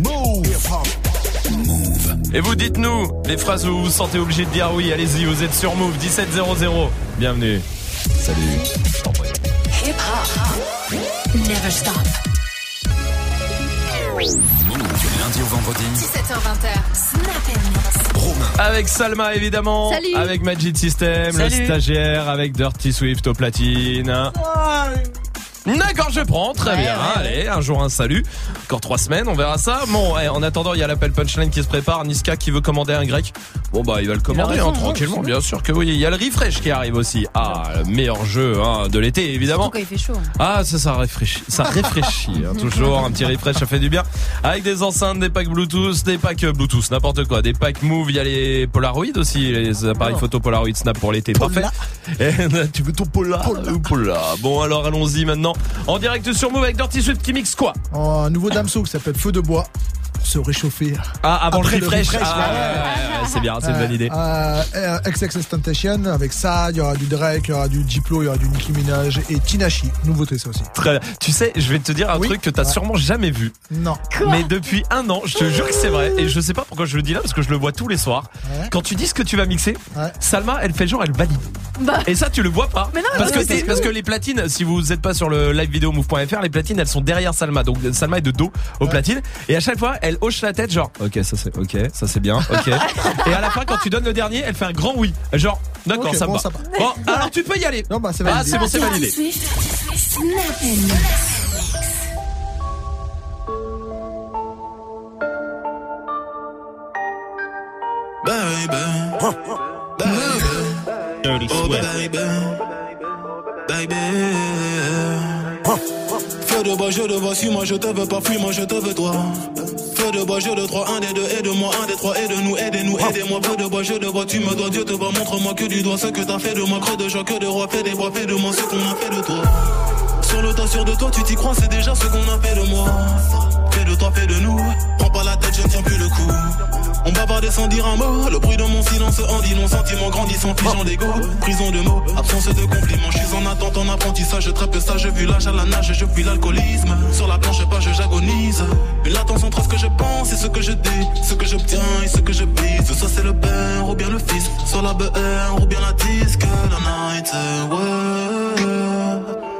Move. Et vous dites-nous les phrases où vous vous sentez obligé de dire oui, allez-y, vous êtes sur Move 1700. Bienvenue. Salut. Hip hop. Never stop. lundi au vendredi. 17h20. Snap Romain. Avec Salma évidemment, Salut. avec Magic System, le stagiaire, avec Dirty Swift au platine. D'accord, je prends, très bien. Allez, un jour un salut. Encore trois semaines, on verra ça. Bon, ouais, en attendant, il y a l'appel punchline qui se prépare. Niska qui veut commander un grec. Bon bah, il va le commander raison, hein, ouais, tranquillement, bien sûr que oui. Il y a le refresh qui arrive aussi. Ah, le meilleur jeu hein, de l'été évidemment. Quand il fait chaud. Ah, ça, ça rafraîchit. Ça réfléchit. hein, toujours un petit refresh, ça fait du bien. Avec des enceintes, des packs Bluetooth, des packs euh, Bluetooth, n'importe quoi. Des packs Move, il y a les Polaroid aussi, les appareils Oh. photo Polaroid Snap pour l'été. Parfait. Et, tu veux ton Pola ou Pola Bon, alors allons-y maintenant. En direct sur Move avec Dirty qui mixe quoi Oh, un nouveau Damso qui s'appelle Feu de bois pour se réchauffer. Ah, avant Après le refresh. refresh, Ah, ouais. ouais, ouais, ouais, c'est bien, c'est une bonne idée. Euh, euh, XXX Tentation avec ça, il y aura du Drake, il y aura du Diplo, il y aura du Nicki Minaj et Tinashi. Nouveauté ça aussi. Très bien. Tu sais, je vais te dire un Oui. truc que t'as Ouais. sûrement jamais vu. Non. Mais depuis un an, je te jure que c'est vrai. Et je sais pas pourquoi je le dis là, parce que je le vois tous les soirs. Ouais. Quand tu dis ce que tu vas mixer, Ouais. Salma, elle fait genre, elle valide. Bah. Et ça, tu le vois pas. Mais non, parce, mais que parce que les platines, si vous n'êtes pas sur le live vidéo move.fr, les platines, elles sont derrière Salma. Donc Salma est de dos aux Ouais. platines. Et à chaque fois, elle hoche la tête, genre, ok, ça c'est, ok, ça c'est bien, ok. et à la fin, quand tu donnes le dernier, elle fait un grand oui. Genre, d'accord, ça bon, va. ça va. Bon, alors tu peux y aller. Non, bah c'est Ah, validé. c'est bon, c'est validé. Baby. Baby. Oh, baby. Baby. Feu de bois, je te vois, suis-moi, je te veux pas, fuis-moi, je te veux toi. Feu de bois, je de trois, un des deux, aide-moi, un des trois, aide-nous, aidez-nous, aidez-moi. Feu de bois, je te vois, tu me dois, Dieu te voit, montre-moi que du doigt ce que t'as fait de moi, creux de joie, que de roi, fais des bois, fais de moi ce qu'on a fait de toi. Sur le tas, sûr de toi, tu t'y crois, c'est déjà ce qu'on a fait de moi. Fais de toi, fais de nous. Prends pas la tête, je ne tiens plus le coup. On bavardait sans dire un mot. Le bruit de mon silence en dit non. Sentiment grandissant, figeant d'ego. Prison de mots, absence de compliments. Je suis en attente, en apprentissage. Très peu sage, vu l'âge à la nage, je fuis l'alcoolisme. Sur la planche, pas, je j'agonise. Une latence entre ce que je pense et ce que je dis. Ce que j'obtiens et ce que je bise. Soit c'est le père ou bien le fils. Soit la BR ou bien la disque. La night, ouais.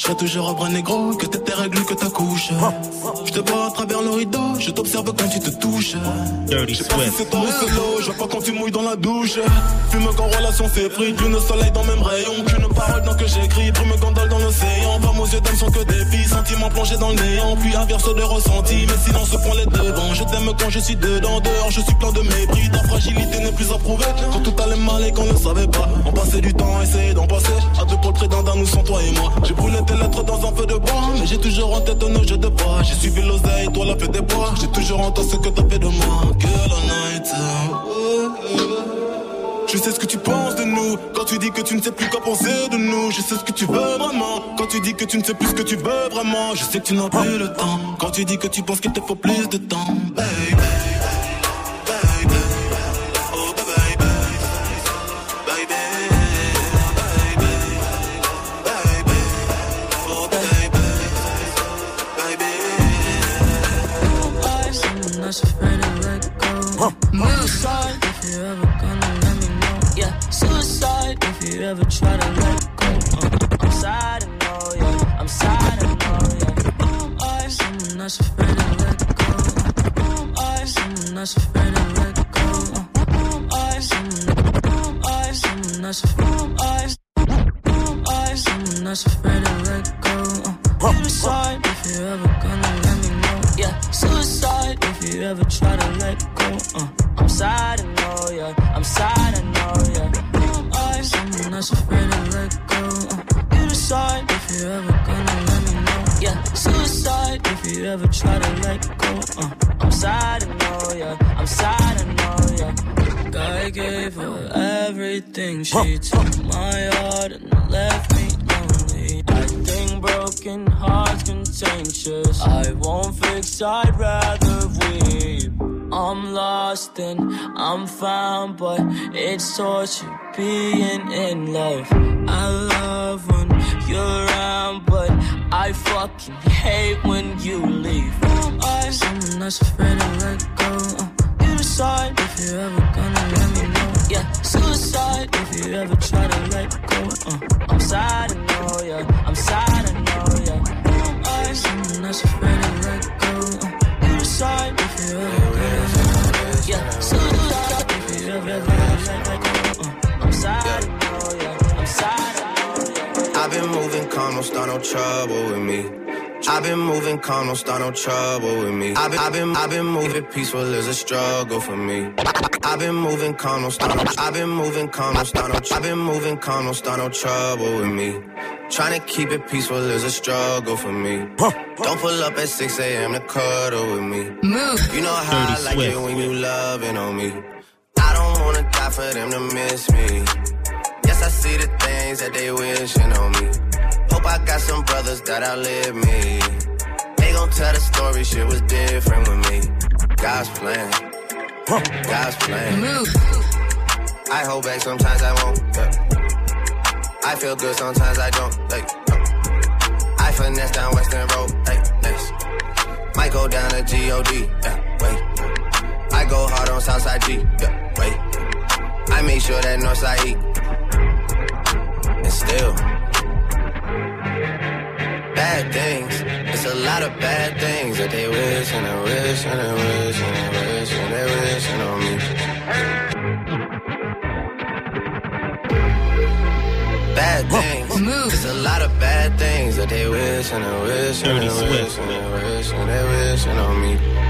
je serai toujours un vrai négro, que t'es tes règles, que ta couche. Je te vois à travers le rideau, je t'observe quand tu te touches. Je sais pas si c'est toi ou c'est l'eau, je vois pas quand tu mouilles dans la douche. Fume quand relation s'effrite, lune soleil dans même rayon. Qu'une parole dans que j'écris, brume gondole dans l'océan. Pas aux yeux d'âme sont que des filles, sentiments plongés dans le néant. Puis inverse de ressenti, mais silence prend les devants. Je t'aime quand je suis dedans, dehors je suis plein de mépris. Ta fragilité n'est plus approuvée. Quand tout allait mal et qu'on ne savait pas. On passait du temps à essayer d'en passer. À deux pour le près d'un d'un, nous sans toi et moi. J'ai brûlé tes lettres dans un feu de bois. Mais j'ai toujours en tête nos jeux de bois. J'ai suivi l'oseille, toi la fête des bois. J'ai toujours en ce que t'as fait de moi. Girl on night. Je sais ce que tu penses de nous Quand tu dis que tu ne sais plus quoi penser de nous Je sais ce que tu veux vraiment Quand tu dis que tu ne sais plus ce que tu veux vraiment Je sais que tu n'as plus le temps Quand tu dis que tu penses qu'il te faut plus de temps Baby Suicide if you ever gonna let me know. Yeah, suicide if you ever try to let go. Uh, I'm sad, I know, yeah. I'm sad, I know, yeah. Who am I? Someone that's afraid to let go. Who am I? Someone that's afraid to let go. Uh, who am I? Someone, who am I? Someone that's who am I? Who am I? Someone that's afraid to let go. Uh, you if you ever gonna let know. Yeah, suicide if you ever try to let go. Uh, I'm sad, I know, yeah. I'm sad, I know, yeah. Who am I? Someone that's afraid to let go. Uh, you decide if you ever gonna let me know. Yeah, suicide if you ever try to let go. Uh, I'm sad, I know, yeah. I'm sad, I know, yeah. God gave her everything. She took my heart and left me lonely. I think broken hearts contentious. I won't fix, I'd rather weep. I'm lost and I'm found, but it's torture being in love. I love when you're around, but I fucking hate when you leave. Am I? Someone that's afraid to let go. Uh, you decide if you're ever gonna let me know. Yeah, suicide if you ever try to let go. Uh, I'm sad, don't start no trouble with me. I've been moving calm, don't start no trouble with me. I've been, I've been, I've been moving peaceful is a struggle for me. I've been moving calm, don't start no. I've been moving calm, don't start no. I've been moving calm, don't start no trouble with me. Trying to keep it peaceful is a struggle for me. Don't pull up at 6 a.m. to cuddle with me. Move. You know how I Dirty like Swift. it when you loving on me. I don't wanna die for them to miss me. Yes, I see the things that they wishing on me. Hope I got some brothers that outlive me. They gon' tell the story, shit was different with me. God's plan. God's plan. Move. I hold back, sometimes I won't. yeah. I feel good, sometimes I don't. Like, uh. I finesse down Western Road. Like, next. Might go down to G-O-D. Yeah, wait. I go hard on Southside G. Yeah, wait. I make sure that Northside E. And still. Bad things. It's a lot of bad things that they wish and they wish and they wish and they wish and they wishing on me. Bad things. Move. It's a lot of bad things that they wish and they wish and they wish and they wish and they wishing on me.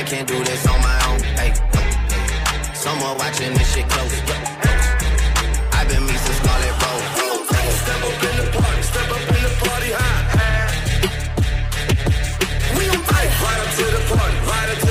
I can't do this on my own. Hey, someone watching this shit close. I've been me since Scarlet Road. Step up in the party, step up in the party, high. We on fire. Right up to the party, right up to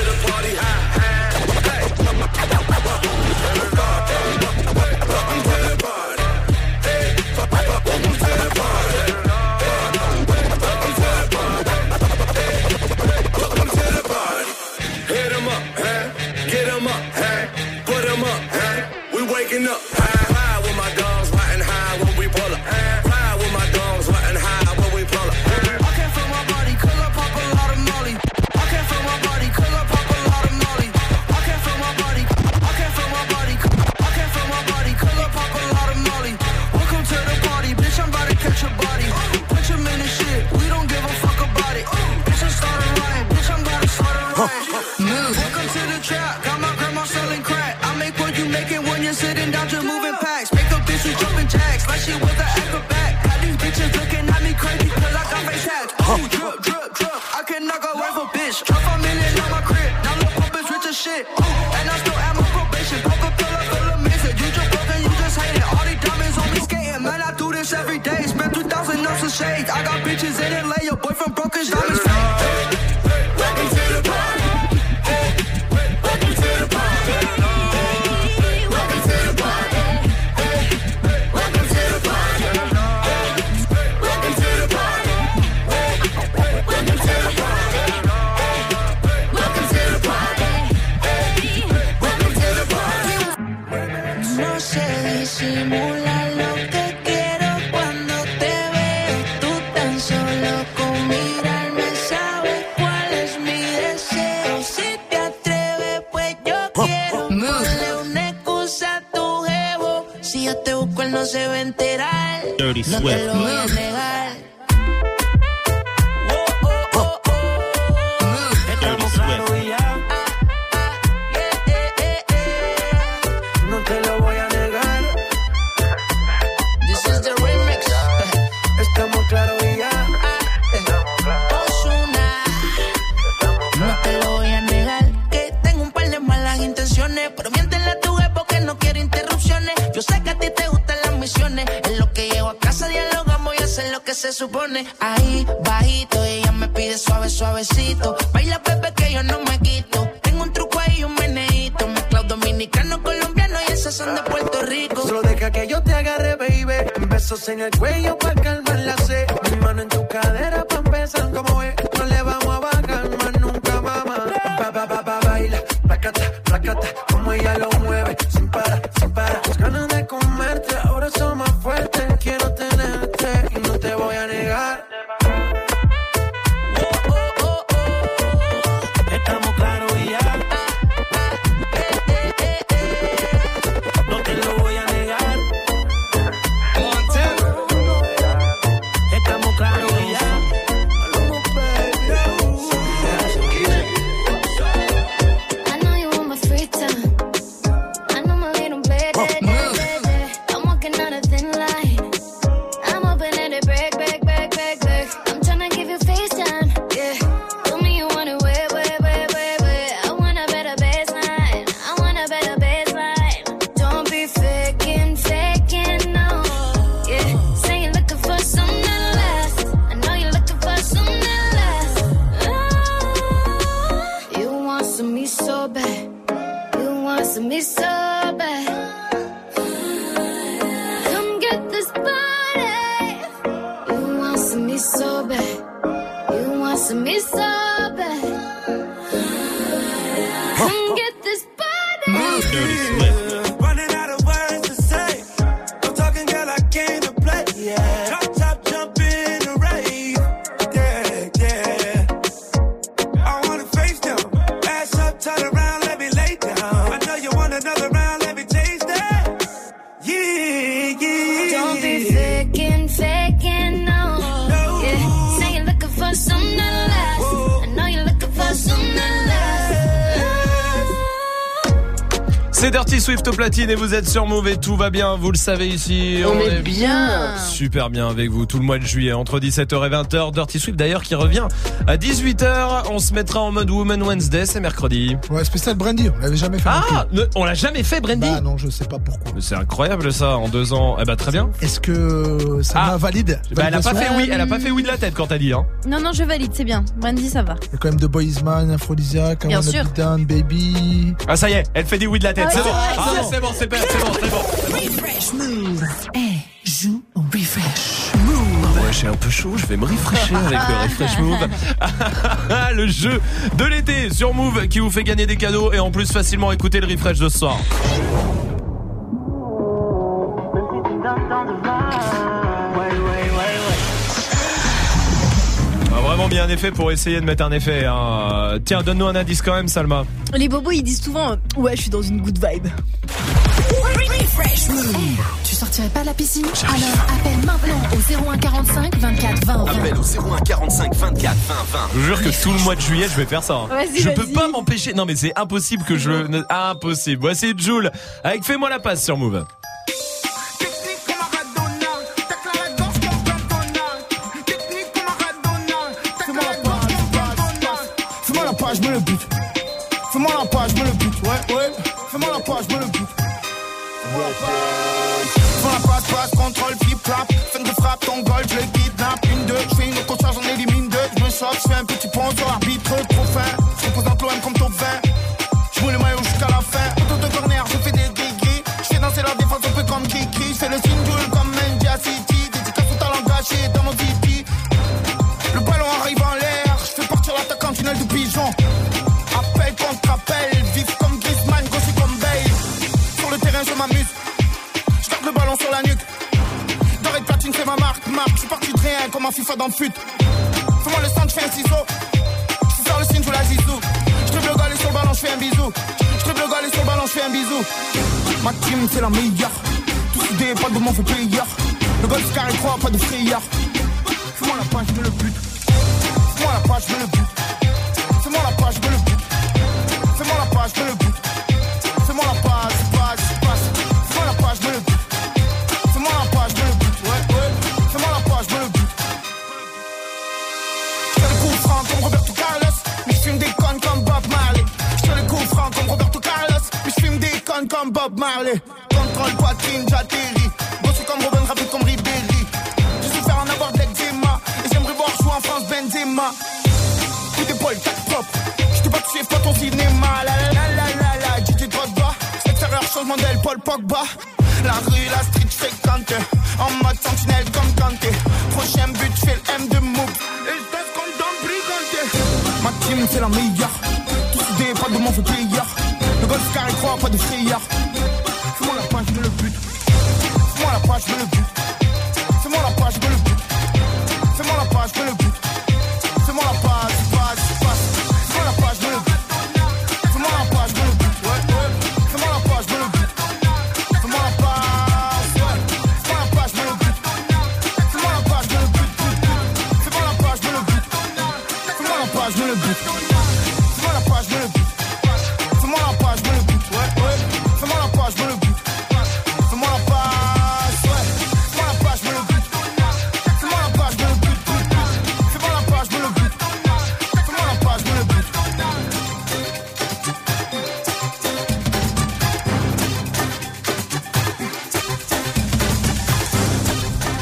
huh. No se va a enterar. Dirty No Swift. vous êtes sur Move tout va bien, vous le savez ici. On, est, bien. Super bien avec vous tout le mois de juillet, entre 17h et 20h. Dirty Sweep d'ailleurs qui revient à 18h. On se mettra en mode Woman Wednesday, c'est mercredi. Ouais, spécial Brandy, on l'avait jamais fait. Ah, on l'a jamais fait Brandy Ah Non, je sais pas pourquoi. C'est incroyable ça, en deux ans. Eh bah très bien. Est-ce que ça ah. valide bah, Elle a pas fait oui, elle a pas fait oui de la tête quand t'as dit. Hein. Non, non, je valide, c'est bien. Brandy, ça va. Il y a quand même The Boys Man, Aphrodisiac, Down, Baby. Ah ça y est, elle fait des oui de la tête, c'est bon. Ah c'est bon, c'est bon, c'est bon, c'est bon. Refresh Move. Hey, joue au Refresh ah Move j'ai un peu chaud, je vais me rafraîchir avec le Refresh Move. le jeu de l'été sur Move qui vous fait gagner des cadeaux et en plus facilement écouter le refresh de ce soir. effet pour essayer de mettre un effet. Hein. Tiens, donne-nous un indice quand même, Salma. Les bobos, ils disent souvent euh, Ouais, je suis dans une good vibe. Tu sortirais pas de la piscine? Alors appelle maintenant au 0145 24 20 Appelle au 0145 24 20 20. Je jure que tout le mois de juillet, je vais faire ça. Hein. Je peux pas m'empêcher. Non mais c'est impossible que je impossible. Voici Joule avec fais-moi la passe sur Move. me le bute. Fais-moi la page, me le bute. Ouais, ouais. Fais-moi la page, me le but. Fais-moi la page.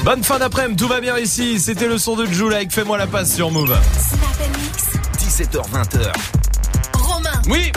Bonne fin d'après-midi, tout va bien ici. C'était le son de Julek. Fais-moi la passe sur Move. 17h20h. Romain. Oui.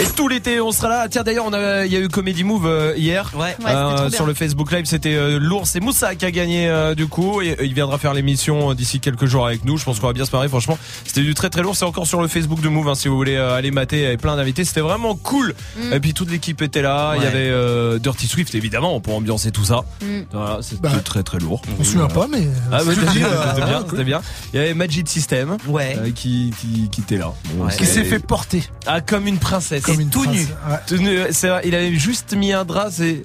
Et tout l'été, on sera là. Tiens, d'ailleurs, on a, il y a eu Comedy Move euh, hier. Ouais. Bien. sur le Facebook Live, c'était euh, l'ours et Moussa qui a gagné euh, du coup. Et, euh, il viendra faire l'émission euh, d'ici quelques jours avec nous. Je pense qu'on va bien se marrer. Franchement, c'était du très très lourd. C'est encore sur le Facebook de Move hein, si vous voulez euh, aller mater. Il y avait plein d'invités. C'était vraiment cool. Mm. Et puis toute l'équipe était là. Il y avait euh, Dirty Swift évidemment pour ambiancer tout ça. Mm. Voilà, c'était Bah, très très lourd. On se souvient pas, mais. Ah dis, c'était euh, c'était bien, cool. bien. Il y avait Magic System Ouais. euh, qui, qui qui était là. Bon, Ouais. c'est- Qui s'est fait porter ah comme une princesse. comme une tout nu. Ouais. Tout nu, c'est vrai, il avait juste mis un drap, c'est.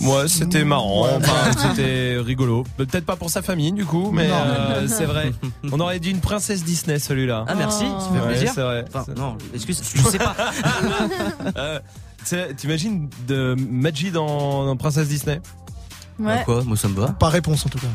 Ouais, c'était marrant, Ouais. enfin, c'était rigolo. Peut-être pas pour sa famille, du coup, mais Non. euh, c'est vrai. On aurait dit une princesse Disney, celui-là. Ah merci, Oh. ça fait Ouais, plaisir. c'est vrai. Enfin, non, excuse, je sais pas. Euh, T'imagines de Majid dans, dans Princesse Disney? Ouais. Quoi Moi ça me va. Pas réponse en tout cas.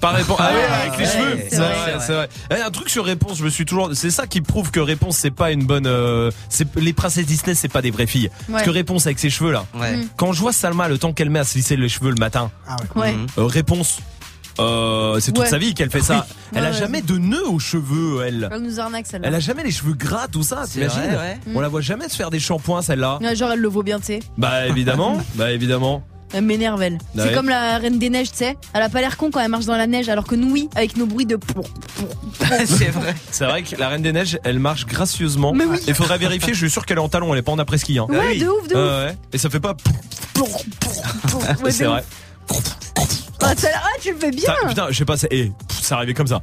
Par réponse. Ah oui, Ouais, avec les cheveux. c'est vrai, vrai, c'est vrai. Eh, un truc sur réponse, je me suis toujours. C'est ça qui prouve que réponse c'est pas une bonne. euh, c'est les princesses Disney, c'est pas des vraies filles. Parce que réponse avec ses cheveux là. Ouais. Mm. Quand je vois Salma le temps qu'elle met à se lisser les cheveux le matin, Ah ouais. Mhm. euh, réponse. Euh, c'est toute Ouais. sa vie qu'elle fait ça. Elle Ouais, a ouais. jamais de nœud aux cheveux, elle. Elle nous arnaque celle-là. Elle a jamais les cheveux gras, tout ça, C'est t'imagines? vrai, ouais. On la voit jamais se faire des shampoings, celle-là. Genre elle le vaut bien, tu sais. Bah évidemment, bah évidemment. Elle m'énerve elle. Ouais. C'est comme la reine des neiges, tu sais. Elle a pas l'air con quand elle marche dans la neige, alors que nous oui, avec nos bruits de. c'est vrai. C'est vrai que la Reine des Neiges, elle marche gracieusement. Mais oui. Il faudrait vérifier, je suis sûr qu'elle est en talon, elle est pas en après-ski. Hein. Ouais, de ouf, de ouf. Euh, ouais. Et ça fait pas. Ouais, c'est vrai. Ah, ça- ah, tu le fais bien. Ça- putain, je sais pas, c'est eh, ça arrivait comme ça.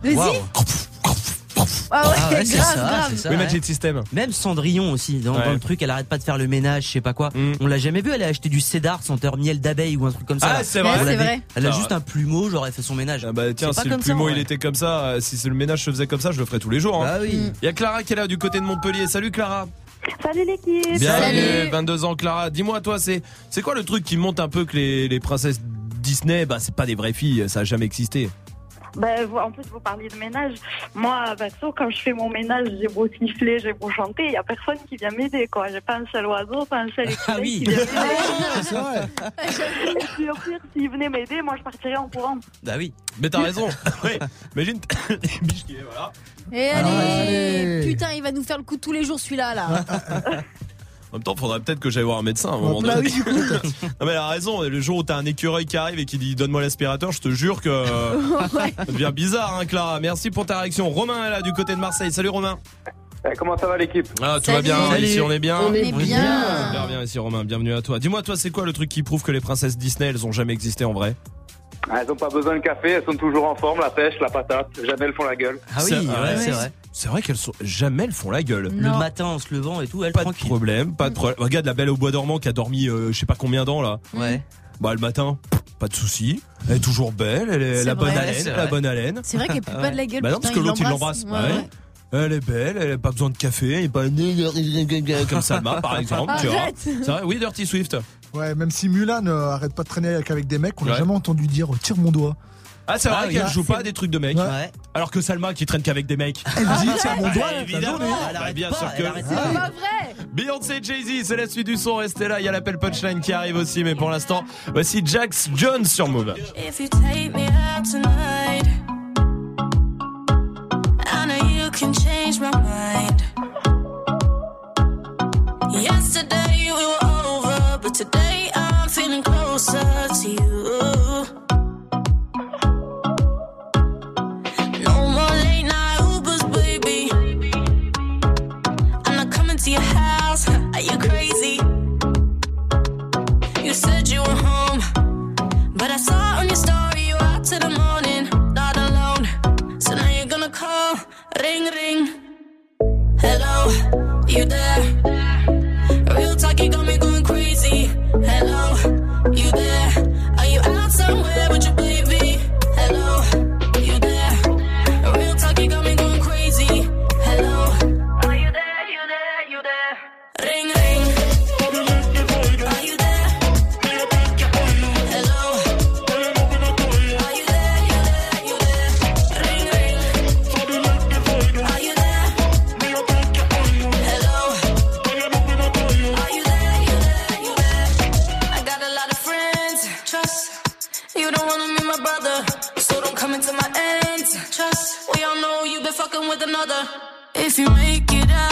Ah ouais, Ah ouais, c'est grave, ça, grave. c'est ça. Oui, ouais. Magic System. Même Cendrillon aussi, dans, Ouais. dans le truc, elle arrête pas de faire le ménage, je sais pas quoi. Mm. On l'a jamais vu, elle a acheté du cédar senteur miel d'abeille ou un truc comme ça. Ah, là. c'est Ouais, vrai. On c'est l'avait- vrai. Elle a Ah, juste ouais. un plumeau, genre elle fait son ménage. Ah bah tiens, C'est pas si le comme ça, plumeau il était comme ça, euh, si le ménage se faisait comme ça, je le ferais tous les jours. Hein. Bah oui. Il y a Clara qui est là du côté de Montpellier. Salut Clara. Salut l'équipe Bienvenue, Salut. 22 ans Clara. Dis-moi toi, c'est c'est quoi le truc qui monte un peu que les, les princesses Disney, bah c'est pas des vraies filles, ça a jamais existé? Ben, vous- En plus, vous parliez de ménage. Moi, perso, quand je fais mon ménage, j'ai beau siffler, j'ai beau chanter, il n'y a personne qui vient m'aider. quoi. J'ai pas un seul oiseau, pas un seul écureuil Ah oui. qui vient m'aider. C'est vrai. Et puis au pire, s'ils venaient m'aider, moi je partirais en courant. Bah oui. Mais t'as raison. ouais. Imagine des biches qui voilà. Et Ah, allez, allez. Putain, il va nous faire le coup tous les jours celui-là là. En même temps, faudrait peut-être que j'aille voir un médecin à un moment Bah donné. oui, du coup. Non mais elle a raison, le jour où t'as un écureuil qui arrive et qui dit donne-moi l'aspirateur, je te jure que Ouais. ça devient bizarre hein Clara. Merci pour ta réaction. Romain est là du côté de Marseille. Salut Romain. Eh, comment ça va l'équipe? Ah, tout Salut. va bien, Salut. ici on est bien. On est bien. Super bien ici Romain, bienvenue à toi. Dis-moi toi, c'est quoi le truc qui prouve que les princesses Disney, elles ont jamais existé en vrai? Ah, Elles ont pas besoin de café, elles sont toujours en forme, la pêche, la patate, jamais elles font la gueule. Ah oui, C'est- ouais, ouais. c'est vrai. C'est vrai qu'elles sont jamais elles font la gueule. Le matin en se levant et tout, elle Pas de problème, pas de problème. Regarde la belle au bois dormant qui a dormi euh, je sais pas combien d'ans là. Ouais. Bah le matin, pas de souci. Elle est toujours belle, elle est la bonne haleine, C'est la vrai. bonne haleine. C'est vrai qu'elle pue pas de la gueule. Bah non, parce que l'autre il l'embrasse. ouais. Elle est belle, elle a pas besoin de café, et pas comme Salma par exemple, tu vois. Arrête. C'est vrai, oui, Dirty Swift. Ouais, même si Mulan euh, arrête pas de traîner avec, avec des mecs, on l'a Ouais. jamais entendu dire tire mon doigt. Ah, c'est vrai Ah qu'elle ah, joue pas à des trucs de mecs. Alors que Salma qui traîne qu'avec des mecs. Elle dit tiens mon doigt, Bah, la évidemment. Elle Bah, bien sûr que- arrête C'est pas. vrai. Beyoncé Jay-Z, c'est la suite du son, restez là, il y a l'appel punchline qui arrive aussi, mais pour l'instant, voici Jax Jones sur Move. Can change my mind. Yesterday But I saw on your story you out till the morning, not alone. So now you're gonna call, ring, ring. Hello, you there? Real talk, you got me. trust. We all know you've been fucking with another. If you make it out.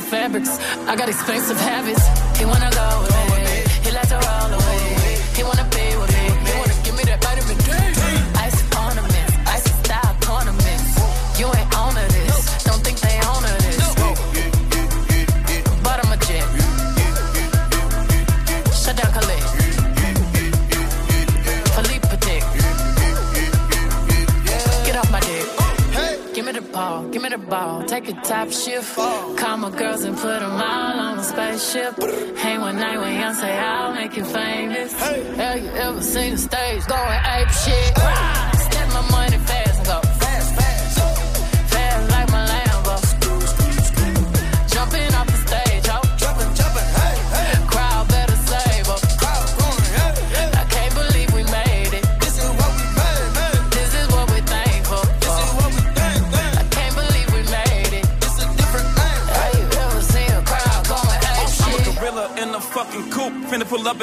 fabrics. I got expensive seen the stage. Go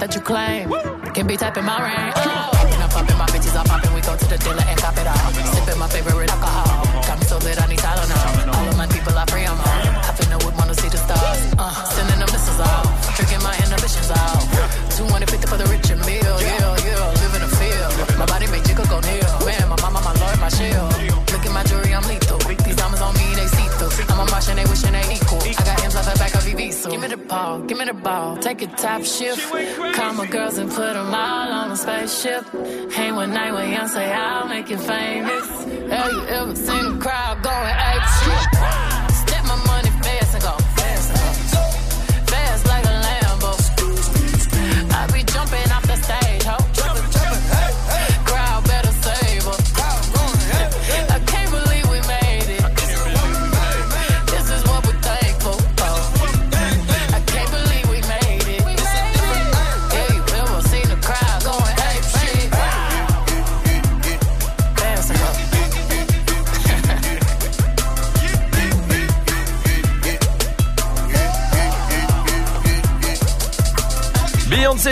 That you claim. Can be tapping my ring. Top shift. Call my girls and put them all on a spaceship. Hang one night with say I'll make you famous. Have you ever seen a crowd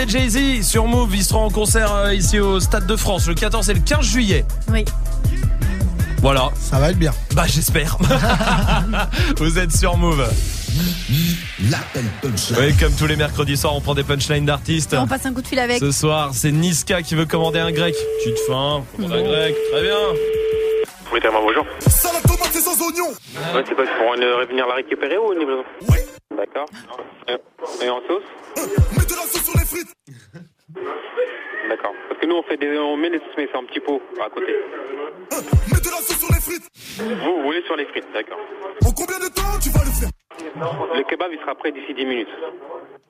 et Jay-Z sur Move, ils seront en concert euh, ici au Stade de France le 14 et le 15 juillet. Oui. Voilà. Ça va être bien. Bah j'espère. Vous êtes sur Move. Oui, comme tous les mercredis soirs, on prend des punchlines d'artistes. On passe un coup de fil avec. Ce soir, c'est Niska qui veut commander un grec. Tu te faim Commande un grec. Très bien. Oui, tellement bonjour. Salade tomate et sans oignon. Ouais, c'est pas pour venir la récupérer ou une livraison Oui. D'accord. Et, et en sauce Mets de la sauce sur les frites. D'accord. Parce que nous, on fait des, on met les sauces, mais c'est un petit pot à côté. Mets de la sauce sur les frites. Vous, vous voulez sur les frites, d'accord. En combien de temps tu vas le faire? Le kebab, il sera prêt d'ici 10 minutes.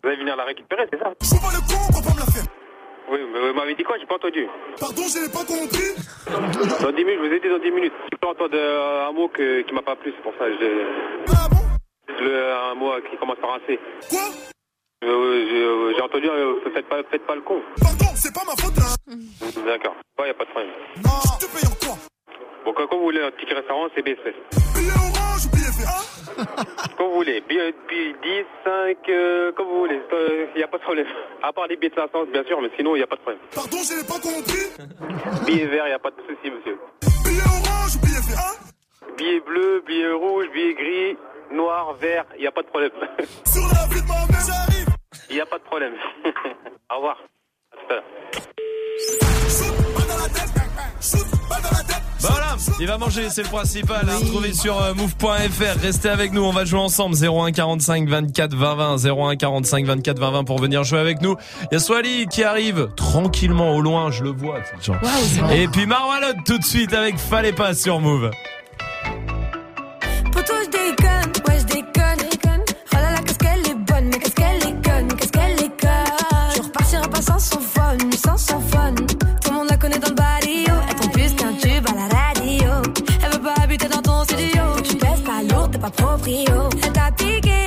Vous allez venir la récupérer, c'est ça? Je vois le con, on va pas me la faire. Oui, mais vous m'avez dit quoi? J'ai pas entendu. Pardon, je n'ai pas compris. Dans 10 minutes, je vous ai dit dans 10 minutes. J'ai pas entendu euh, un mot que, qui m'a pas plu, c'est pour ça. que j'ai- Ah bon? Le, un mot qui commence par un C. Quoi? Euh, j'ai euh, j'ai entendu, euh, faites, pas, faites pas le con. Pardon, c'est pas ma faute là. D'accord. Ouais, y a pas de problème. Non, tu payes en quoi? Bon, quand, quand vous voulez un ticket restaurant, c'est BSF. Billet orange ou billet vert Quand vous voulez, billet, billet 10, 5, euh, comme vous voulez, il n'y a pas de problème. À part les billets de 500, bien sûr, mais sinon, il n'y a pas de problème. Pardon, je n'ai pas compris. Billet vert, il n'y a pas de souci, monsieur. Billet orange ou billet vert Billet bleu, billet rouge, billet gris, noir, vert, il n'y a pas de problème. Sur la vie de ma mère, j'arrive. Il n'y a pas de problème. Au revoir. À tout à l'heure. Voilà, il va manger, c'est le principal. Hein, Trouvez sur euh, move.fr. Restez avec nous, on va jouer ensemble. 01 45 24 20 20. 01 45 24 20 20 pour venir jouer avec nous. Il y a Swally qui arrive tranquillement au loin, je le vois. Et puis Marwalot tout de suite avec Fallait pas sur Move. Son s'envole, sans son fun. Tout le monde la connaît dans le barrio. Elle tombe plus qu'un tube à la radio. Elle veut pas habiter dans ton studio. Tu pèses pas lourd, t'es pas proprio. Elle t'a piqué.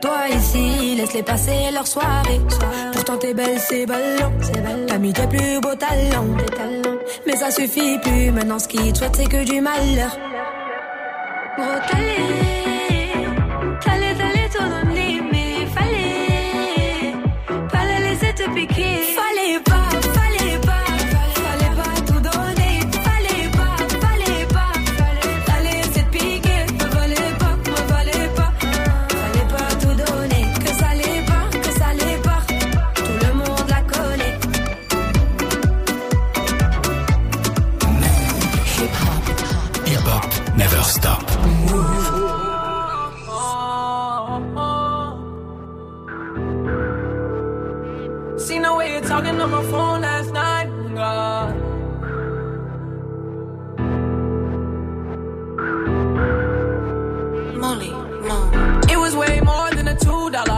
toi ici, laisse-les passer leur soirée. Pourtant t'es belle, c'est ballon. T'as mis tes plus beaux talents. Mais ça suffit plus, maintenant ce qui te souhaitent c'est que du malheur. Gros a two dollar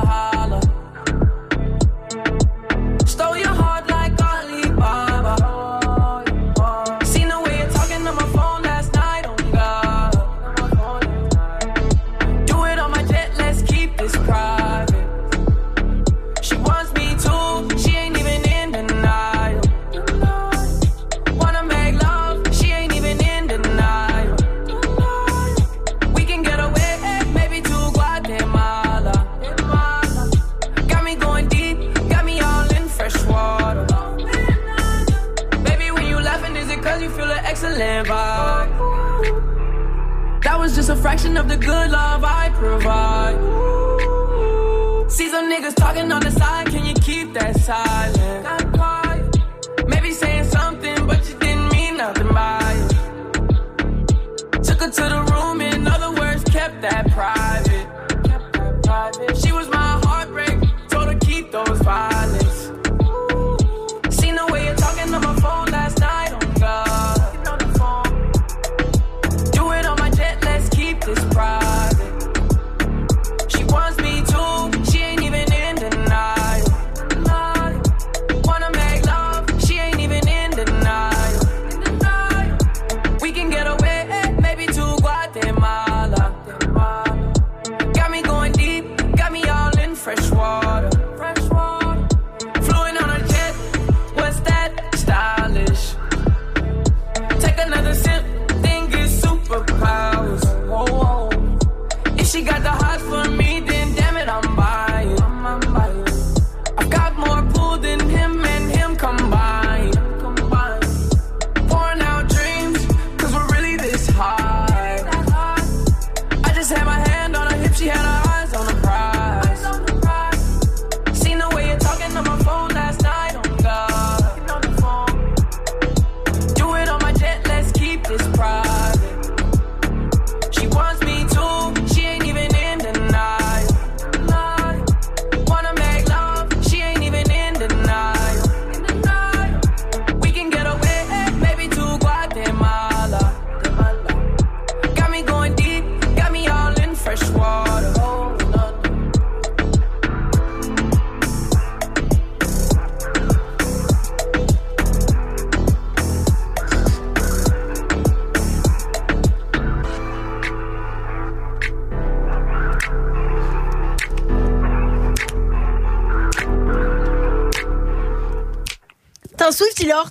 qu'il est hors,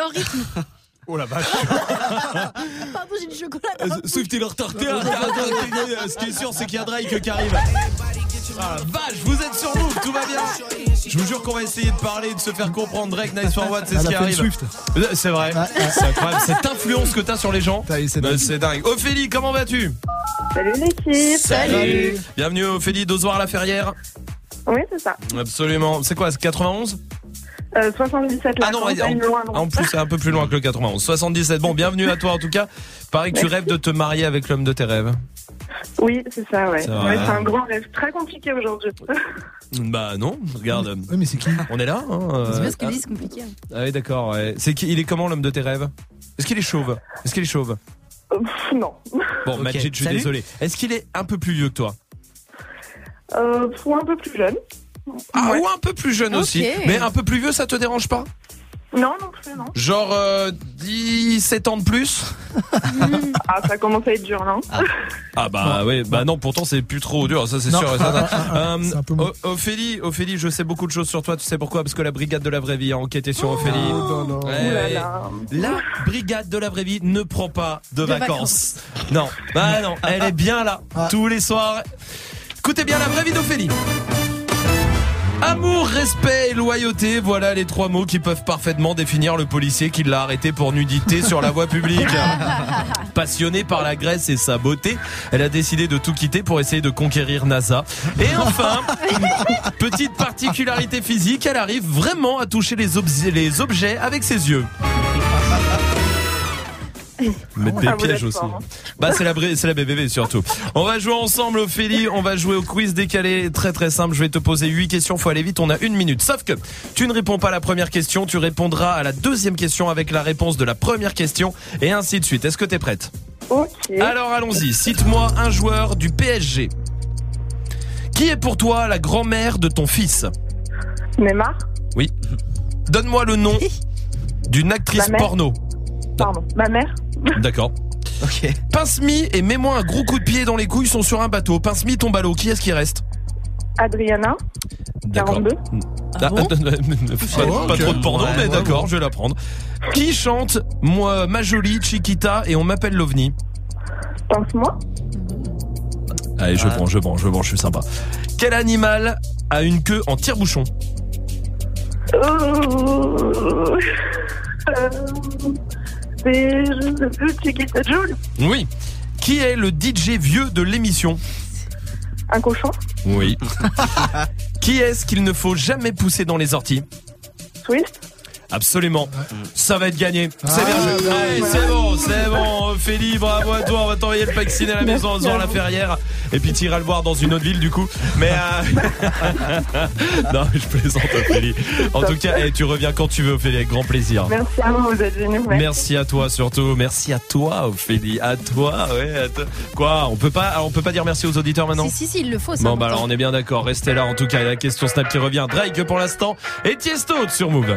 hors, rythme. Oh la vache Pardon, j'ai du chocolat Souffle-t-il euh, hors Ce qui est sûr, c'est qu'il y a Drake qui arrive. Ah vache, vous êtes sur nous, tout va bien Je vous jure qu'on va essayer de parler, de se faire comprendre. Drake, nice for what, c'est ce qui arrive. Euh, c'est vrai, c'est incroyable. Cette influence que t'as sur les gens, bah, c'est dingue. Ophélie, comment vas-tu? Salut l'équipe Salut. Salut. Bienvenue Ophélie d'Ozoir la Ferrière. Oui, c'est ça. Absolument. C'est quoi, 91 euh, 77 là. Ah non, en, une loin, non. en plus, c'est un peu plus loin que le 91. 77. Bon, bienvenue à toi en tout cas. Pareil que tu rêves de te marier avec l'homme de tes rêves. Oui, c'est ça, ouais. C'est Ouais. C'est un grand rêve très compliqué aujourd'hui. Bah non, regarde. Oui, mais c'est qui On est là. Hein, euh, C'est bien ce qu'il dit, c'est compliqué. hein. ah oui, d'accord. ouais. C'est qui Il est comment l'homme de tes rêves? Est-ce qu'il est chauve? Est-ce qu'il est chauve? Euh, pff, non. Bon, Ok. Majid, je suis Salut. désolé. Est-ce qu'il est un peu plus vieux que toi? Euh, un peu plus jeune. Ah, Ouais. ou un peu plus jeune aussi. Mais un peu plus vieux, ça te dérange pas? Non, non plus, non. Genre euh, 17 ans de plus? Ah, ça commence à être dur, non? Ah bah oui, bah non, pourtant c'est plus trop dur, ça c'est Non. sûr. Euh, un peu mou. O- Ophélie, Ophélie, je sais beaucoup de choses sur toi, tu sais pourquoi? Parce que la brigade de la vraie vie a enquêté sur Ophélie. Oh, non, non. Ouais, Ouh là ouais. là. La brigade de la vraie vie ne prend pas de, De vacances. Non, bah non, elle est bien là, Ah. tous les soirs. Écoutez bien la vraie vie d'Ophélie. Amour, respect et loyauté, voilà les trois mots qui peuvent parfaitement définir le policier qui l'a arrêté pour nudité sur la voie publique. Passionnée par la Grèce et sa beauté, elle a décidé de tout quitter pour essayer de conquérir NASA. Et enfin, petite particularité physique, elle arrive vraiment à toucher les, les objets avec ses yeux. Mettre des Ah, vous pièges aussi. hein. Bah c'est la br- c'est la BBB surtout. On va jouer ensemble Ophélie, on va jouer au quiz décalé, très très simple, je vais te poser 8 questions, faut aller vite, on a une minute. Sauf que tu ne réponds pas à la première question, tu répondras à la deuxième question avec la réponse de la première question et ainsi de suite. Est-ce que t'es prête? Ok. Alors allons-y, cite-moi un joueur du PSG. Qui est pour toi la grand-mère de ton fils? Neymar? Oui. Donne-moi le nom d'une actrice porno. Pardon. Ma mère? D'accord. Ok. Pince-mi et mets-moi un gros coup de pied dans les couilles sont sur un bateau. Pince-mi tombe à l'eau. Qui est-ce qui reste? Adriana D'accord. 42 Ah, bon pas, pas ok. trop de porno, Ouais, mais ouais, d'accord, ouais. je vais l'apprendre. Qui chante Moi, ma jolie Chiquita et on m'appelle l'OVNI Pense-moi. Allez, je Ah. prends, je prends, je prends, je suis sympa. Quel animal a une queue en tire-bouchon? Euh... euh, C'est. Oui. Qui est le DJ vieux de l'émission? Un cochon. Oui. Qui est-ce qu'il ne faut jamais pousser dans les orties? Swift. Absolument. Ça va être gagné. C'est Ah, bien joué. bah, Allez, c'est bon, c'est bon. Ophélie, bravo à toi. On va t'envoyer le vacciner à la maison en faisant la ferrière. Et puis tu iras le voir dans une autre ville du coup. Mais euh... non, je plaisante Ophélie. En tout cas, eh, tu reviens quand tu veux Ophélie, avec grand plaisir. Merci à vous, vous êtes venus. Merci à toi surtout. Merci à toi Ophélie. À toi, ouais. À toi. Quoi On peut pas, alors, on peut pas dire merci aux auditeurs maintenant Si, si, si, il le faut, c'est Bon bah alors on est bien d'accord, restez là en tout cas, il y a la question Snap qui revient, Drake pour l'instant et Tiesto sur Move.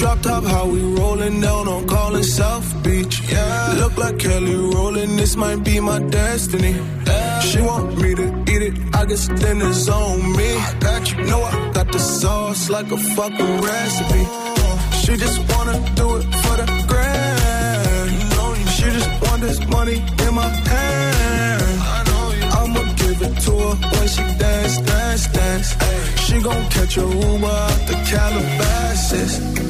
Drop top, how we rollin' down on calling South Beach. Yeah, look like Kelly rolling. This might be my destiny. She want me to eat it. I guess it's on me. I got you. Know I got the sauce like a fucking recipe. She just wanna do it for the grand. She just want this money in my hand. I'ma give it to her when she dance, dance, dance. She gon' catch a Uber out the Calabasas.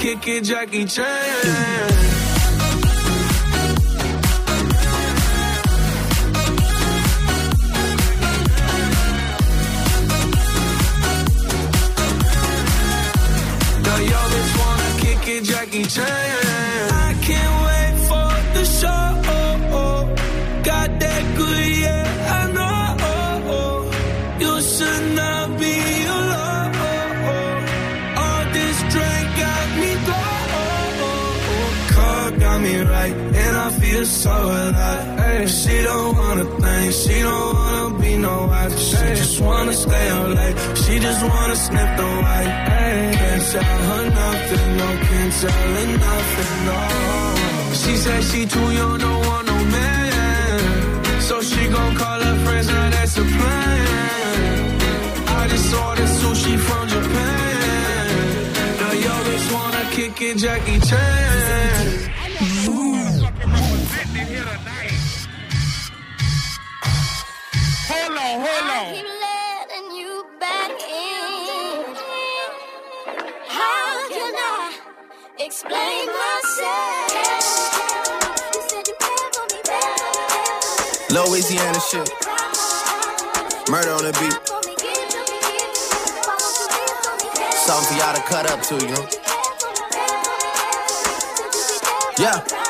Kick it, Jackie Chan. Now yo bitch wanna kick it, Jackie Chan. So alive. Hey, she don't wanna think, she don't wanna be no wife. She just wanna stay up late, she just wanna sniff the white. Hey, can't tell her nothing, no, can't tell her nothing, no. She said she too young, don't want no man. So she gon' call her friends, now that's a plan. I just ordered sushi from Japan. Now yo bitch wanna kick it, Jackie Chan. On, hold on. keep letting you back in. How can I explain myself? You said you care for me better. Louisiana shit. Murder on the beat. Something for y'all to cut up to, you know? Yeah.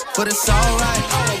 but it's alright.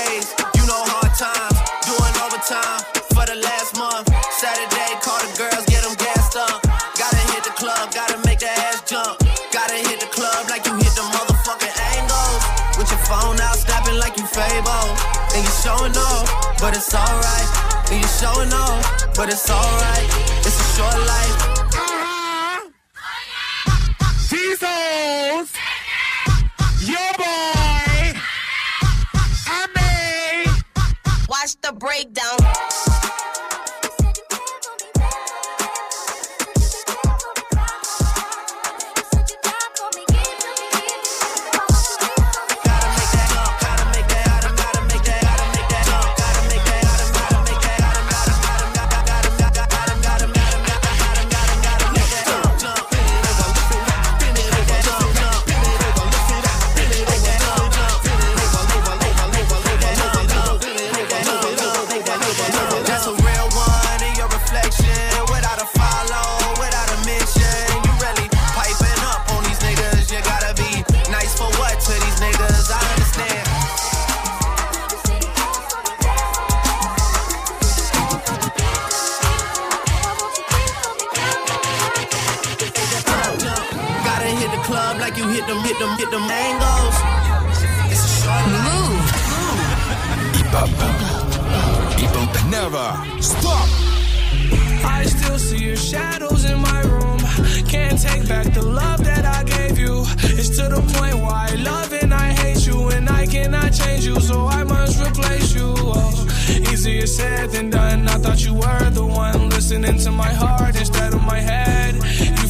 make the ass jump. Gotta hit the club like you hit the motherfucking angles. With your phone out, snapping like you Fable. And you showing off, but it's alright. And you showing off, but it's alright. It's a short life. Jesus! Your boy! I made. Watch the breakdown. You hit them, hit them, hit them angles. It's a short move. Hip hop. Hip hop never stop. I still see your shadows in my room. Can't take back the love that I gave you. It's to the point where I love and I hate you, and I cannot change you, so I must replace you. Oh, easier said than done. I thought you were the one listening to my heart instead of my head.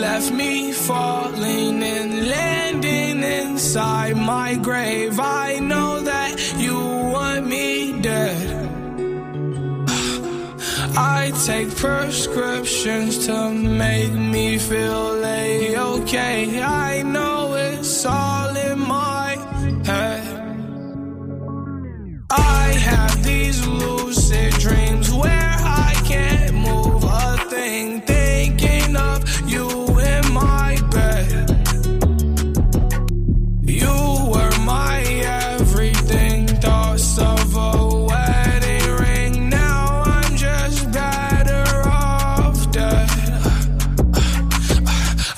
Left me falling and landing inside my grave. I know that you want me dead. I take prescriptions to make me feel a-okay. I know it's all in my head. I have these lucid dreams where I can't move a thing,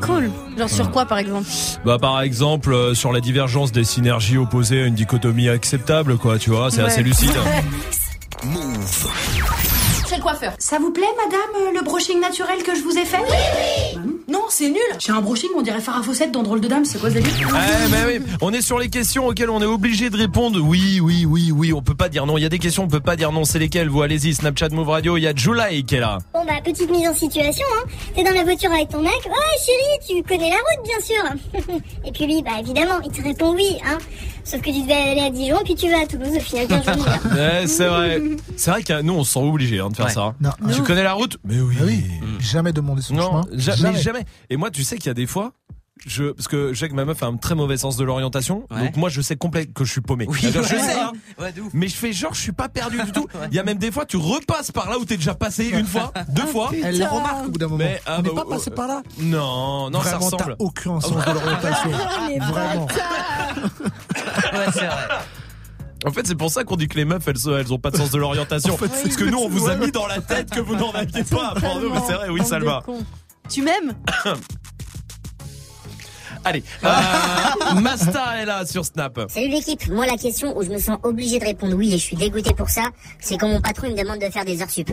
Cool. Genre sur quoi par exemple Bah par exemple euh, sur la divergence des synergies opposées à une dichotomie acceptable quoi, tu vois, c'est Ouais. assez lucide. Move. Chez le coiffeur. Ça vous plaît, madame, euh, le brushing naturel que je vous ai fait Oui, oui. Non, c'est nul. J'ai un brushing, on dirait Farah Fawcett dans Drôle de Dame. C'est quoi ce délire Eh mais oui, on est sur les questions auxquelles on est obligé de répondre. Oui, oui, oui, oui, on peut pas dire non. Il y a des questions, on peut pas dire non. C'est lesquelles Vous? Allez-y, Snapchat Move Radio. Il y a July qui est là. Bon bah petite mise en situation, hein. T'es dans la voiture avec ton mec. Ouais chérie, tu connais la route bien sûr. et puis lui, bah évidemment, il te répond oui, hein. Sauf que tu devais aller à Dijon, puis tu vas à Toulouse au final 15 jours d'hiver. Ouais, c'est vrai. C'est vrai que nous on se sent obligé hein, de faire Ouais. ça. hein. Non. Tu connais la route? Mais oui. Ah oui, jamais demander son Non, chemin. ja- mais jamais. Et moi, tu sais qu'il y a des fois. Je, parce que je sais que ma meuf a un très mauvais sens de l'orientation, Ouais. donc moi je sais complet que je suis paumé. Oui, je sais, hein. Ouais, de ouf. mais je fais genre je suis pas perdu du tout. Il y a même des fois tu repasses par là où t'es déjà passé une fois, deux fois. Elle le remarque au bout d'un moment. Mais, ah, on n'est bah, pas passé par là. Non, non, ça Vraiment, t'as ressemble. aucun sens de l'orientation. Vraiment. Ouais, c'est vrai. En fait, c'est pour ça qu'on dit que les meufs, elles, se- elles ont pas de sens de l'orientation. En fait, Parce que nous, on vous a mis dans la tête que vous n'en aviez pas pour nous, mais c'est vrai, oui, Salma. Tu m'aimes Allez, euh, Masta est là sur Snap. Salut l'équipe, moi la question où je me sens obligé de répondre oui et je suis dégoûté pour ça, c'est quand mon patron il me demande de faire des heures sup.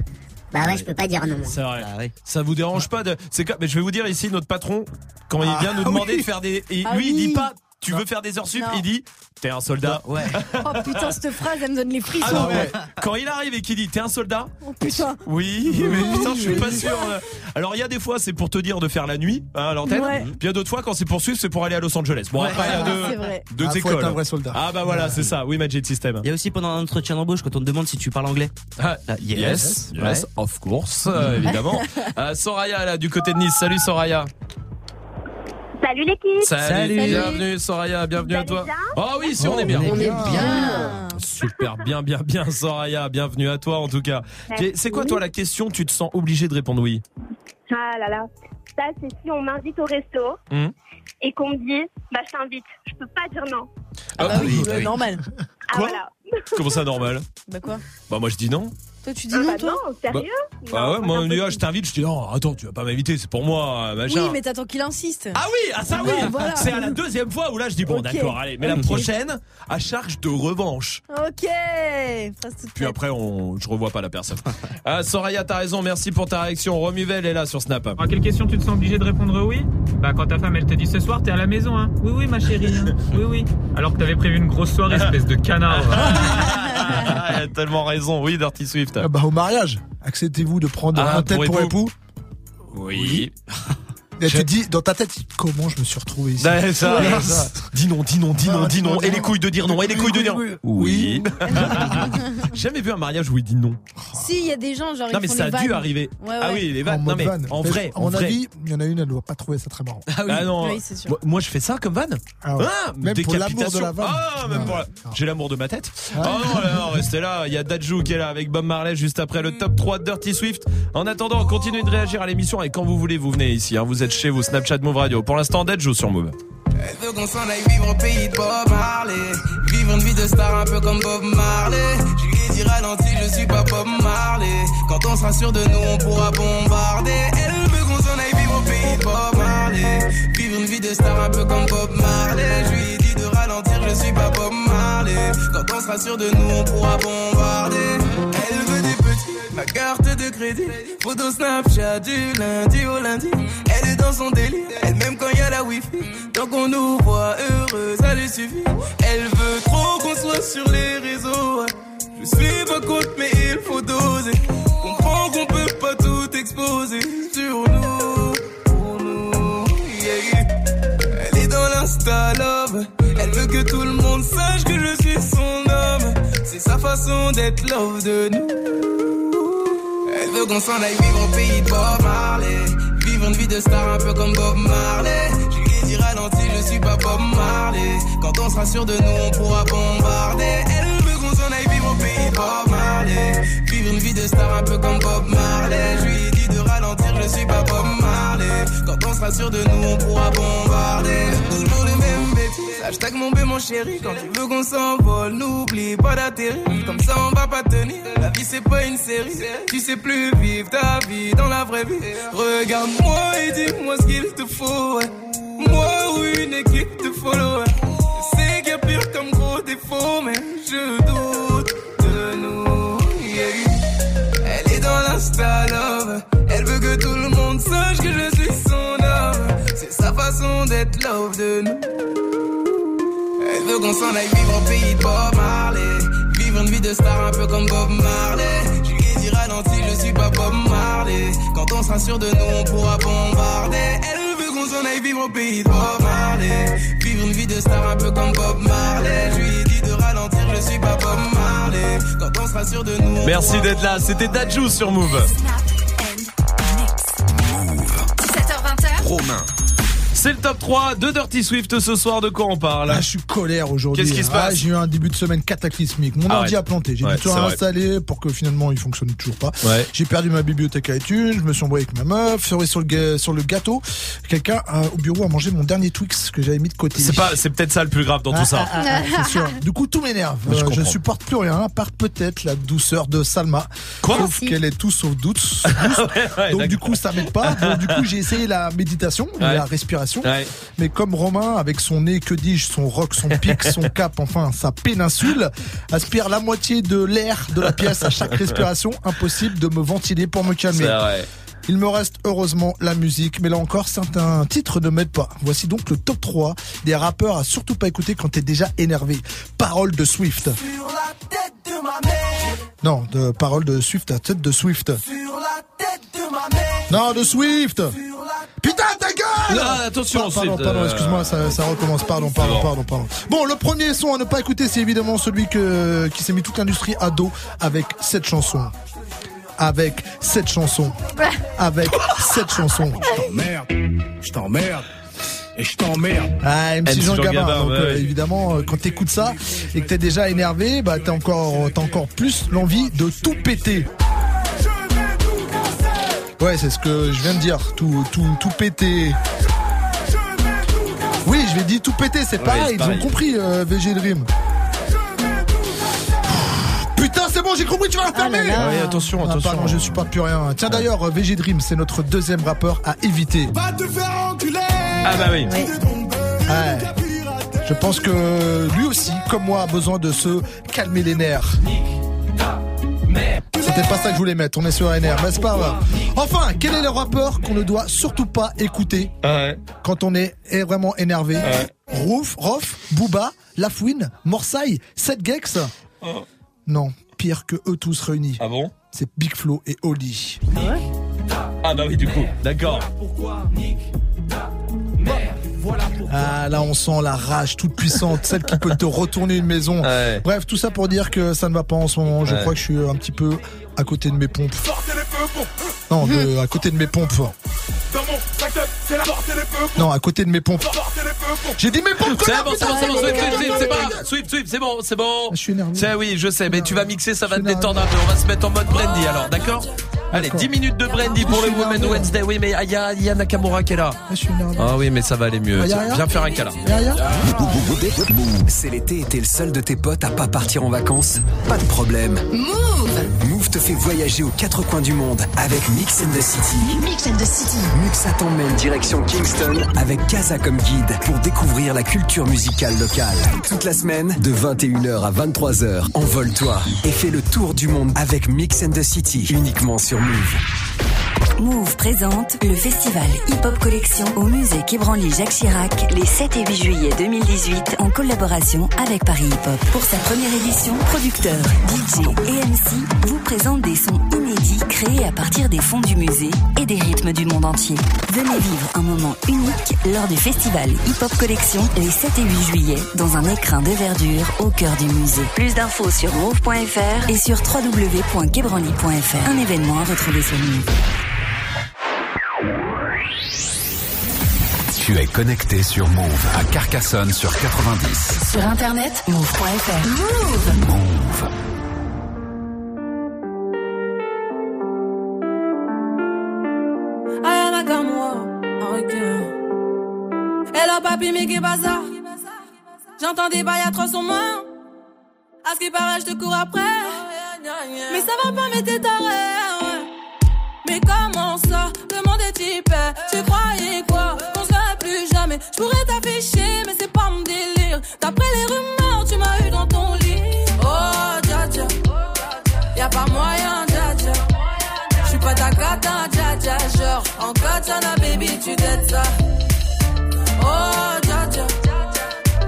Bah ouais, je peux pas dire non. moi. C'est vrai. Ah ouais. Ça vous dérange pas de. C'est quoi Mais je vais vous dire ici, notre patron, quand il Ah, vient nous demander oui. de faire des. et Ah lui, il dit oui. pas. Tu veux faire des heures sup. Il dit T'es un soldat. Ouais. Oh putain, cette phrase, elle me donne les frissons. Ah non, ouais. Quand il arrive et qu'il dit T'es un soldat Oh putain. Oui, mais putain, je suis pas sûr. Alors, il y a des fois, c'est pour te dire de faire la nuit hein, à l'antenne. Ouais. Puis il y a d'autres fois, quand c'est pour suivre, c'est pour aller à Los Angeles. Bon, Ouais. après, il y a Ah, deux, Ah, écoles. un vrai soldat. Ah, bah voilà, c'est ça. Oui, Magic System. Il y a aussi pendant un entretien d'embauche quand on te demande si tu parles anglais. Ah, Ah, yes, yes, Ouais. of course, euh, évidemment. Euh, Soraya, là, du côté de Nice. Salut, Soraya. Salut l'équipe Salut, Salut. bienvenue Soraya, bienvenue à toi. bien? Oh oui, si on est bien. On est bien. Super, bien, bien, bien, Soraya, bienvenue à toi en tout cas. C'est quoi toi la question? Tu te sens obligé de répondre oui Ah là là. Ça c'est si on m'invite au resto Hum. et qu'on me dit bah je t'invite. Je peux pas dire non. Ah bah oui, euh, normal. Ah Quoi? voilà. Comment ça normal? Bah quoi? Bah moi je dis non. Toi, tu dis Ah, non, bah toi non, sérieux Bah ouais, Non, moi ah, je t'invite, je dis non, attends, tu vas pas m'inviter, c'est pour moi, machin. Oui, mais t'attends qu'il insiste. Ah oui, ah ça oui, Ouais, voilà. c'est à la deuxième fois où là je dis bon d'accord, allez, mais la prochaine à charge de revanche. Ok. Puis après on, je revois pas la personne. Ah, Soraya, t'as raison, merci pour ta réaction. Romuvel est là sur Snap. À quelle question tu te sens obligé de répondre oui? Bah quand ta femme elle te dit ce soir t'es à la maison hein Oui oui ma chérie hein. Oui oui Alors que t'avais prévu une grosse soirée espèce de canard Ah, elle a tellement raison, oui, Dirty Swift. Ah bah, au mariage, acceptez-vous de prendre Ah, un tête pour pour époux. époux? Oui. Et tu dis, dans ta tête, comment je me suis retrouvé ici Ouais, ça, Ouais, ça. Dis non, dis non, dis non, dis non. Et les couilles de dire non, et les couilles de dire oui. Jamais vu un mariage où il dit non. Si, il y a des gens, genre, Non ils mais font ça a dû arriver. Ouais, Ah oui, les En vannes. Non mode mais van. en vrai, en mon vrai. avis, il y en a une, elle doit pas trouver ça très marrant. Ah, non. Oui, c'est sûr. Moi, moi, je fais ça comme van. Ah ouais. Même pour l'amour de décapitation. la vanne. Ah, même pour la- J'ai l'amour de ma tête. Oh non, là, non, restez là. Il y a Dajou qui est là avec Bob Marley juste après le top 3 de Dirty Swift. En attendant, continuez de réagir à l'émission et quand vous voulez, vous venez ici. hein. Vous êtes chez vous, Snapchat Move Radio. Pour l'instant, Dajou sur Move. Elle veut qu'on s'en aille vivre au pays de Bob Marley. Vivre une vie de star un peu comme Bob Marley. Je lui ai dit ralenti, je suis pas Bob Marley. Quand on sera sûr de nous, on pourra bombarder. Elle veut qu'on s'en aille vivre au pays de Bob Marley. Vivre une vie de star un peu comme Bob Marley. Je lui ai dit de ralentir, je suis pas Bob Marley. Quand on sera sûr de nous, on pourra bombarder. Elle veut ma carte de crédit. Photo Snapchat du lundi au lundi. Elle est dans son délire, elle même quand il y a la wifi. Tant qu'on nous voit heureux, ça lui suffit. Elle veut trop qu'on soit sur les réseaux. Je suis pas contre, mais il faut doser. Comprends qu'on peut pas tout exposer sur nous. Pour nous. Elle est dans l'insta love. Elle veut que tout le monde sache que je suis. Sa façon d'être love de nous. Elle veut qu'on s'en aille vivre au pays de Bob Marley. Vivre une vie de star un peu comme Bob Marley. Je lui dit ralenti, je suis pas Bob Marley. Quand on sera sûr de nous, on pourra bombarder. Elle veut qu'on s'en aille vivre au pays de Bob Marley. Vivre une vie de star un peu comme Bob Marley. Je je suis pas Bob Marley. Quand on sera sûr de nous, on pourra bombarder. Toujours les mêmes bêtises. Hashtag mon bé, mon chéri. Quand tu veux qu'on s'envole, n'oublie pas d'atterrir. Comme ça, on va pas tenir. La vie, c'est pas une série. Tu sais plus vivre ta vie dans la vraie vie. Regarde-moi et dis-moi ce qu'il te faut. Moi ou une équipe de followers. Je sais qu'il y a pire comme gros défaut, mais je doute de nous. Elle est dans l'insta love. Que tout le monde sache que je suis son homme. C'est sa façon d'être love de nous. Elle veut qu'on s'en aille vivre au pays de Bob Marley. Vivre une vie de star un peu comme Bob Marley. Je lui ai dit ralenti, je suis pas Bob Marley. Quand on sera sûr de nous, on pourra bombarder. Elle veut qu'on s'en aille vivre au pays de Bob Marley. Vivre une vie de star un peu comme Bob Marley. Je lui ai dit de ralentir, je suis pas Bob Marley. Quand on sera sûr de nous, on Merci d'être là. C'était Dajou sur Move. Romain. C'est le top 3 de Dirty Swift ce soir. De quoi on parle Ah, je suis colère aujourd'hui. Qu'est-ce qui se Ah, passe J'ai eu un début de semaine cataclysmique. Mon Ah ordi a planté. J'ai Ouais, dû tout réinstaller pour que finalement il fonctionne toujours pas. Ouais. J'ai perdu ma bibliothèque à iTunes. Je me suis embrouillé avec ma meuf. Cerise sur le, ga- sur le gâteau. Quelqu'un euh, au bureau a mangé mon dernier Twix que j'avais mis de côté. C'est pas, c'est peut-être ça le plus grave dans tout ça. Ah, ah, ah, c'est sûr. Du coup, tout m'énerve. Je Euh, je, supporte plus rien, à part peut-être la douceur de Salma. Quoi Sauf qu'elle est tout sauf douce. Donc du coup, ça m'aide pas. Donc du coup, j'ai essayé la méditation, la respiration. Ouais. Mais comme Romain, avec son nez, que dis-je, son rock, son pic, son cap, enfin sa péninsule, aspire la moitié de l'air de la pièce à chaque respiration, impossible de me ventiler pour me calmer. Il me reste heureusement la musique, mais là encore, certains titres ne m'aident pas. Voici donc le top 3 des rappeurs à surtout pas écouter quand t'es déjà énervé. Parole de Swift. Sur la tête de ma mère. Non, de parole de Swift à tête de Swift. Sur la tête de ma mère. Non, de Swift Non, attention, Pa- Pardon, pardon, euh, excuse-moi, ça, ça recommence. Pardon, pardon, pardon, pardon. Bon, le premier son à ne pas écouter, c'est évidemment celui que, qui s'est mis toute l'industrie à dos avec cette chanson. Avec cette chanson. Avec cette chanson. T'emmerde, je t'emmerde, et je t'emmerde. Ah, MC MC Jean Jean Gabin. Gabin, Donc, ouais, euh, ouais. évidemment, euh, quand t'écoutes ça et que t'es déjà énervé, bah t'as encore, t'as encore plus l'envie de tout péter. Ouais, c'est ce que je viens de dire. Tout, tout, tout péter. Oui, je vais dire tout péter, c'est Ouais, pareil. Ils pareil. ont compris, euh, VG Dream. Putain, c'est bon, j'ai compris, tu vas la fermer. Ah attention, Ah, attention. pardon, je suis pas plus rien. Tiens d'ailleurs, VG Dream, c'est notre deuxième rappeur à éviter. Va te faire enculer. Ah bah oui. Oui. Ouais. Je pense que lui aussi, comme moi, a besoin de se calmer les nerfs. C'était pas ça que je voulais mettre, on est sur NR, mais c'est pas grave. Enfin, quel est le rappeur qu'on ne doit surtout pas écouter Ouais. quand on est vraiment énervé Rouf, Rof, Booba, Lafouine, Morsay, Seth Gex Non, pire que eux tous réunis. Ah bon C'est Big Flo et Oli. Ah bah oui, du coup. D'accord. Ah, là, on sent la rage toute puissante, celle qui peut te retourner une maison. Bref, tout ça pour dire que ça ne va pas en ce moment. Je Ouais. crois que je suis un petit peu à côté de mes pompes. Non, de- à côté de mes pompes. Non, à côté de mes pompes. J'ai dit mes pompes, C'est bon, c'est bon, c'est bon, Swift, Swift, Swift, c'est bon, Swift, Swift, c'est bon, c'est bon. Je suis énervé. C'est oui, je sais, mais tu vas mixer, ça va te détendre un peu. On va se mettre en mode brandy alors, d'accord Allez, 10 minutes de brandy pour le Women Wednesday. Oui, mais il y a, Nakamura qui est là. Je suis énervé. Ah oui, mais ça va aller mieux. Ah, Viens faire un câlin. C'est l'été et t'es le seul de tes potes à pas partir en vacances Pas de problème. Move Move te fait voyager aux quatre coins du monde avec Mix and the City. Mix and the City. Muxa t'emmène direction Kingston avec Casa comme guide pour découvrir la culture musicale locale. Toute la semaine, de 21h à 23h, envole-toi et fais le tour du monde avec Mix and the City, uniquement sur Move. Move présente le festival Hip Hop Collection au musée Quai Jacques Chirac les 7 et 8 juillet 2018 en collaboration avec Paris Hip Hop. Pour sa première édition, producteurs, DJ et MC vous présentent des sons inédits créés à partir des fonds du musée et des rythmes du monde entier. Venez vivre un moment unique lors du festival Hip Hop Collection les 7 et 8 juillet dans un écrin de verdure au cœur du musée. Plus d'infos sur move.fr et sur www.quebranly.fr. Un événement à retrouver sur Move. Tu es connecté sur Move à Carcassonne sur 90. Sur internet, move.fr. Move. Move. Aya Nakamura, ok. Hello papi, mais qu'est bazar J'entends des bails à 300 mains. À ce qui paraît, je te cours après. Mais ça va pas, mais t'es taré. Mais comment ça? Le monde est type. Tu croyais quoi? Jamais. Je pourrais t'afficher, mais c'est pas mon délire. D'après les rumeurs, tu m'as eu dans ton lit. Oh, dja dja. Y'a pas moyen, dja dja. J'suis pas ta cata, dja dja. Genre, en katana, baby, tu dettes ça. Oh, dja dja.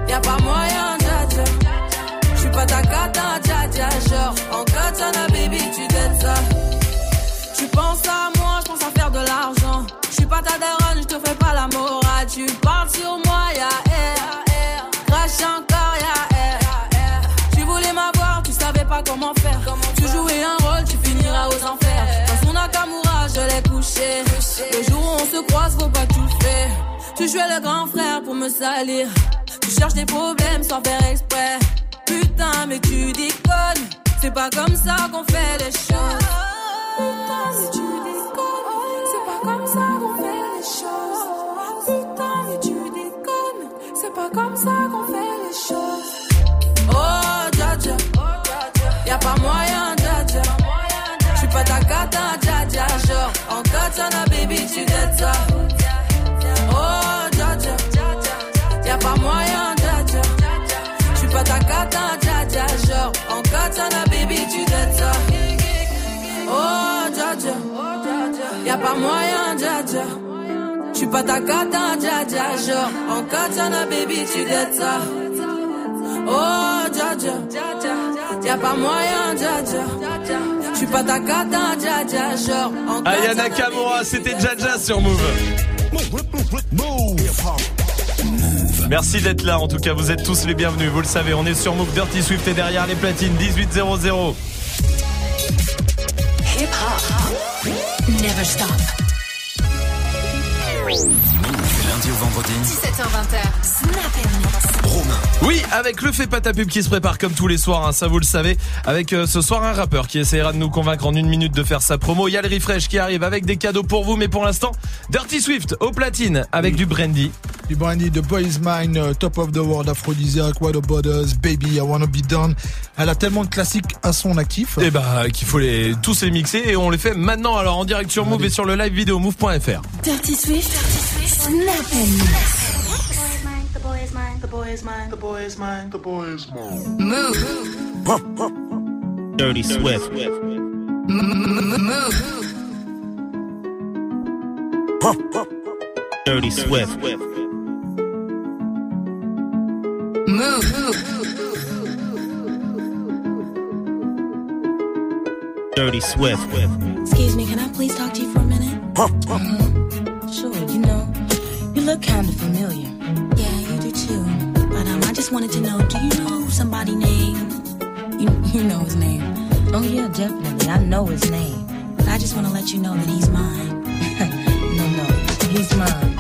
Y'a pas moyen, dja dja. J'suis pas ta cata, dja dja. Genre, en katana, baby, tu dettes ça. Tu penses à moi, je pense à faire de l'argent. Je suis pas ta daronne, je te fais pas la morale. Tu Le jour où on se croise, faut pas tout faire. Tu jouais le grand frère pour me salir. Tu cherches des problèmes sans faire exprès. Putain, mais tu déconnes. C'est pas comme ça qu'on fait les choses. Putain, mais tu déconnes. C'est pas comme ça qu'on fait les choses. Putain, mais tu déconnes. C'est pas comme ça qu'on fait les choses. Oh, dja. Y'a pas moyen, dja. J'suis pas ta cata, en katana, baby, tu ça. Oh, dja. Y'a pas moyen, dja. J'suis pas ta cata, dja. Genre, en katana, baby, tu ça. Oh, dja. Y'a pas moyen, dja. J'suis pas ta cata, dja. Genre, en katana, baby, tu ça. Oh, dja. Y'a pas moyen, dja dja. J'suis pas ta cata, dja dja. Genre, en Aya katana, Nakamura, c'était Jaja sur Move. Merci d'être là, en tout cas, vous êtes tous les bienvenus, vous le savez, on est sur Move Dirty Swift et derrière les platines 1800. Hip hop. Never stop. Lundi au vendredi. 17h20. Snap and Romain. Oui, avec le fait pas ta pub qui se prépare comme tous les soirs, hein, ça vous le savez. Avec euh, ce soir un rappeur qui essaiera de nous convaincre en une minute de faire sa promo. Il y a le refresh qui arrive avec des cadeaux pour vous, mais pour l'instant, Dirty Swift au platine avec du brandy. Du brandy, The Boy's Mine, euh, Top of the World, Aphrodisiac, What About Us, Baby, I Wanna Be Done. Elle a tellement de classiques à son actif. Et bah qu'il faut les tous les mixer et on les fait maintenant alors en direct sur Move et sur le live vidéo move.fr. Dirty Swift. Snap and The boy is mine. The boy is mine. The boy is mine. The boy is mine. Move. Dirty Swift. Move. Dirty Swift. Move. Dirty Swift. Excuse me, can I please talk to you for a minute? Mhm. Sure, you know, you look kind of familiar. Yeah, you do too. But um, I just wanted to know, do you know somebody named? You, you know his name. Oh yeah, definitely. I know his name. But I just want to let you know that he's mine. No, no, he's mine.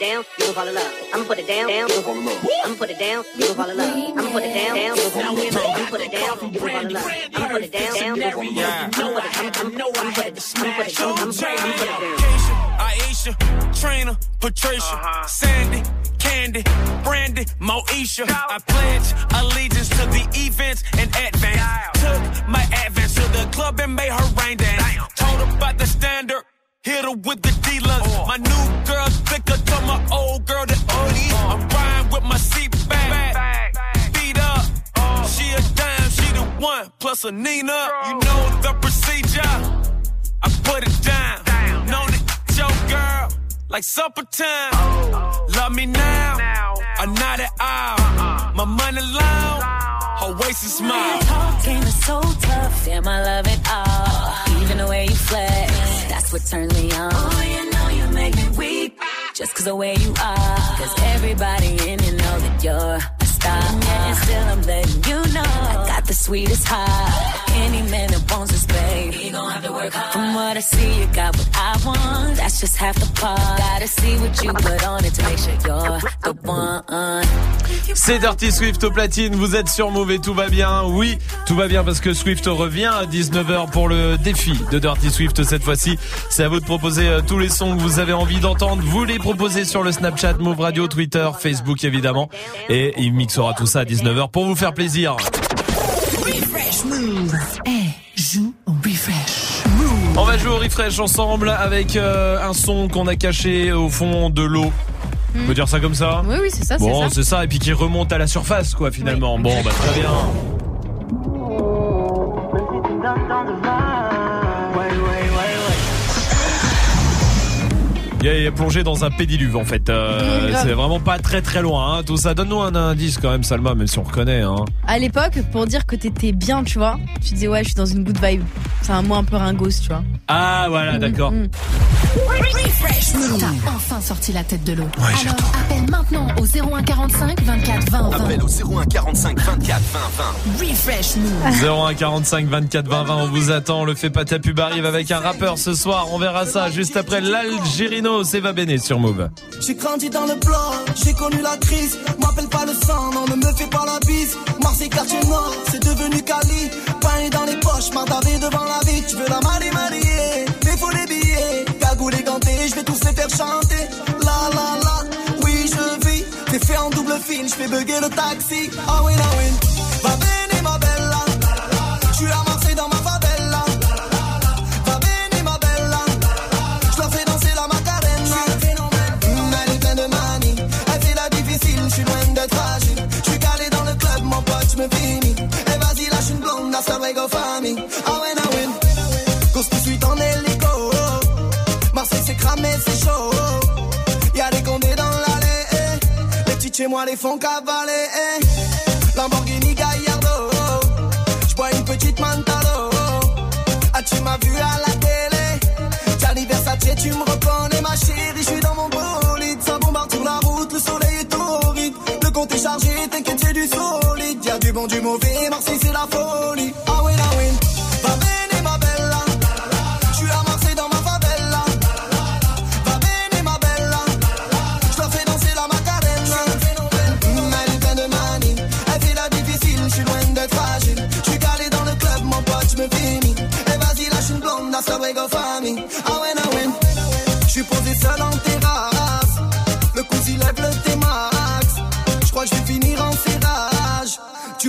down, you gon' fall in love. I'ma put it down, down, you gon' fall in love. I'ma put it down, you gon' fall in love. I'ma put it down, down, you gon' fall in love. I'ma put it down, you gon' fall in love. I'ma put it down, down, you gon' fall in love. I'ma put it down, down, you gon' fall in love. I'ma put it down, down, you gon' fall in love. I'ma put it down, down, you gon' fall in love. Trina, Patricia, uh-huh. Sandy, Candy, Brandy, Moesha. No. I pledge allegiance to the events and advance. Dial. Took my advance to the club and made her rain dance. Damn. Told about the standard Hit her with the D lunch. Uh, my new girl thicker than my old girl the OD. Uh, I'm riding with my seat back. back, feet up. Uh, she a dime, she the one. Plus a Nina. You know the procedure. I put it down. down. Known it, your girl. Like supper time. Oh. Love me now. now or not at all. My money long. Her waist is small. Talking is so tough, damn, I love it all. Even the way you flex, that's what turns me on. Oh, you know you make me weak, just cause the way you are. Cause everybody in you know that you're a star. And still I'm letting you know, I got the sweetest heart. Any man that wants this, babe, he gon' have to work hard. From what I see, you got what I want, that's just half the part. Gotta see what you put on it to make sure you're the one. C'est Dirty Swift au platine, vous êtes sur Move et tout va bien. Oui, tout va bien parce que Swift revient à 19h pour le défi de Dirty Swift cette fois-ci. C'est à vous de proposer euh, tous les sons que vous avez envie d'entendre. Vous les proposez sur le Snapchat Move Radio, Twitter, Facebook évidemment. Et il mixera tout ça à 19h pour vous faire plaisir. Refresh Move. Joue au refresh. On va jouer au refresh ensemble avec euh, un son qu'on a caché au fond de l'eau. On peut dire ça comme ça Oui, oui, c'est ça, c'est Bon, c'est ça, et puis qui remonte à la surface, quoi, finalement. Bon, bah très bien. Il est- il est plongé dans un pédiluve en fait. Euh, Mmh, c'est vraiment pas très très loin. Hein, tout ça. Donne-nous un indice quand même, Salma, même si on reconnaît. Hein. À l'époque, pour dire que t'étais bien, tu vois, tu disais ouais, je suis dans une good vibe. C'est un mot un peu ringos, tu vois. Ah voilà, d'accord. Refresh Move. T'as enfin sorti la tête de l'eau. Alors appelle maintenant au 01 45 24 20 20. Appel au 01 45 24 20 20. Refresh Move. 01 45 24 20 20 on vous attend le fait pas ta pub arrive avec un rappeur ce soir on verra ça juste après l'Algérino c'est va Bene sur Move J'ai grandi dans le bloc, j'ai connu la crise. M'appelle pas le sang, non, ne me fais pas la bise. Marseille, quartier nord, c'est devenu Cali. Pain dans les poches, m'attarder devant la vie. Tu veux la marier, marier, mais faut les billets. Cagoule et ganté, je vais tous les faire chanter. La la la, oui, je vis. T'es fait en double fil, je fais bugger le taxi. Ah oui, ah oui. Va lâche une blonde, hasta luego, famille. Ah ah ouais. Cause tout de suite en hélico. Marseille, c'est cramé, c'est chaud. Y'a des condés dans l'allée. eh. Les petits chez moi les font cavaler. eh. Lamborghini Gallardo. J'bois une petite Mantalo. Ah, tu m'as vu à la du mauvais, Marseille, c'est la folie. Ah oui, ah oui. Va bene, ma bella. Je suis à Marseille dans ma favela. Va bene, ma bella. Je leur fais danser la macarena. Mm, Elle est pleine de manie. Elle fait la difficile, je suis loin d'être fragile. Je suis calé dans le club, mon pote, je me finis. Et vas-y, lâche une blonde, hasta luego, famille. Ah ouais, ah ouais. Je suis posé seul en terrasse.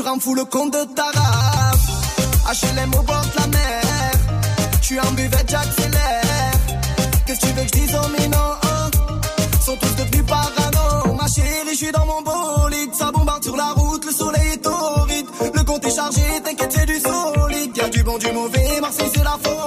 Tu rends fou le compte de ta race. HLM au bord de la mer. Suis en buvette, j'accélère. Qu'est-ce que tu veux que je dise aux minots Sont tous devenus parano. Ma chérie, je suis dans mon bolide. Ça bombarde sur la route, le soleil est torride. Le compte est chargé, t'inquiète, c'est du solide. Y'a du bon, du mauvais, Marseille, c'est la folie.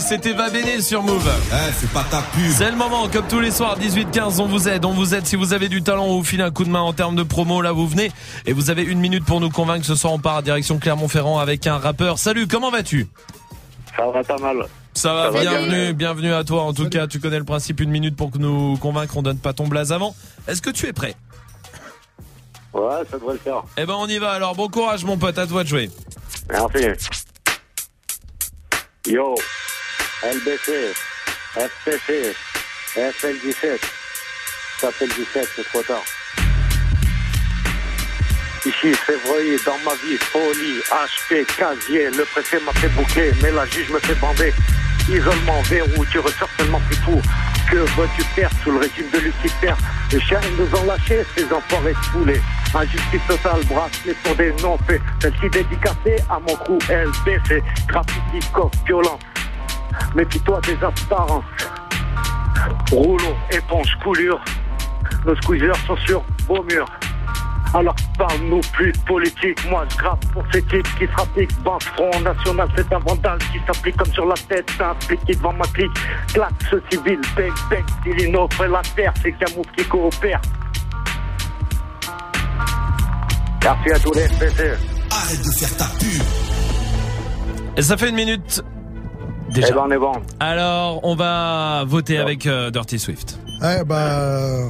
C'était Va Bene sur Move. Eh, c'est pas ta pub. C'est le moment, comme tous les soirs, 18-15, on vous aide, on vous aide. Si vous avez du talent, on vous file un coup de main en termes de promo. Là, vous venez et vous avez une minute pour nous convaincre. Ce soir, on part à direction Clermont-Ferrand avec un rappeur. Salut, comment vas-tu? Ça va pas mal. Ça va, Ça va bienvenue, bien. bienvenue à toi. En tout cas, tu connais le principe, une minute pour que nous convaincre, on donne pas ton blaze avant. Est-ce que tu es prêt? Ouais, ça devrait le faire. Eh ben, on y va. Alors, bon courage, mon pote, à toi de jouer. Merci. Yo, LBC, FPC, FL17. Ça fait le 17, c'est trop tard. Ici, février, dans ma vie, folie, HP, casier, le préfet m'a fait boucler, mais la juge me fait bander. Isolement, verrou, tu ressors tellement plus fou. Que veux-tu faire sous le régime de Lucifer? Les chiens nous ont lâchés, ces enfoirés foulés. Injustice totale, bracelet pour des non-faits. Celle-ci dédicacée à mon crew LBC. Graffiti, coffre, violence. Méfie-toi des apparences. Rouleau, éponge, coulure. Nos squeezers sont sur vos murs. Alors parle-nous plus de politique, moi je grappe pour ces types qui se rappliquent. Ban Front National, c'est un vandale qui s'applique comme sur la tête, impliqué devant ma clique. Claque ce civil, bang bang, il la terre, c'est move qui coopère. Merci à tous les SPC. Arrête de faire ta pub. Et ça fait une minute. Déjà. Eh ben on est bon. Alors, on va voter avec euh, Dirty Swift. Ouais, bah.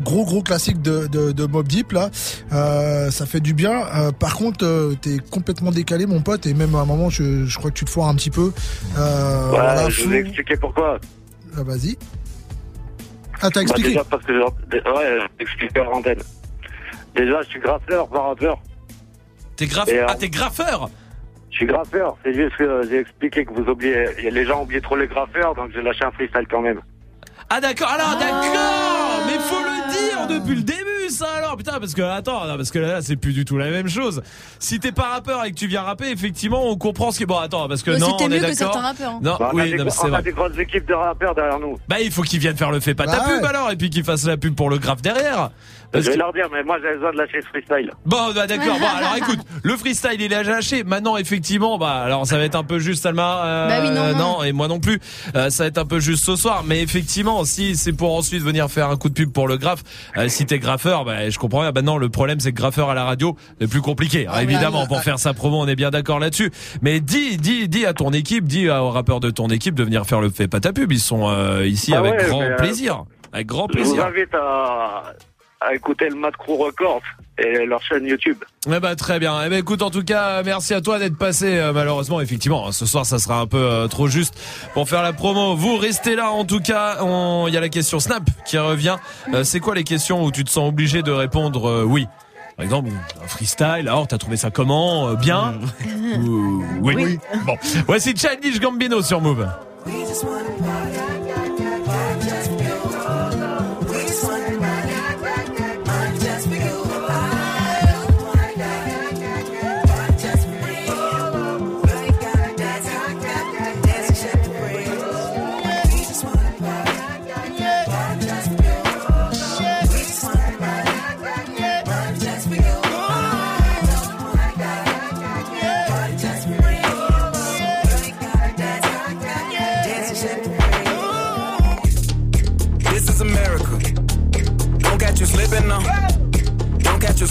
Gros gros classique de, de, de Mob Deep là, Euh, ça fait du bien. Euh, par contre, euh, t'es complètement décalé mon pote et même à un moment je, je crois que tu te foires un petit peu. Euh, Ouais, voilà, je fou. vous ai expliqué pourquoi. Ah, Vas-y. Ah t'as Bah, expliqué. déjà parce que ouais, expliqué en antenne. Déjà, je suis graffeur, pas rappeur. T'es graff... Et, euh, Ah, t'es graffeur Je suis graffeur, c'est juste que j'ai expliqué que vous oubliez, les gens oubliaient trop les graffeurs, donc j'ai lâché un freestyle quand même. Ah d'accord, alors d'accord Mais faut le dire depuis le début ça alors Putain parce que attends, non, parce que là c'est plus du tout la même chose. Si t'es pas rappeur et que tu viens rapper, effectivement on comprend ce qui est bon. Attends parce que Mais non, on mieux est que d'accord. rappeurs, hein. Non, Bah, on a oui, des, non, mais c'est on a vrai. des grosses équipes de rappeurs derrière nous. Bah il faut qu'ils viennent faire le fait pas ta Bah, pub alors et puis qu'ils fassent la pub pour le graphe derrière. Parce je vais que- leur dire, mais moi j'avais besoin de lâcher ce freestyle. Bon, bah d'accord. Bon, alors écoute, le freestyle il est lâché. Maintenant, effectivement, bah alors ça va être un peu juste, Salma. euh, Bah oui, non, non. et moi non plus. Euh, ça va être un peu juste ce soir. Mais effectivement, si c'est pour ensuite venir faire un coup de pub pour le graphe, euh, si t'es graffeur, bah je comprends bien. Bah non, le problème c'est que graffeur à la radio, c'est plus compliqué. Alors, évidemment, pour faire sa promo, on est bien d'accord là-dessus. Mais dis, dis, dis à ton équipe, dis aux rappeurs de ton équipe de venir faire le fait pas ta pub. Ils sont euh, ici avec ouais, grand euh, plaisir. Avec grand Je vous plaisir. invite à, à écouter le Mad Crew Records et leur chaîne YouTube. Eh ben très bien. Eh ben écoute, en tout cas, merci à toi d'être passé. Euh, malheureusement, effectivement, ce soir, ça sera un peu euh, trop juste pour faire la promo. Vous restez là. En tout cas, on- il y a la question Snap qui revient. Euh, c'est quoi les questions où tu te sens obligé de répondre euh, oui? Par exemple, un freestyle. Alors, t'as trouvé ça comment Bien? Ou- oui. Bon, voici Childish Gambino sur Move.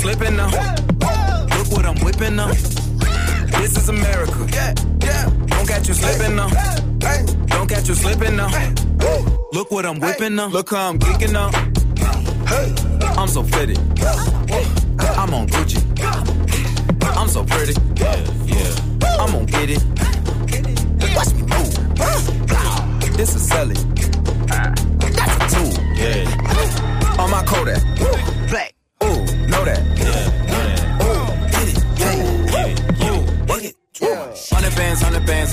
Slipping now. Look what I'm whipping now. This is America. Yeah, yeah. Don't catch you slipping now. Don't catch you slipping now. Look what I'm whipping now. Look how I'm kicking now. I'm so pretty. I'm on Gucci. I'm so pretty. Yeah, yeah. I'm gonna get it. Watch me move. This is selling. That's a tool. Yeah. On my Kodak. Black.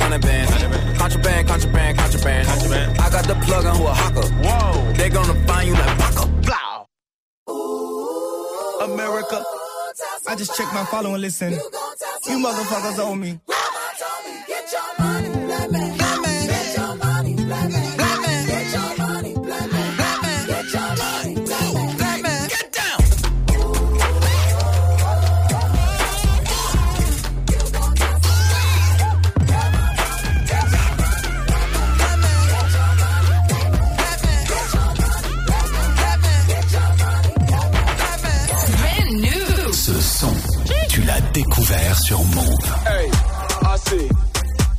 Hundred bands. Contraband, contraband, contraband. Contraband. I got the plug on who a hawker. Whoa. They gonna find you like Paco. Blow. America. I just checked my follow and listen. You motherfuckers owe me.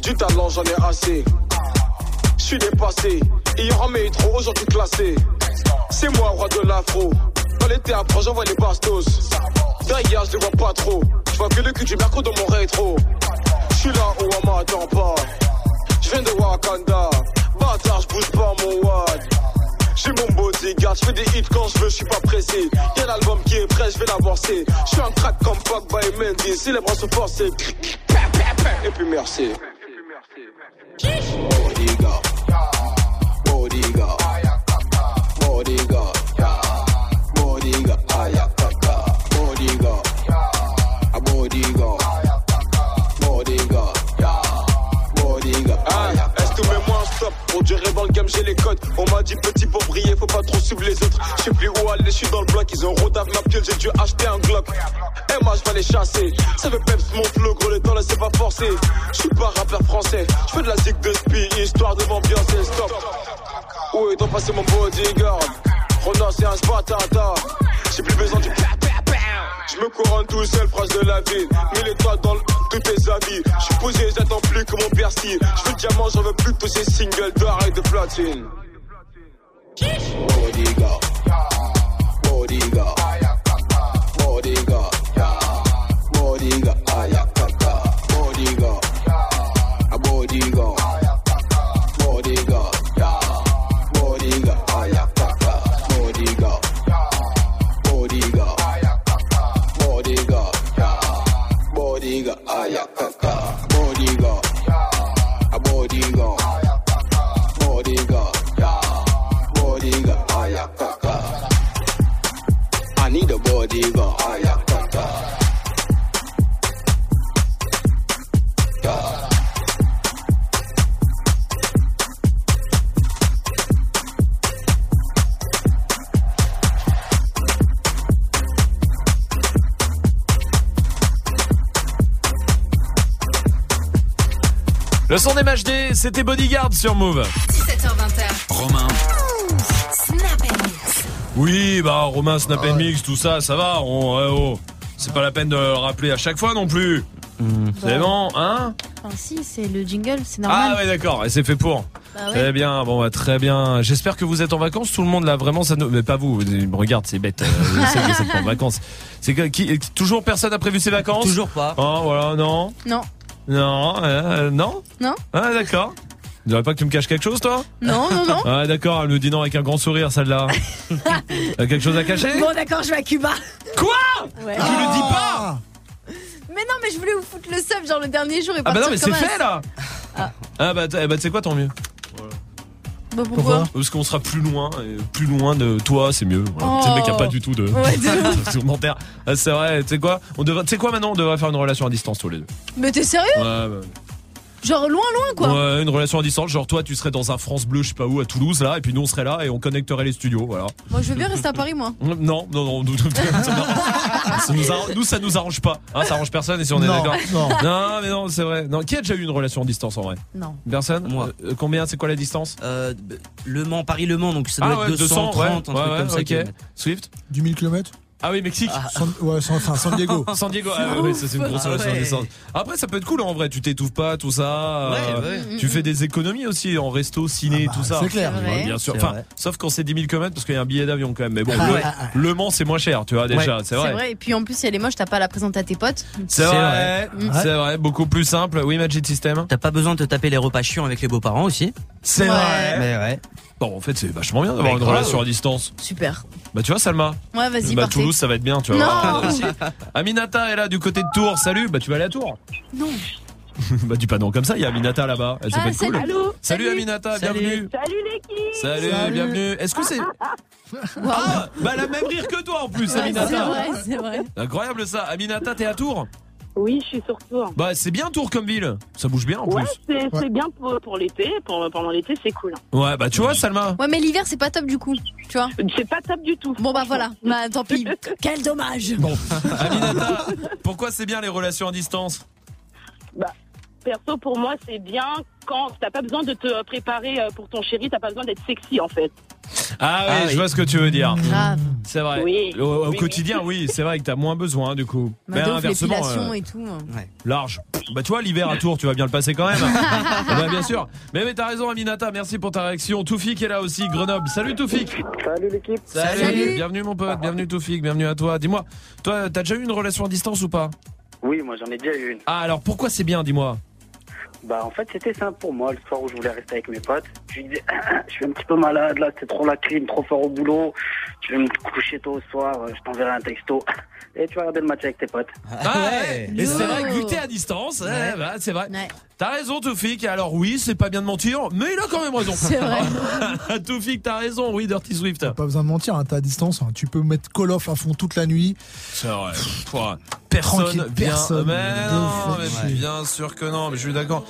Du talent, j'en ai assez. Je suis dépassé. Hier en métro, aujourd'hui classé. C'est moi, roi de l'afro. Dans les théâtres, j'envoie les bastos. Derrière, je vois pas trop. Je vois que le cul du merco dans mon rétro. Je suis là où on m'attend pas. Je viens de Wakanda. Bâtard, je bouge pas mon wad. J'ai mon bodyguard, je fais des hits quand je veux, suis pas pressé. Y'a l'album qui est prêt, je vais l'avancer. Je suis un crack comme Pogba et Mendy, si les bras sont forcés. Et puis merci. Bodyguard. Bodyguard. Bodyguard. Le j'ai les codes. On m'a dit petit pour briller faut pas trop suivre les autres. Je sais plus où aller je suis dans le bloc Ils ont rodave ma piole j'ai dû acheter un Glock. Et moi je vais les chasser. Ça veut peps mon flow gros les temps là c'est pas forcé. Je suis pas rappeur français. Je fais de la zig de spi Histoire de m'ambiancer stop. Où est donc passé mon bodyguard? Rona c'est un spatata J'ai plus besoin du je me couronne tout seul, proche de la ville. Mille étoiles dans le- tous tes habits. Je suis posé, j'attends plus que mon persil. Je veux diamant, j'en veux plus que tous ces singles d'or et de platine. Bodyguard. Bodyguard. Bodyguard. Bodyguard. A. Le son des MHD, c'était Bodyguard sur Move. 17h20. Romain. Oui, bah Romain, Snap and Mix, tout ça, ça va. On, ouais, oh. C'est pas la peine de le rappeler à chaque fois non plus. C'est bon, hein Enfin, si, c'est le jingle, c'est Ah normal. ouais, d'accord. Et c'est fait pour. Bah ouais. Très bien, bon, bah, très bien. J'espère que vous êtes en vacances. Tout le monde là, vraiment, ça ne. Mais pas vous. Regarde, c'est bête. euh, Je sais que vous êtes pas en vacances. C'est que qui toujours personne a prévu ses vacances. Toujours pas. Oh voilà, non, Non, non, euh, non. non, Ah d'accord. Tu dirais pas que tu me caches quelque chose, toi non, non, non. Ah d'accord, elle me dit non avec un grand sourire, celle-là. T'as quelque chose à cacher Bon, d'accord, je vais à Cuba. Quoi Ouais. Tu le dis pas Mais non, mais je voulais vous foutre le seum, genre le dernier jour et Ah bah non, mais c'est comme un- fait là. Ah. Ah bah, t- eh bah tu sais quoi, tant mieux. Bah pourquoi Parce qu'on sera plus loin, et plus loin de toi, c'est mieux. Voilà. Oh. C'est le mec qui a pas du tout de, Ouais, de. Ah, c'est vrai, tu sais quoi On devrait, tu sais quoi maintenant On devrait faire une relation à distance tous les deux. Mais t'es sérieux? Ouais, bah, Genre loin, loin, quoi. ouais, une relation à distance. Genre toi, tu serais dans un France Bleu, je sais pas où, à Toulouse là, et puis nous on serait là et on connecterait les studios, voilà. Moi, je veux bien rester à Paris, moi. Non, non, non, nous, ça nous- ça nous arrange, nous, ça nous arrange pas. Hein, ça arrange personne et si on est Non, d'accord. non. non, mais non, c'est vrai. Non, qui a déjà eu une relation à distance en vrai Non. Personne Moi. Euh, Combien C'est quoi la distance Euh, Le Mans, Paris-Le Mans, donc ça doit Ah être ouais, 230, ouais, un ouais, truc ouais, comme ça. ok. kilomètres. Swift 10 000 km Ah oui, Mexique. San- ouais, San- enfin, San Diego. San Diego, ah ouais, ça c'est une grosse Ah relation ouais. Après, ça peut être cool en vrai, tu t'étouffes pas, tout ça. euh, Ouais, ouais. Tu fais des économies aussi en resto, ciné, tout ça. c'est clair. Bien sûr. Enfin, sauf quand c'est 10 000 km parce qu'il y a un billet d'avion quand même. Mais bon, Ah le, ouais. le Mans c'est moins cher, tu vois déjà, c'est vrai. Et puis en plus, si elle est moche, t'as pas à la présenter à tes potes. C'est vrai, c'est vrai, beaucoup plus simple. Oui, Magic System. T'as pas besoin de te taper les repas chiants avec les beaux-parents aussi. C'est vrai. Mais ouais. Bon, en fait, c'est vachement bien d'avoir Mais une grave. relation à distance. Super. Bah, tu vois, Salma. Ouais, vas-y, Bah, partez. Toulouse, ça va être bien, tu vois. Non. Aussi. Aminata est là du côté de Tours. Salut, bah, tu vas aller à Tours. Non. bah, dis pas non comme ça, il y a Aminata là-bas. Elle Ah, s'appelle cool. salut. Allô. Salut, Salut. Aminata, Salut. bienvenue. Salut l'équipe Salut, Salut. bienvenue. Est-ce que c'est. Ah, bah, elle a même rire que toi en plus, Ouais, Aminata. c'est vrai, c'est vrai. Incroyable ça. Aminata, t'es à Tours? Oui, je suis sur Tours. Bah, c'est bien Tours comme ville. Ça bouge bien en Ouais, plus. c'est c'est bien pour, pour l'été. Pour, pendant l'été, c'est cool. Ouais, bah, tu vois, Salma. Ouais, mais l'hiver, c'est pas top du coup. Tu vois C'est pas top du tout. Bon, bah voilà. Bah tant pis. Quel dommage. Bon, Aminata, pourquoi c'est bien les relations à distance Bah, perso, pour moi, c'est bien quand t'as pas besoin de te préparer euh, pour ton chéri, t'as pas besoin d'être sexy en fait. Ah oui, je vois ce que tu veux dire. Grave. C'est vrai. Oui. Au, au Oui, quotidien, oui, c'est vrai que t'as moins besoin du coup. Bah, de ouf, inversement, euh, et tout. large. Bah tu vois, l'hiver à Tours, tu vas bien le passer quand même. bah, bien sûr. Mais, mais t'as raison, Aminata. Merci pour ta réaction. Toufik est là aussi, Grenoble. Salut Toufik. Salut l'équipe. Salut. Bienvenue mon pote. Bienvenue Toufik. Bienvenue à toi. Dis-moi, toi, t'as déjà eu une relation à distance ou pas? Oui, moi j'en ai déjà eu une. Ah alors pourquoi c'est bien Dis-moi? Bah en fait c'était simple pour moi le soir où je voulais rester avec mes potes. Je lui disais je suis un petit peu malade là, c'est trop la clim, trop fort au boulot. Je vais me coucher tôt au soir, euh, je t'enverrai un texto. Et tu vas regarder le match avec tes potes. Ah ouais. Et c'est vrai que vu que t'es à distance, ouais, bah, c'est vrai. T'as raison Toufik. Alors oui, c'est pas bien de mentir, mais il a quand même raison. C'est vrai. Toufik, t'as raison. Oui, Dirty Swift. Pas besoin de mentir, hein, t'es à distance. hein. Tu peux mettre Call of à fond toute la nuit. C'est vrai. Personne vient. personne. Mais non, ouf. mais Ouais. bien sûr que non. Mais je suis d'accord.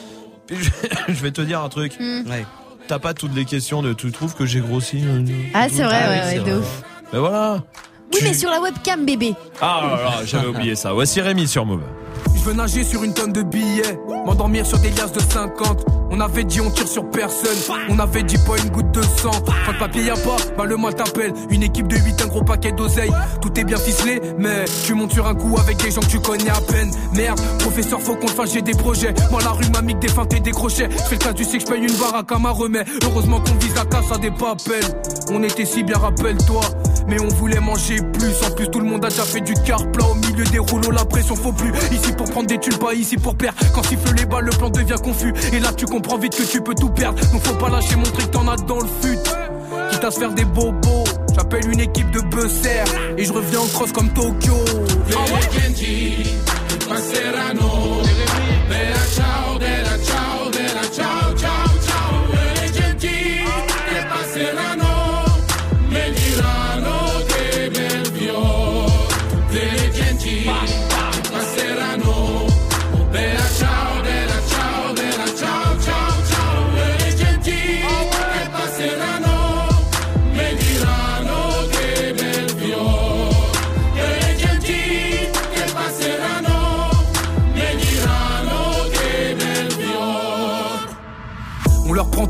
Puis Je vais te dire un truc. T'as pas toutes les questions de. Tu trouves que j'ai grossi euh, Ah, c'est vrai, Ah oui, ouais, c'est ouais, de ouf. Mais voilà. Oui, mais sur la webcam, bébé. Ah là là, j'avais oublié ça. Voici Rémi sur Move. Je veux nager sur une tonne de billets, m'endormir sur des liasses de 50. On avait dit on tire sur personne, on avait dit pas une goutte de sang. Quand le papier y a pas, bah le mois t'appelle. Une équipe de 8, un gros paquet d'oseille. Tout est bien ficelé, mais tu montes sur un coup avec des gens que tu connais à peine. Merde, professeur, faut qu'on fasse, j'ai des projets. Moi la rue m'a mis que des feintes et des crochets. Je fais le cas du sais que je paye une baraque à ma remet. Heureusement qu'on vise la casse à des papels. On était si bien, rappelle-toi. Mais on voulait manger plus. En plus, tout le monde a déjà fait du car plat au milieu des rouleaux. La pression faut plus. Pour prendre des thunes, pas ici pour perdre. Quand siffle les balles, le plan devient confus. Et là, tu comprends vite que tu peux tout perdre. Donc faut pas lâcher, montrer que t'en as dans le fut. Quitte à se faire des bobos. J'appelle une équipe de buzzer. Et je reviens en cross comme Tokyo.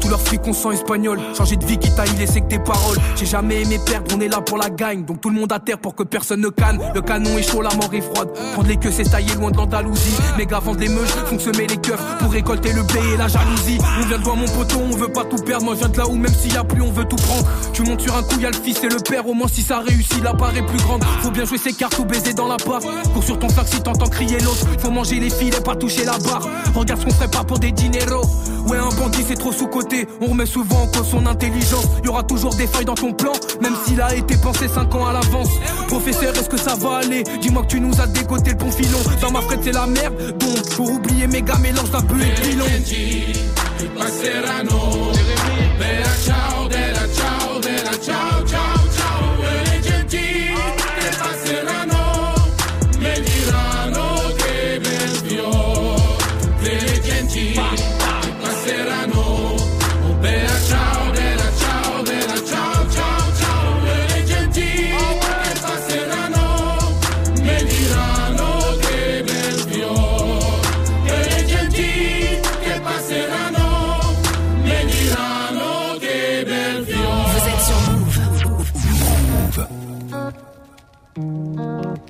On leur prend tout leur fric, on sent espagnol. Changer de vie, quitte à y laisser que des paroles. J'ai jamais aimé perdre, on est là pour la gagne. Donc tout le monde à terre pour que personne ne canne. Le canon est chaud, la mort est froide. Prendre les queues, c'est tailler loin de l'Andalousie. Méga vendre les meuches, font semer les keufs pour récolter le blé et la jalousie. On vient de voir mon poteau, on veut pas tout perdre. Moi je viens de là où même s'il y a plus, on veut tout prendre. Tu montes sur un coup, y le fils et le père. Au moins si ça réussit, la part est plus grande. Faut bien jouer ses cartes ou baiser dans la part. Cours sur ton sac si t'entends crier l'autre. Faut manger les filets, pas toucher la barre. Regarde ce qu'on ferait pas pour des dineros. Ouais, un bandit c'est trop sous-côté. On remet souvent en cause son intelligence. Y aura toujours des failles dans ton plan, même s'il a été pensé 5 ans à l'avance. Professeur, est-ce que ça va aller? Dis-moi que tu nous as dégoté le bon filon. Dans ma frette, c'est la merde. Donc, pour oublier méga mélange d'un peu et pilon.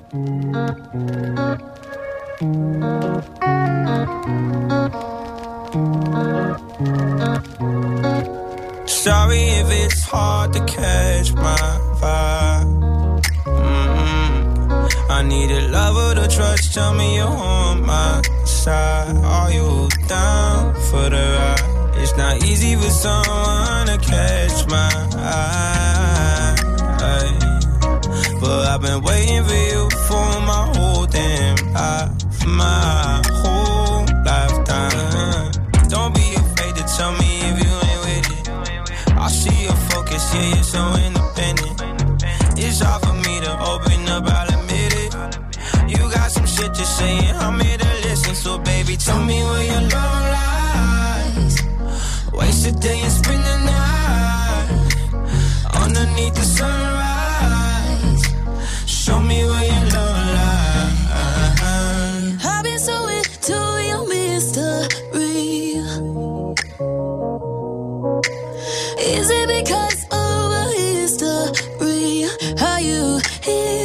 Sorry if it's hard to catch my vibe. mm I need a lover to trust. Tell me you're on my side. Are you down for the ride? It's not easy for someone to catch my eye. But I've been waiting for you for my whole damn life. My whole lifetime. Don't be afraid to tell me if you ain't with it. I see your focus, yeah, you're so independent. It's hard for me to open up, I'll admit it. You got some shit to say, and I'm here to listen. So, baby, tell me where your love lies. Waste a day and spend the night underneath the sunrise. Show me where. I've been so into your mystery. Is it because of a history? How you into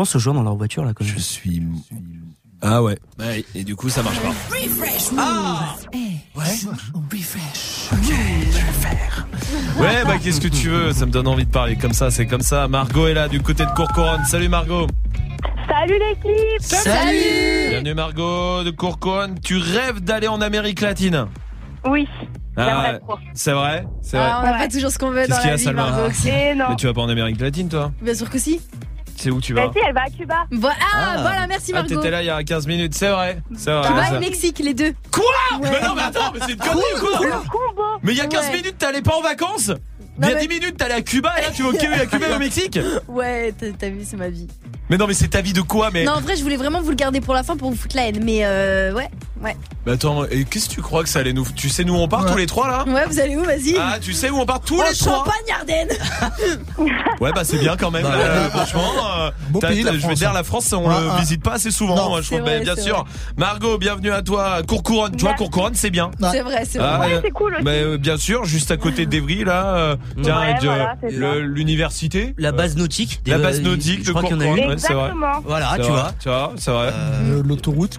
Pense aux gens dans leur voiture là. Comme je suis. Ah ouais. Ouais, et du coup, ça marche pas. Refresh Ah Ouais. Refresh. Ok, je vais faire. Ouais, bah qu'est-ce que tu veux? Ça me donne envie de parler comme ça, c'est comme ça. Margot est là du côté de Courcouronne. Salut Margot. Salut l'équipe Bienvenue Margot de Courcouronne. Tu rêves d'aller en Amérique latine? Oui. Ah, c'est vrai? C'est vrai? Ah, on n'a pas toujours ce qu'on veut dans qu'il y la a, vie, Margot. Mais tu vas pas en Amérique latine, toi? Bien sûr que si. C'est où tu Bah vas si, elle va à Cuba. Voilà, ah, voilà, merci Ah, Margot. t'étais là il y a 15 minutes, c'est vrai. C'est vrai. Cuba et Mexique, les deux. Quoi Ouais. Mais non, mais attends, mais c'est une connerie ou quoi Mais il y a 15 Ouais. minutes, t'allais pas en vacances Il y a mais- 10 minutes, t'allais à Cuba et là tu vas au Cuba, à Cuba et au Mexique Ouais, t'as t'as vu, c'est ma vie. Mais non, mais c'est ta vie de quoi mais... Non, en vrai, je voulais vraiment vous le garder pour la fin pour vous foutre la haine, mais euh, ouais, ouais. Mais attends, et qu'est-ce que tu crois que ça allait nous. Tu sais, nous on part tous les trois là? Ouais, vous allez où, vas-y? Ah, tu sais où on part tous En les trois? Champagne, Ardennes Ouais, bah c'est bien quand même. Bah, euh, bah, franchement, euh, beau t'as- pays, la je vais France, dire, hein. la France, on Ah, le ah. visite pas assez souvent. Non. moi, je trouve, vrai, mais bien sûr. Margot, bienvenue à toi. Courcouronne, tu vois. Courcouronne, c'est bien. C'est vrai, c'est vrai. Ah, Ouais, euh, c'est cool aussi. Mais euh, bien sûr, juste à côté d'Evry, là, euh, tiens, Ouais, de- voilà, l'université. La base nautique. La base nautique je de Courcouronne, c'est vrai. Exactement. Voilà, tu vrai, vois. Tu vois, c'est vrai. Euh, L'autoroute.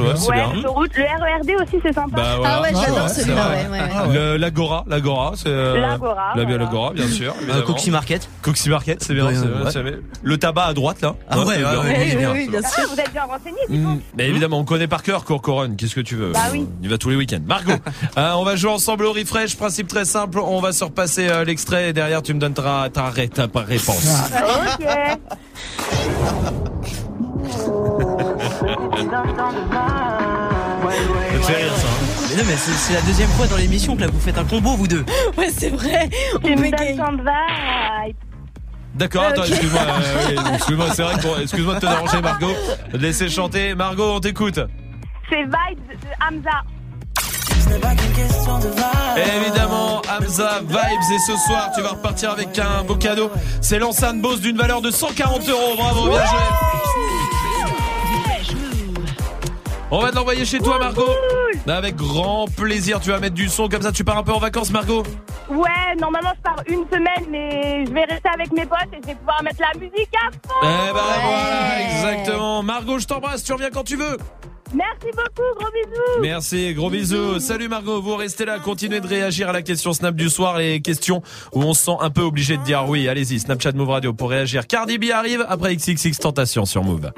Ouais, c'est bien. Le RERD aussi, c'est sympa. Bah, voilà. Ah ouais, j'adore c'est celui-là, vrai. ouais, ouais, ouais. Le- L'Agora, l'Agora, c'est euh, L'Agora, la voilà. l'Agora, bien sûr. évidemment. Coxy Market. Coxy Market, c'est bien. Ouais, c'est ouais. vrai, c'est- Le tabac à droite là. Ah ouais, c'est ouais, bien. ouais, Oui, bien. oui, oui, bien Ah, sûr. vous êtes bien renseigné, du coup. Mais évidemment, on connaît par cœur Courcoronne. Qu'est-ce que tu veux Bah oui. Y va tous les week-ends. Margot, euh, on va jouer ensemble au refresh. Principe très simple. On va se repasser euh, l'extrait et derrière tu me donneras ta, ré- ta réponse. Ok. Fait rire ça. hein Mais non, mais c'est la deuxième fois dans l'émission que là vous faites un combo vous deux. Ouais, c'est vrai. On bégaye. D'accord, attends, Ok. excuse-moi, euh, oui, excuse-moi, c'est vrai que bon, excuse-moi de te déranger, Margot. Laisser chanter. Margot, on t'écoute. C'est Vibes de Hamza. Évidemment, Hamza Vibes et ce soir tu vas repartir avec un beau cadeau. C'est l'enceinte Bose d'une valeur de 140 euros. Bravo, bien joué. On va te l'envoyer chez toi, Margot. Avec grand plaisir, tu vas mettre du son comme ça. Tu pars un peu en vacances, Margot. Ouais, normalement je pars une semaine, mais je vais rester avec mes potes et je vais pouvoir mettre la musique à fond. Eh ben voilà, exactement. Margot, je t'embrasse. Tu reviens quand tu veux. Merci beaucoup, gros bisous. Merci, gros bisous. Salut Margot, vous restez là, continuez de réagir à la question Snap du soir, les questions où on se sent un peu obligé de dire oui. Allez-y, Snapchat Move Radio pour réagir. Cardi B arrive après XXX Tentation sur Move.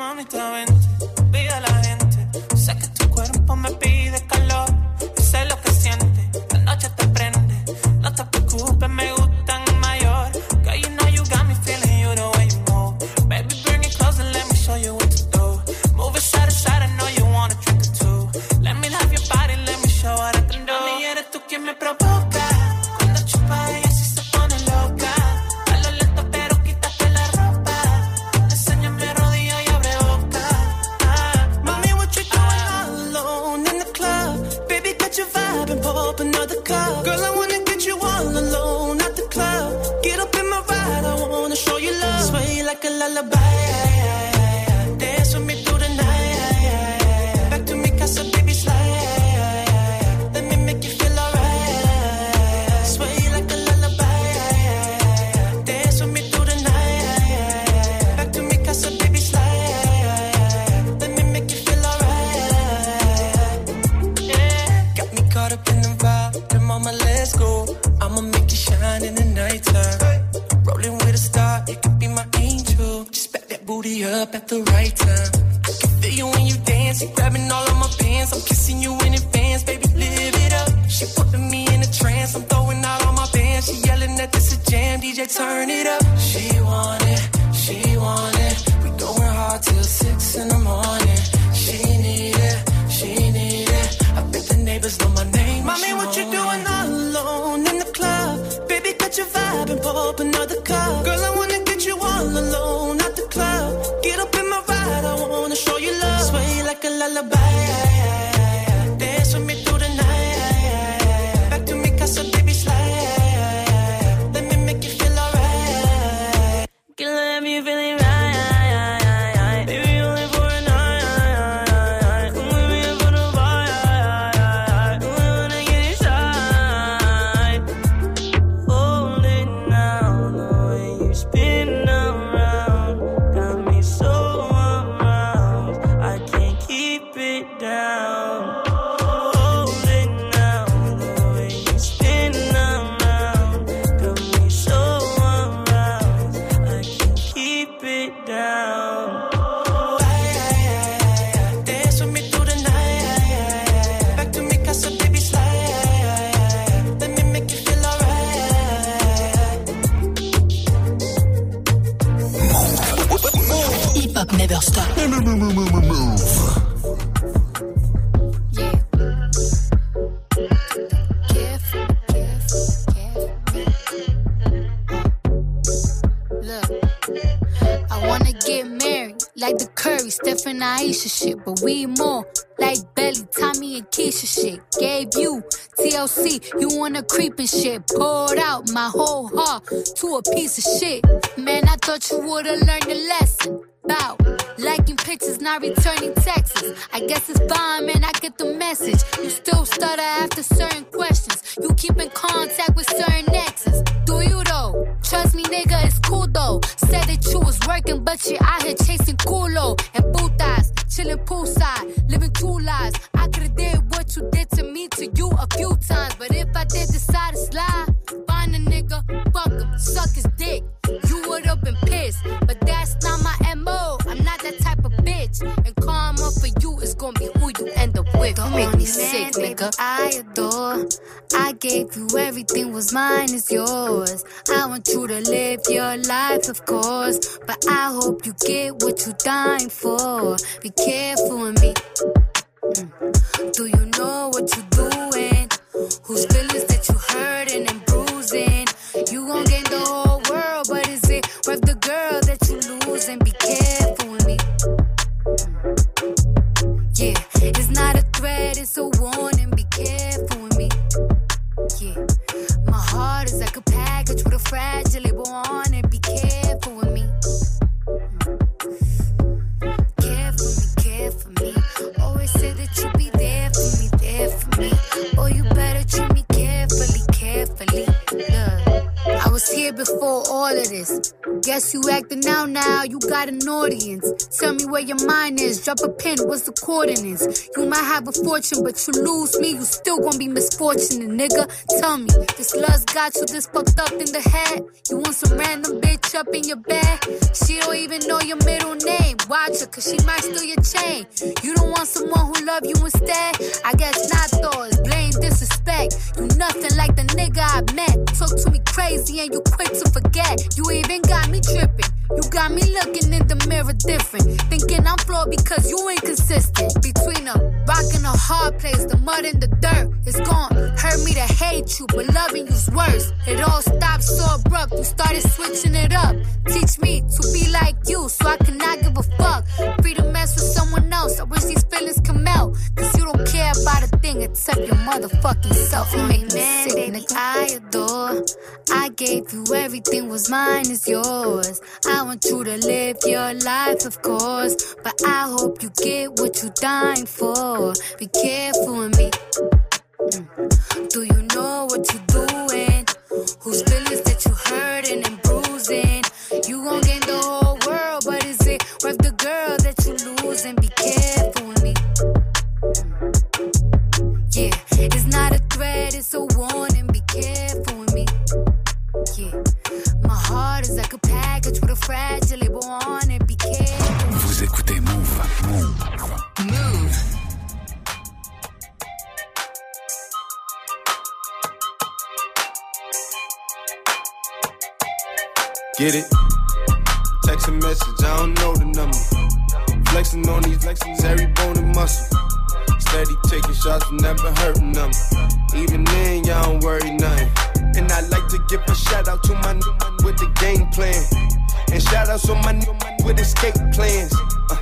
Shit. Poured out my whole heart to a piece of shit. Man, I thought you would've learned a lesson. About liking pictures, not returning your mind is, drop a pin, what's the coordinates? You might have a fortune, but you lose me, you still gonna be misfortunate, nigga. Tell me, this lust got you this fucked up in the head? You want some random bitch up in your bed? She don't even know your middle name. Watch her, cause she might steal your chain. You don't want someone who love you instead? I guess not though, it's blame disrespect. You nothing like the nigga I met. Talk to me crazy and you quick to forget. You even got me tripping. You got me looking in the mirror different. Thinking I'm flawed because you inconsistent. Between a rock and a hard place, the mud and the dirt. It's gone. Hurt me to hate you, but loving you's worse. It all stopped so abrupt. You started switching it up. Teach me to be like you so I cannot give a fuck. Free to mess with someone else. I wish these feelings can melt. Cause you don't care about a thing except your motherfucking self. You make me sick, nigga. I adore. I gave you everything was mine is yours. I want you to live your life, of course. But I hope you get what you're dying for. Be careful with me. Mm. Do you know what you're doing? Whose feelings that you're hurting and bruising? You gon' gain the whole world, but is it worth the girl that you losing? Be careful with me. Yeah, it's not a threat, it's a warning. Be careful with me. Yeah, my heart is like a package with a fragile label on it. Be careful. Vous écoutez Move. Move. Move. Get it? Text a message, I don't know the number. Flexing on these flexing every bone and muscle. Steady taking shots, never hurting them. Even then, y'all don't worry nothing. And I like to give a shout out to my new man with the game plan. And shout outs to my new with escape plans. Uh,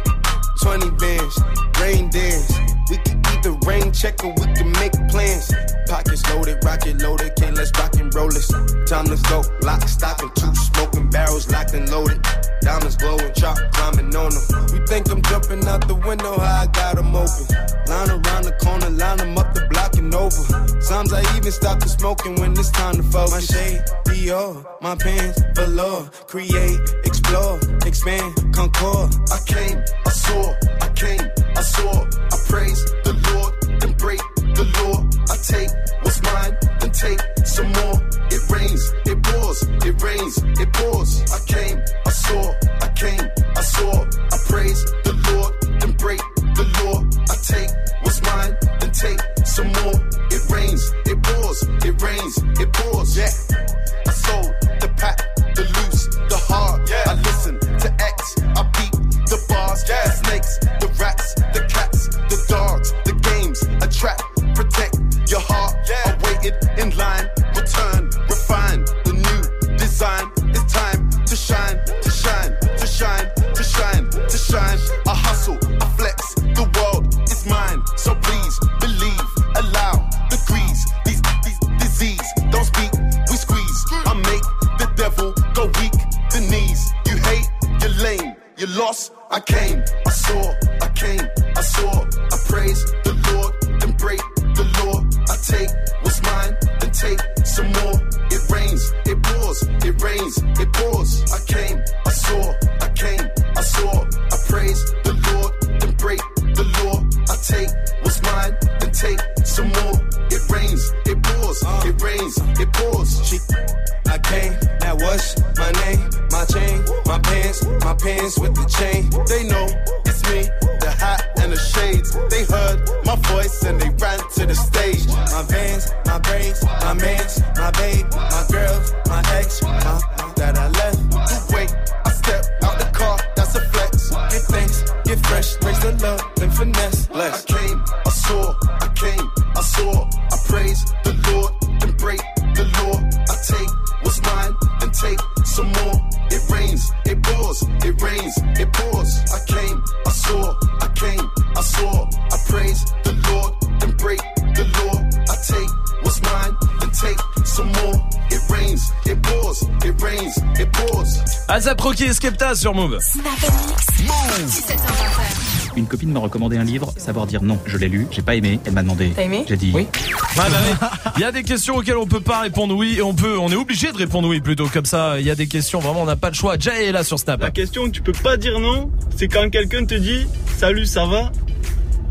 20 bands, rain dance. We can either rain check or we can make plans. Pockets loaded, rocket loaded, can't let's rock and roll this. Time to go, lock, stock, and two smoking barrels locked and loaded. Diamonds glowing, chop climbing on them. You think I'm jumping out the window, how I got them open. Line around the corner, line them up the block and over. Sometimes I even stop the smoking when it's time to focus. My shade, Dior, my pants, velour. Create, explore, expand, concord. I came, I saw, I came, I saw. Sur Move. Une copine m'a recommandé un livre, Savoir dire non. Je l'ai lu, j'ai pas aimé, elle m'a demandé. T'as aimé J'ai dit oui. Ouais, bah oui. Il y a des questions auxquelles on peut pas répondre oui et on peut, on est obligé de répondre oui plutôt comme ça. Il y a des questions vraiment on n'a pas le choix. Jay est là sur Snap. La question que tu peux pas dire non, c'est quand quelqu'un te dit salut, ça va?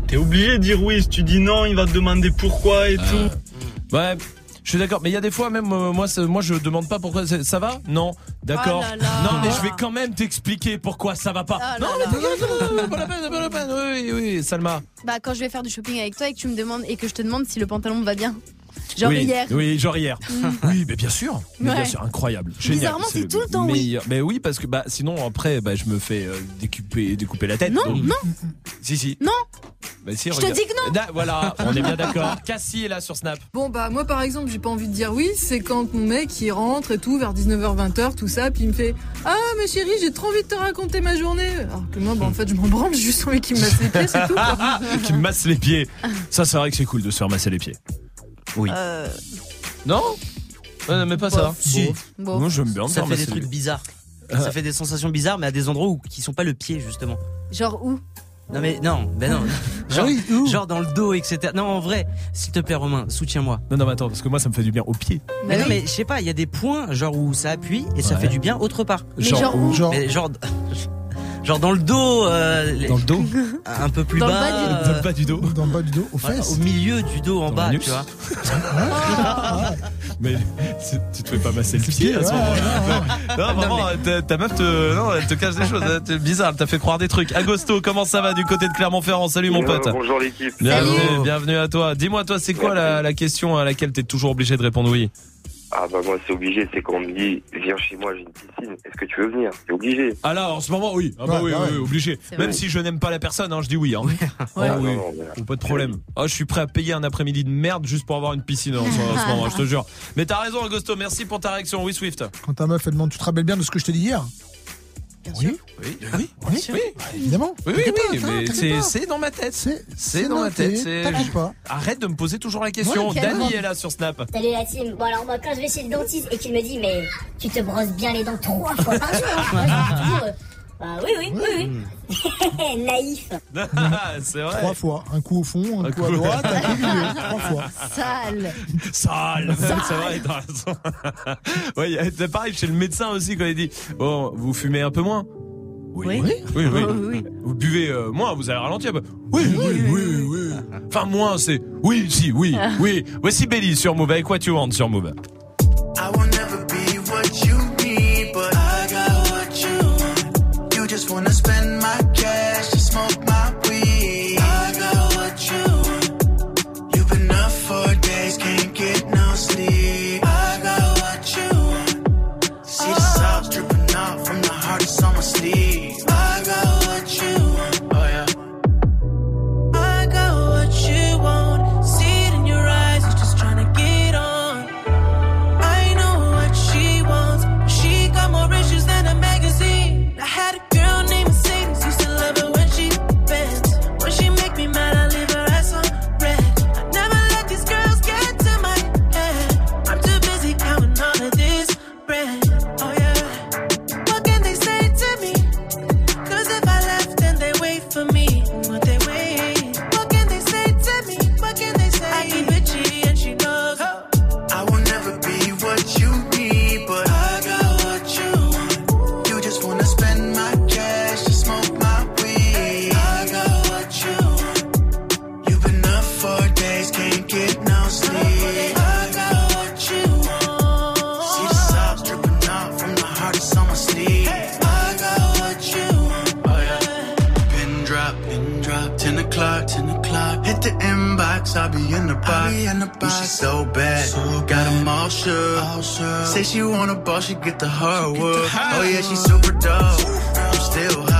T'es obligé de dire oui. Si tu dis non, il va te demander pourquoi et tout. Ouais. Je suis d'accord, mais il y a des fois même euh, moi moi je demande pas pourquoi ça va? Non, d'accord. Là. Non, mais je vais quand même t'expliquer pourquoi ça va pas. Ah non, mais t'inquiète, pas la peine, pas la peine. Oui, oui, Salma. Bah quand je vais faire du shopping avec toi et que tu me demandes et que je te demande si le pantalon va bien. Genre oui, hier. Oui, genre hier. Oui, mais bien sûr. Mais Ouais. bien sûr, incroyable. Génial. Bizarrement, c'est tout le temps oui. meilleur. Mais oui, parce que bah sinon après bah je me fais euh, découper découper la tête. Non, donc- non. Si si. Non. Bah si, Je te dis que non. Da- voilà, on est bien d'accord. Cassie est là sur Snap. Bon bah moi par exemple j'ai pas envie de dire oui, c'est quand mon mec il rentre et tout vers 19h 20h tout ça puis il me fait "Ah ma chérie, j'ai trop envie de te raconter ma journée." Alors que moi bah en fait je m'en branle, j'ai juste envie qu'il me masse les pieds, c'est tout. quoi. qui me masse les pieds. Ça, c'est vrai que c'est cool de se faire masser les pieds. Oui. Euh, Non Ouais, mais pas ça. Si. Bon. Moi, j'aime bien me Ça faire fait des trucs les- bizarres. Euh. Ça fait des sensations bizarres, mais à des endroits où qui sont pas le pied justement. Genre où? Non mais non, ben non. Ah Genre, genre dans le dos, etc. Non en vrai, s'il te plaît Romain, soutiens-moi. Non, non, mais attends, parce que moi, ça me fait du bien aux pieds. Mais non mais je sais pas, il y a des points genre où ça appuie et ça Ouais. fait du bien autre part. Mais Genre genre où où Genre- Mais genre genre dans le dos euh, les- Dans le dos un peu plus Dans le bas. euh, Dans le bas du dos. Dans le bas du dos, aux voilà, fesses. au milieu du dos en Dans bas, tu vois. Mais tu te fais pas masser le pied à ce moment-là. Non, vraiment, ta, ta meuf te, non, elle te cache des choses. hein. C'est bizarre, elle t'a fait croire des trucs. Agosto, comment ça va du côté de Clermont-Ferrand? Salut mon pote. Euh, bonjour l'équipe. Bienvenue, bienvenue à toi. Dis-moi, toi, c'est quoi la, la question à laquelle t'es toujours obligé de répondre oui? Ah bah moi c'est obligé, c'est quand on me dit viens chez moi, j'ai une piscine, est-ce que tu veux venir? C'est obligé. Ah là, en ce moment, oui. Ah bah Ouais, oui, oui, ouais. oui, obligé. Même vrai. si je n'aime pas la personne, hein, je dis oui. Hein. Ah Ah, oui. non, non, mais- Pas de problème. Ah, je suis prêt à payer un après-midi de merde juste pour avoir une piscine en ce, en ce moment, je te jure. Mais t'as raison, Agosto. Merci pour ta réaction. Oui, Swift. Quand ta meuf elle demande, tu te rappelles bien de ce que je t'ai dit hier? Bien Oui. sûr. Oui, oui, Oui, oui. Bah, évidemment. Oui, oui, oui, pas, mais c'est, dans ma tête. C'est C'est dans ma tête. C'est... T'inquiète pas. Arrête de me poser toujours la question. Ouais, Dani est là sur Snap. Salut la team. Bon alors moi quand je vais chez le dentiste et qu'il me dit mais tu te brosses bien les dents trois fois par jour. hein. Moi, je dis toujours, bah oui oui oui oui. Naïf. c'est vrai. Trois fois. Un coup au fond, un, Un coup à droite, un coup au milieu. Trois fois. Sale. Sale. C'est vrai, t'as raison. ouais, c'est pareil chez le médecin aussi quand il dit Bon, vous fumez un peu moins? Oui. Oui, oui. Oh, oui. Vous buvez euh, moins, vous allez ralentir. Bah, Oui, oui, oui, oui. Enfin, moins, c'est oui, si, oui, oui. Voici Belly sur Move avec What You Want sur Move. Say she wanna ball, she get the hardwood. Oh yeah, she super dope. I'm still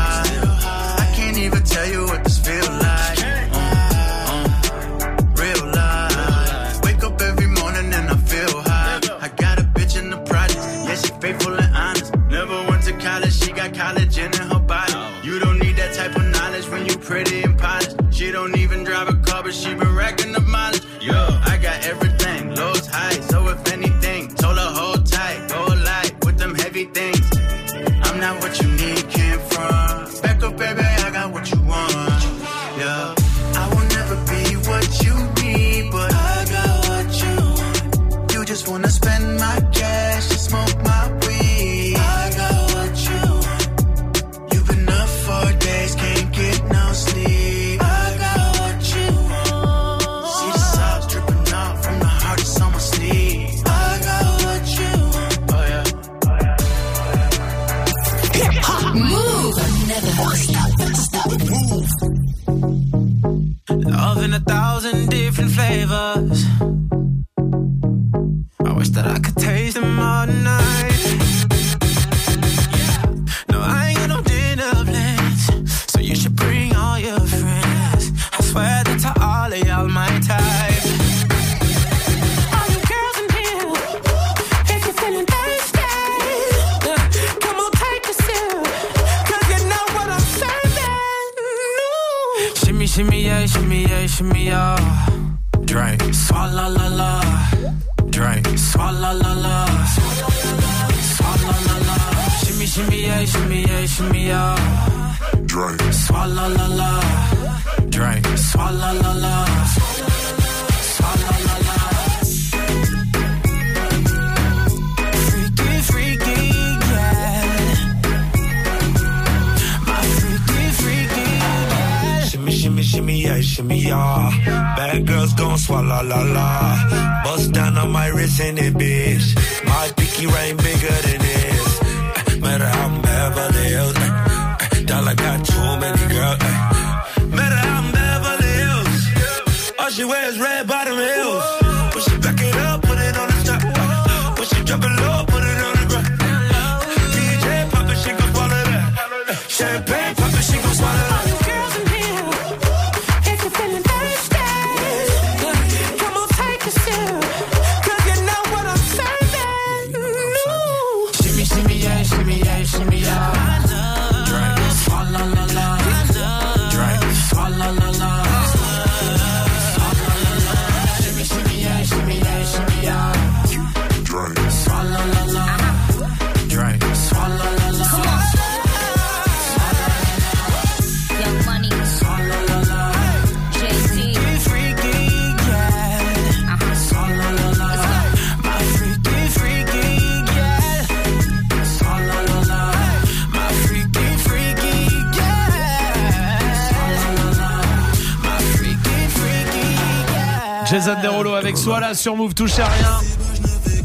Jason Derulo avec Soala sur Move, touchez à rien.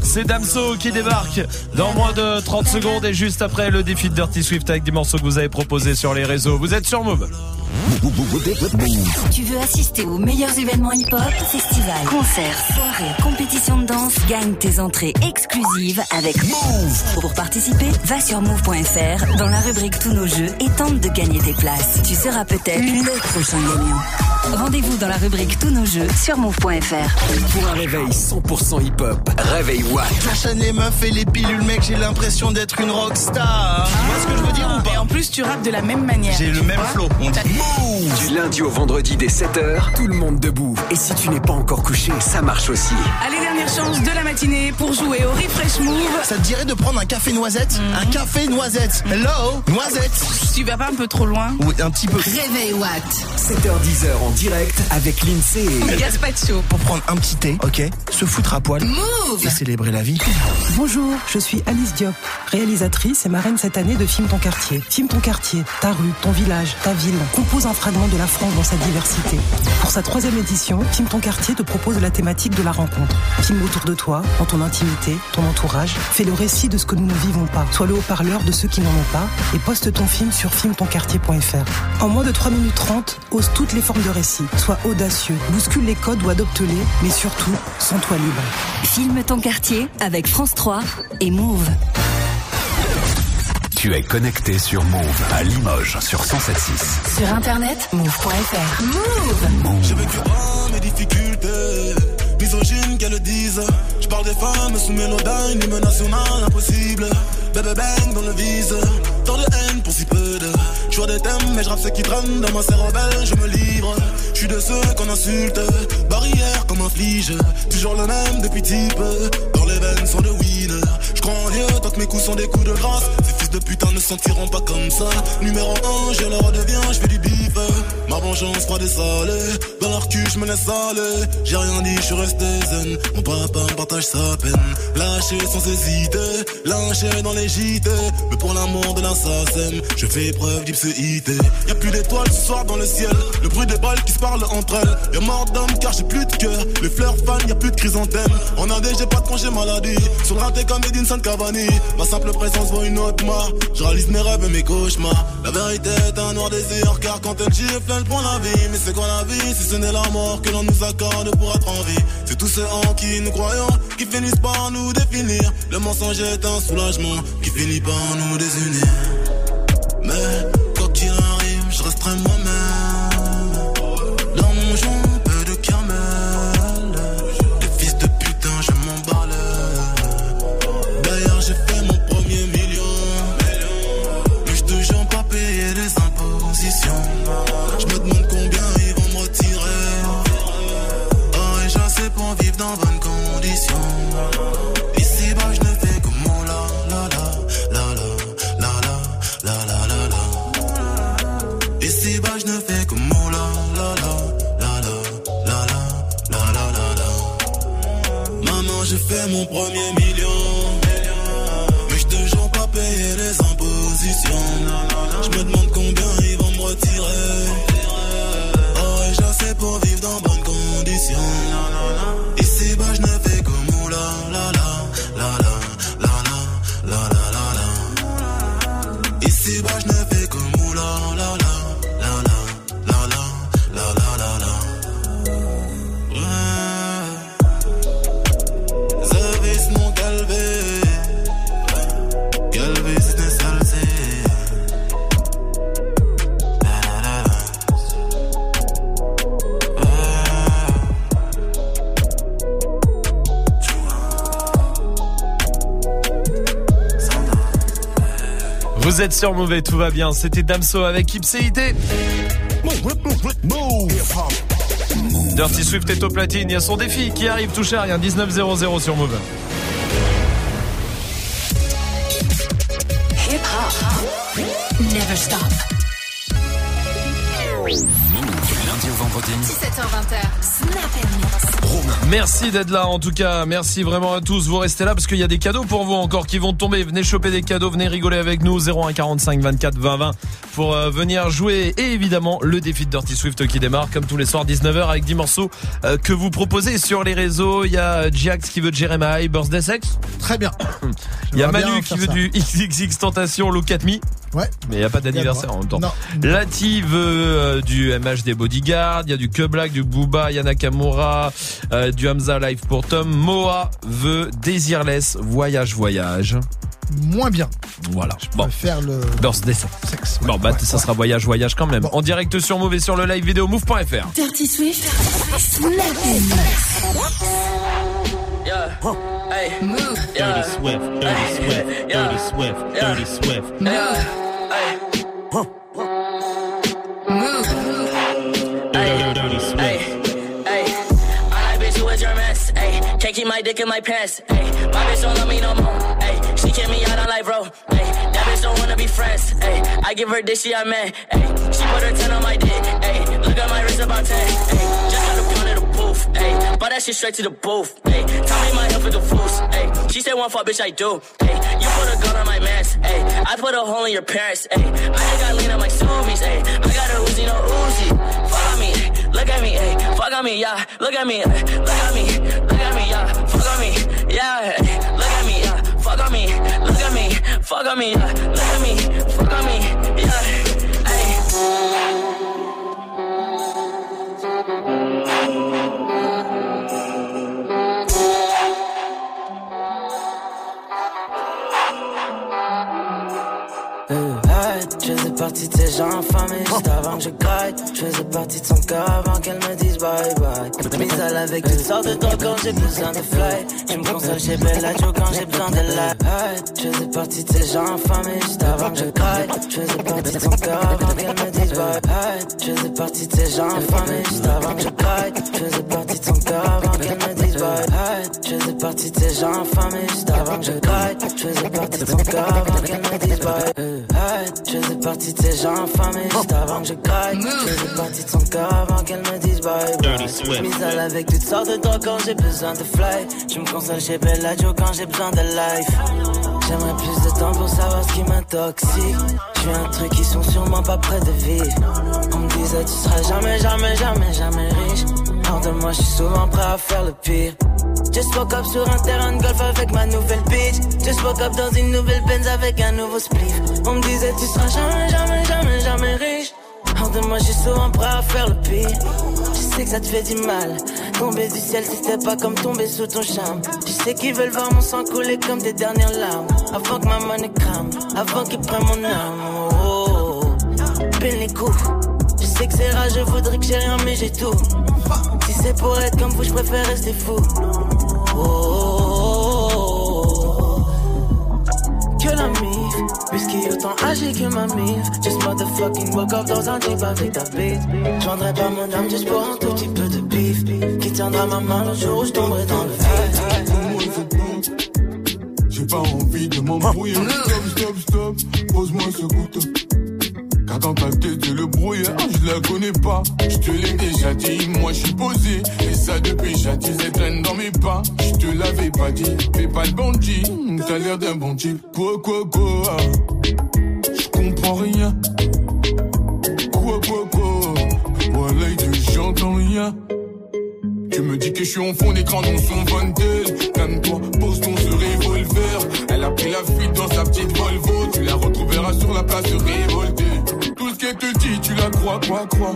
C'est Damso qui débarque dans moins de 30 secondes et juste après le défi de Dirty Swift avec des morceaux que vous avez proposés sur les réseaux. Vous êtes sur Move. Tu veux assister aux meilleurs événements hip-hop, festivals, concerts, soirées, compétitions de danse, gagne tes entrées exclusives avec Move. Pour participer, va sur move.fr dans la rubrique Tous nos jeux et tente de gagner tes places. Tu seras peut-être le prochain gagnant. Rendez-vous dans la rubrique Tous nos jeux sur move.fr. Pour un réveil 100% hip-hop, réveil Watt. J'enchaîne les meufs et les pilules, mec, j'ai l'impression d'être une rockstar. Tu vois ce que je veux dire ou pas? Et en plus, tu rappes de la même manière. J'ai le même flow, on dit. Du lundi au vendredi dès 7h, tout le monde debout. Et si tu n'es pas encore couché, ça marche aussi. Allez, dernière chance de la matinée pour jouer au Refresh Move. Ça te dirait de prendre un café noisette Un café noisette. Hello Noisette. Tu vas pas un peu trop loin Oui, un petit peu. Réveil Watt. 7h10h en direct avec l'INSEE. Gaspacho. Pour prendre un petit thé, ok Se foutre à poil. Move Et célébrer la vie. Bonjour, je suis Alice Diop, réalisatrice et marraine cette année de Film Ton Quartier. Film Ton Quartier, ta rue, ton village, ta ville, compose un fragment de la France dans sa diversité. Pour sa troisième édition, Film Ton Quartier te propose la thématique de la rencontre. Filme autour de toi, dans ton intimité, ton entourage, fais le récit de ce que nous ne vivons pas. Sois le haut-parleur de ceux qui n'en ont pas et poste ton film sur filmtonquartier.fr. En moins de 3 minutes 30, ose toutes les formes de récit. Sois audacieux, bouscule les codes ou adopte-les, mais surtout, sens-toi libre. Filme ton quartier avec France 3 et Move. Tu es connecté sur Move à Limoges sur 107.6. Sur internet, move.fr. Move J'ai vécu oh, mes difficultés. Misogyne qu'elles le disent. Je parle des femmes sous mélodyne, l'hymne national impossible. Bébé bang dans le vise. Tant de haine pour si peu de. Je vois des thèmes, mais je rappe ce qui traîne. Dans ma rebelle, je me livre. Je suis de ceux qu'on insulte. Barrière comme un. Toujours le même depuis type. Dans les veines sont de win. Je crois en Dieu tant que mes coups sont des coups de grâce. Ces fils de putain ne sentiront pas comme ça. Numéro 1, je leur redeviens, je fais du bif. Vengeance froide et salée. Dans leur cul, je me laisse aller. J'ai rien dit, je suis resté zen. Mon papa me partage sa peine. Lâché sans hésiter. Lynché dans les JT. Mais pour l'amour de l'assassin, je fais preuve d'ipséité. Y'a plus d'étoiles ce soir dans le ciel. Le bruit des balles qui se parlent entre elles. Y'a mort d'homme car j'ai plus de cœur. Les fleurs fanent, y'a plus de chrysanthème. En AD, j'ai pas de congé maladie. Sur le raté comme Edinson Cavani. Ma simple présence vaut une autre mort. Je réalise mes rêves et mes cauchemars. La vérité est un noir désir. Car quand elle gifle, elle prend la vie. Mais c'est quoi la vie si ce n'est la mort que l'on nous accorde pour être en vie? C'est tous ceux en qui nous croyons qui finissent par nous définir. Le mensonge est un soulagement qui finit par nous désunir. Mais quoi qu'il arrive, je resterai moi-même. Fait mon premier million. Vous êtes sur Mauvais, tout va bien. C'était Damso avec Ipséité. Dirty Swift est au platine. Il y a son défi qui arrive touché à rien. 19-0-0 sur Move. Merci d'être là en tout cas, merci vraiment à tous. Vous restez là parce qu'il y a des cadeaux pour vous encore qui vont tomber. Venez choper des cadeaux, venez rigoler avec nous 01 45 24 20 20 pour euh, venir jouer et évidemment le défi de Dirty Swift qui démarre comme tous les soirs 19h avec 10 morceaux euh, que vous proposez sur les réseaux. Il y a Jax qui veut Jeremiah, Birthday Sex. Très bien. Il y a Manu qui veut ça. du XXX Tentation Look at Me. Ouais. Mais il n'y a pas d'anniversaire en même temps. Lati veut euh, du MH des Bodyguards, il y a du Black, du Booba, Yana Nakamura, euh, du Hamza Live pour Tom. Moa veut Desireless, Voyage Voyage. Moins bien. Voilà. Bon. Faire le. Birthday Sex. Bon, bah, ça sera Voyage Voyage quand même. En direct sur Move et sur le live vidéo move.fr. Dirty Swift. Snap Yeah. Hey. Move. Yeah. Dirty Swift, Dirty Swift, Dirty Swift, Dirty Swift. Yeah. Hey. Dirty, Dirty Swift. Hey, I bitch you a your mess. Hey, can't keep my dick in my pants. Hey, my bitch don't love me no more. Hey, she kick me out on life, bro. Hey, that bitch don't wanna be friends. Hey, I give her dick, she a man. Hey, she put her 10 on my dick. Hey, look at my wrist about 10. Hey, just got a pound of the booth. Hey, bought that shit straight to the booth. Hey, tell me my health is the fools. Hey, she said one fuck, bitch, I do. Hey, you put a gun on my mask. Hey, I put a hole in your parents. Hey, I just got lean on my zoomies. Hey, I got a Uzi, no Uzi. Fuck on me. Look at me, hey, fuck on me, yeah. Look at me, look at me, look at me, yeah. Fuck on me, yeah. Look at me, yeah. Fuck on me, look at me, fuck on me, yeah. Look at me, fuck on me, yeah. Partie de ces gens infamés juste avant que je graille. Je faisais partie de son cœur avant qu'elle me dise bye bye. Mise à avec toutes sortes de drogues quand j'ai besoin de fly. Je me console chez Bella Joe quand j'ai besoin de light. Je faisais partie de ces gens infamés juste avant que je graille. Je faisais partie de son cœur avant qu'elle me dise bye bye. Je faisais partie de ces gens infamés juste avant que je graille. Je faisais partie de son cœur avant qu'elle me dise bye bye. Je faisais partie de ces gens infamés juste avant que je graille. Je faisais partie de son cœur avant qu'elle me dise bye bye. Je faisais partie ces gens infamés juste avant que je graille. Je faisais partie de son cœur avant qu'elle me dise bye bye. Mise à avec toutes sortes de drogues quand j'ai besoin de fly. Je me console chez Bella Joe quand j'ai besoin de life. J'aimerais plus de temps pour savoir ce qui m'intoxique. Suis un truc qui sont sûrement pas près de vivre. On me disait tu seras jamais, jamais, jamais, jamais riche. Hors de moi, je suis souvent prêt à faire le pire. Just woke up sur un terrain de golf avec ma nouvelle bitch. Just woke up dans une nouvelle Benz avec un nouveau spliff. On me disait tu seras jamais, jamais, jamais, jamais riche. Hors de moi, je suis souvent prêt à faire le pire. Je sais que ça te fait du mal. Tomber du ciel, c'était pas comme tomber sous ton charme. Tu sais qu'ils veulent voir mon sang couler comme des dernières larmes. Avant que ma main ne crame, avant qu'ils prennent mon âme. Oh, oh, oh. Les coups. Sais que c'est rare, je voudrais que j'ai rien, mais j'ai tout. Si c'est pour être comme vous, je préfère rester fou. Oh. Que la mif, puisqu'il est autant âgé que ma mif. Just motherfucking woke up dans un jeep avec ta bite. Je vendrais pas mon âme juste pour un tout petit peu de bif. Qui tiendra ma main le jour où je tomberai dans le vide. J'ai pas envie de m'embrouiller. Stop, stop, stop, pose-moi ce couteau. Dans ta tête, c'est le brouillard, je la connais pas. Je te l'ai déjà dit, moi je suis posé. Et ça depuis jadis, elle traîne dans mes pas. Je te l'avais pas dit, fais pas le bandit. T'as l'air d'un bon type. Quoi, quoi, quoi? Je comprends rien. Quoi, quoi, quoi? Voilà, j'entends rien. Tu me dis que je suis en fond d'écran dans son bundle. Calme-toi, pose ton ce revolver. Elle a pris la fuite dans sa petite Volvo. Tu la retrouveras sur la place de révolté. La crois, crois, crois.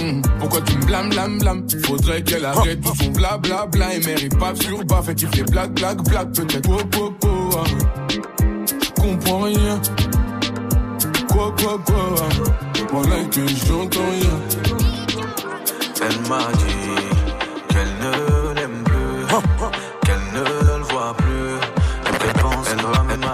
Hmm, Pourquoi tu me blâmes, blâmes, blâmes? Faudrait qu'elle arrête tout son blabla, bla, et mérite pas sur bas, fait fait blague, blague, blague, peut-être oh, oh, oh, ah. Comprends rien. Quoi, quoi, quoi ah. Voilà que j'entends rien. Elle m'a dit qu'elle ne l'aime plus, qu'elle ne le voit plus, et qu'elle pense quand même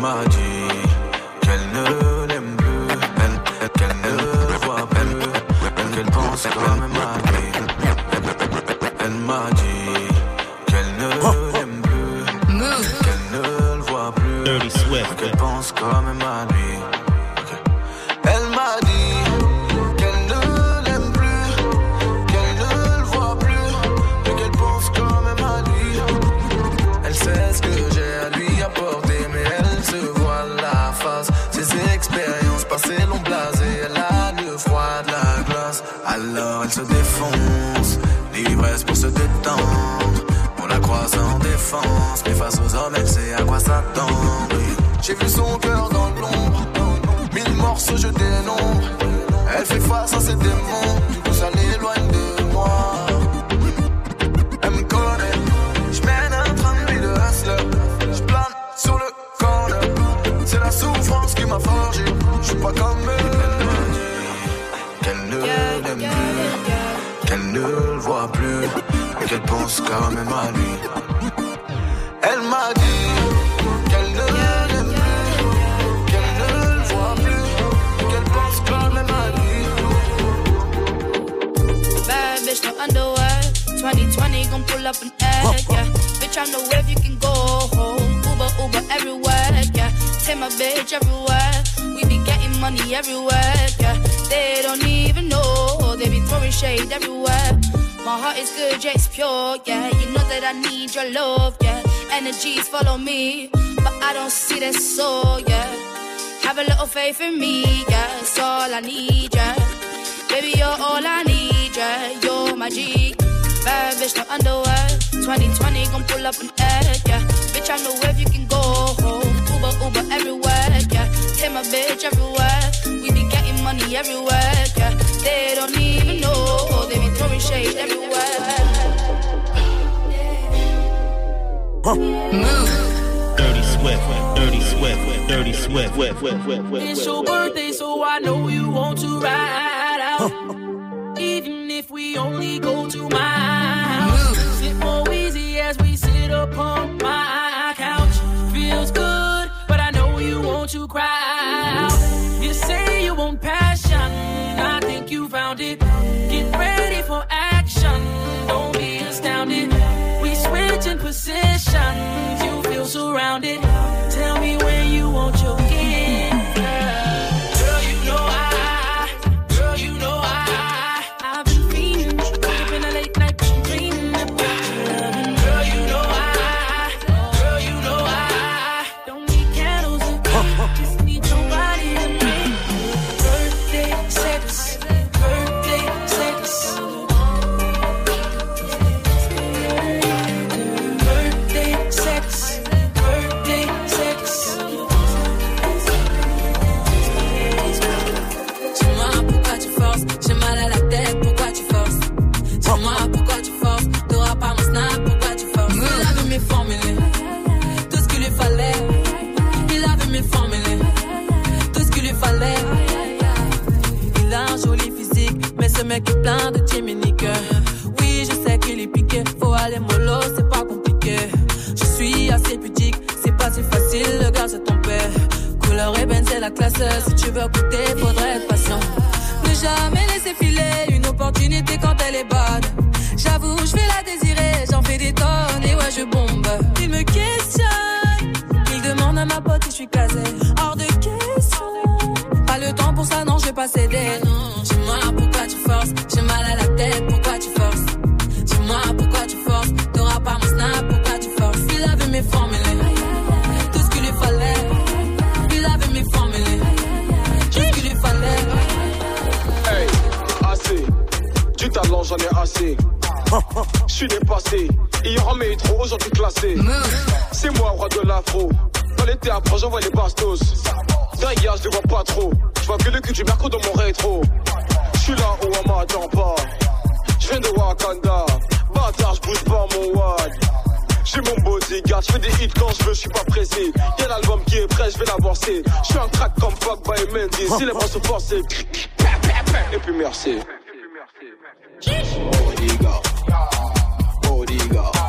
m'a dit qu'elle ne l'aime plus, elle- qu'elle ne le voit plus, et qu'elle pense quand même à lui. Elle m'a dit qu'elle ne l'aime plus, qu'elle ne le voit plus, qu'elle pense quand même à lui. J'ai vu son cœur dans l'ombre, mille morceaux je dénombre. Elle fait face à ses démons, du coup ça l'éloigne de moi. Elle me connaît, je mène un train de vie de hustler. Je plane sur le corner, c'est la souffrance qui m'a forgé. Je suis pas comme elle. Qu'elle ne l'aime plus, qu'elle ne le voit plus, mais qu'elle pense quand même à lui. Up an egg, yeah. Bitch, I know where you can go home. Uber, Uber everywhere, yeah. Take my bitch everywhere. We be getting money everywhere, yeah. They don't even know. They be throwing shade everywhere. My heart is good, yeah, it's pure, yeah. You know that I need your love, yeah. Energies follow me, but I don't see that soul, yeah. Have a little faith in me, yeah. It's all I need, yeah. Baby, you're all I need, yeah. You're my G. Bad bitch, no underwear. 2020 gon' pull up an egg, yeah. Bitch, I know where you can go home. Uber, Uber everywhere, yeah. Take my bitch everywhere. We be getting money everywhere, yeah. They don't even know. They be throwing shade everywhere. Dirty Swift, Dirty Swift, Dirty Swift. It's your birthday, so I know you want to ride out. If we only go to my house. Sit more easy as we sit upon my couch. Feels good, but I know you want to cry out. You say you want passion, I think you found it. Get ready for action, don't be astounded. We switch in positions, you feel surrounded. Mec est plein de timinique Oui, je sais qu'il est piqué, faut aller mollo, c'est pas compliqué Je suis assez pudique, c'est pas si facile, le gars c'est ton père Couleur ébène, c'est la classe. Si tu veux goûter, faudrait être patient. Ne jamais laisser filer une opportunité quand elle est bonne. J'avoue, je vais la désirer, j'en fais des tonnes et ouais, je bombe. Il me questionne, il demande à ma pote si je suis casé. Hors de question. Pas le temps pour ça, non, je vais pas céder. J'en ai assez. Je suis dépassé. Hier en métro, aujourd'hui classé. C'est moi, roi de l'afro. Dans les théâtres, j'envoie les bastos. Derrière, je les vois pas trop. Je vois que le cul du merco dans mon rétro. Je suis là où on m'attend pas. Je viens de Wakanda. Bâtard, je bouge pas mon wad. J'ai mon bodyguard, je fais des hits quand je veux, je suis pas pressé. Y'a l'album qui est prêt, je vais l'avancer. Je suis un crack comme fuck by Mendy. Si les bras sont forcés, et puis merci. Bodyguard. Bodyguard. Bodyguard.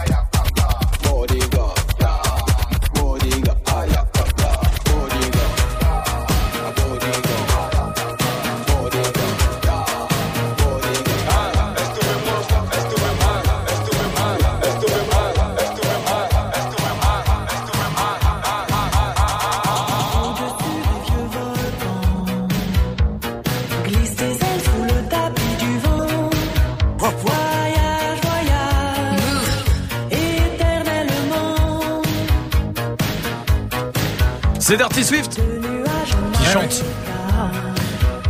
C'est Dirty Swift qui chante.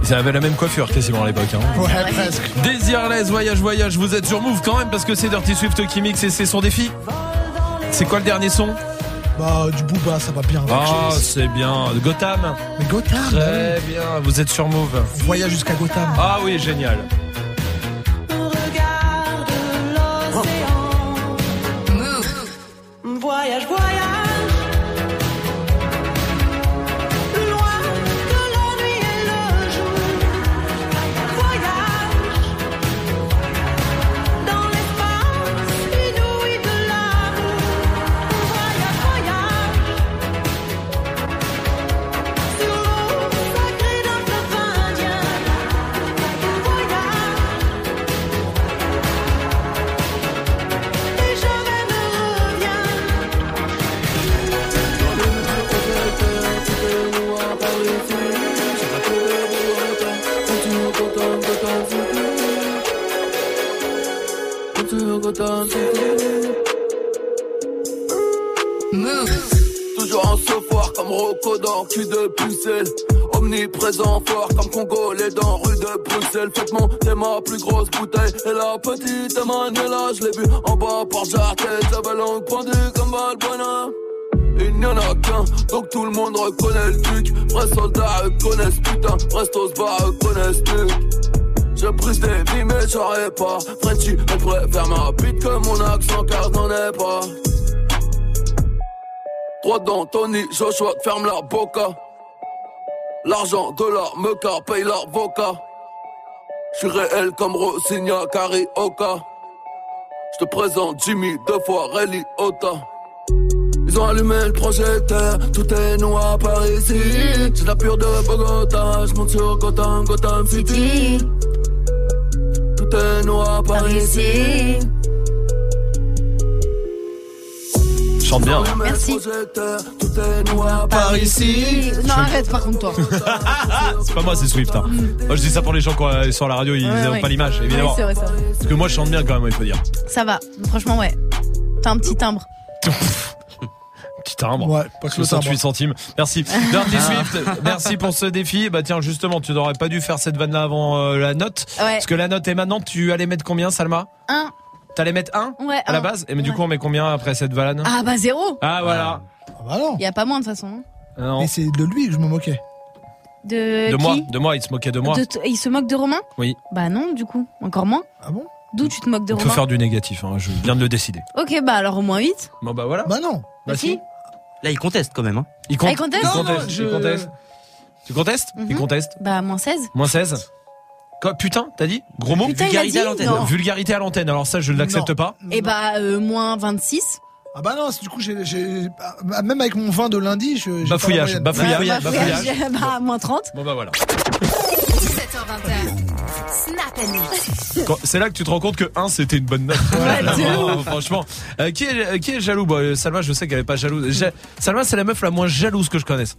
Ils avaient la même coiffure quasiment à l'époque. Hein. Ouais, presque. Désirless, voyage, voyage. Vous êtes sur Move quand même parce que c'est Dirty Swift qui mixe et c'est son défi. C'est quoi le dernier son? Bah, du booba, ça va bien. Ah, c'est bien. Gotham. Mais Gotham Très bien. Vous êtes sur Move. Voyage jusqu'à Gotham. Ah oui, génial. De Bruxelles Faites monter ma plus grosse bouteille. Et la petite Manuela je l'ai vue en bas par tête J'avais langue pendue comme Balbuena il n'y en a qu'un, donc tout le monde reconnaît le truc. Vrais soldats connaissent putain, restos eux connaissent truc. Je prise des billes mais j'aurais pas. Frenchie, elle préfère ma bite que mon accent car je n'en ai pas. Droit d'Anthony, Joshua, ferme la boca. L'argent de la meca paye l'avocat Je suis réel comme Rosigna, Carioca Je te présente Jimmy, deux fois Rally Ota ils ont allumé le projecteur, tout est noir par ici. J'ai la pure de Bogota, je monte sur Gotham, Gotham City. Tout est noir par ici. Chante bien. Merci. Par ici. Non, arrête par contre, toi. c'est pas moi, c'est Swift. Hein. Moi, je dis ça pour les gens qui euh, sur la radio, ils n'ont ouais. pas l'image, évidemment. Ouais, vrai, c'est vrai. Parce que moi, je chante bien quand même, il faut dire. Ça va. Franchement, ouais. T'as un petit timbre. Petit timbre. Ouais, pas que le 68 timbre. centimes. Merci. Dirty Swift, merci pour ce défi. Bah tiens, justement, tu n'aurais pas dû faire cette vanne-là avant euh, la note. Ouais. Parce que la note est maintenant, tu allais mettre combien, Salma? Un. T'allais mettre 1 Ouais. à la base? Et mais du Ouais. coup, on met combien après cette vanne Ah bah zéro. Ah, voilà. Ah bah non. Y a pas moins de toute façon. hein. Non. Et c'est de lui que je me moquais. De, De qui? Moi, de moi, il se moquait de moi. De t- Il se moque de Romain? Oui. Bah non, du coup. Encore moins. Ah bon? D'où tu te moques de On peut Romain? faire du négatif, hein, je viens de le décider. Ok, bah alors au moins 8. Bon bah voilà. Bah non. Bah si. Là, il conteste quand même. Hein. Il, Ah, il conteste il Non, conteste. non, il je- conteste. Tu contestes? Il Mhm. conteste. Bah moins 16. Moins 16 Quoi, putain, t'as dit Gros mot Putain, il a Vulgarité dit à l'antenne. non. Vulgarité à l'antenne. Alors ça, je ne l'accepte Non. pas. Et bah euh, moins 26. Ah bah non, du coup, j'ai, j'ai- ah, même avec mon vin de lundi, je. j'ai pas la Bafouillage, moyenne. bafouillage, Bah, bafouillage. bah moins 30. Bon bah voilà. 17h20. Snap and mix. Quand- C'est là que tu te rends compte que 1 c'était une bonne note. Vraiment, franchement. Euh, qui, est, euh, qui est jaloux? Bon, euh, Salma, je sais qu'elle est pas jalouse. Ja- Salma, c'est la meuf la moins jalouse que je connaisse.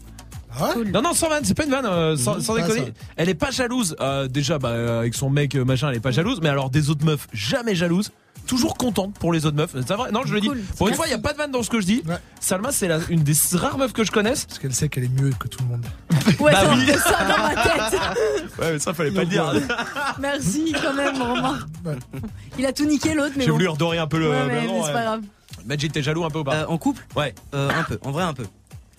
Ah ouais Non, non, sans vanne, c'est pas une vanne, euh, sans, sans pas déconner. ça. Elle est pas jalouse. Euh, déjà, bah, euh, avec son mec, machin, elle est pas jalouse. Mais alors, des autres meufs, jamais jalouse. Toujours contente pour les autres meufs. C'est vrai? Non, je le dis. Cool. Pour une Merci. fois, il y a pas de vanne dans ce que je dis. Ouais. Salma, c'est la- une des rares meufs que je connaisse. Parce qu'elle sait qu'elle est mieux que tout le monde. Ouais, Bah oui. peu ça dans ma tête. Ouais, mais ça, fallait pas le dire. Merci quand même, Romain. Il a tout niqué l'autre, mais J'ai bon. voulu redorer un peu le. Ouais, mais, mais non, mais c'est ouais. pas grave. Majid, t'es jaloux un peu ou pas? Euh, en couple? Ouais. Euh, Un peu. En vrai, un peu.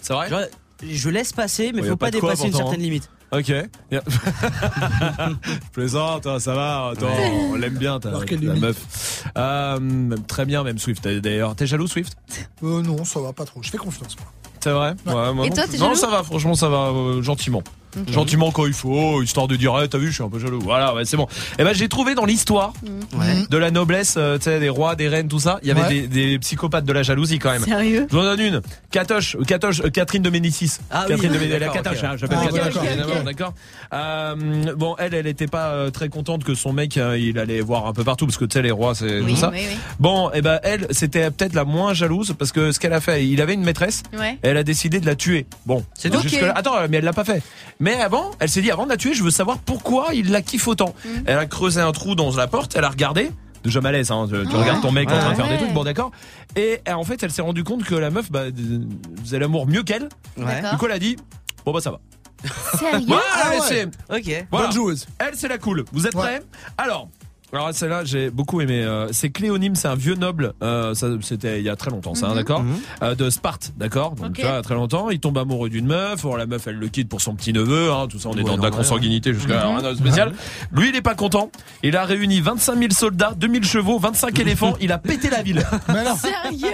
C'est vrai? Genre, je laisse passer, mais Ouais, a faut pas pas, de quoi, dépasser une certaine hein. limite. Ok. Yeah. Plaisante, hein, ça va. Attends, on l'aime bien, ta, limite meuf. Euh, très bien, même Swift. D'ailleurs, t'es jaloux, Swift? Euh, non, ça va pas trop. Je fais confiance, moi. C'est vrai? Ouais, moi Et non toi, Non, jaloux? ça va, franchement, ça va, euh, gentiment. Ok. Gentiment quand il faut, histoire de dire, eh, t'as vu, je suis un peu jaloux. Voilà, ouais, c'est bon. Et ben, j'ai trouvé dans l'histoire Ouais. de la noblesse, euh, tu sais, des rois, des reines, tout ça, il y avait Ouais. des, des psychopathes de la jalousie quand même. Sérieux Je vous en donne une. Catoche, euh, Catoche, euh, Catherine de Médicis. Ah oui. Catherine de Médicis, la Catoche, hein, j'appelle Ah, Catoche, d'accord. Euh, bon, elle, elle était pas euh, très contente que son mec, euh, il allait voir un peu partout, parce que tu sais, les rois, c'est Oui, tout ça. oui, oui. Bon, et ben elle, c'était peut-être la moins jalouse, parce que ce qu'elle a fait, il avait une maîtresse, et elle a décidé de la tuer. Bon, C'est. Attends, mais elle l'a pas fait. Mais avant, elle s'est dit, avant de la tuer, je veux savoir pourquoi il la kiffe autant. Mm. Elle a creusé un trou dans la porte, elle a regardé. Déjà malaise, hein, tu, tu regardes ton mec en train de faire des Ouais. trucs, bon d'accord. Et euh, en fait, elle s'est rendue compte que la meuf bah, faisait l'amour mieux qu'elle. Ouais. Du coup, elle a dit, bon bah ça va. Sérieux Voilà, Ah ouais. Ok. voilà. Bonne joueuse. Elle, c'est la cool. Vous êtes Ouais. prêts? Alors. Alors celle-là j'ai beaucoup aimé. Euh, c'est Cléonyme, c'est un vieux noble. Euh, ça, c'était il y a très longtemps, ça, hein, Mhm. d'accord. Mhm. Euh, de Sparte, d'accord. Donc Ok. tu vois, très longtemps, il tombe amoureux d'une meuf. Bon, la meuf, elle le quitte pour son petit neveu. Hein, tout ça, on est Ouais, dans de la consanguinité jusqu'à Mhm. rien de spécial. Lui, il est pas content. Il a réuni 25 000 soldats, 2000 chevaux, 25 éléphants. Il a pété la ville. Mais alors, Sérieux?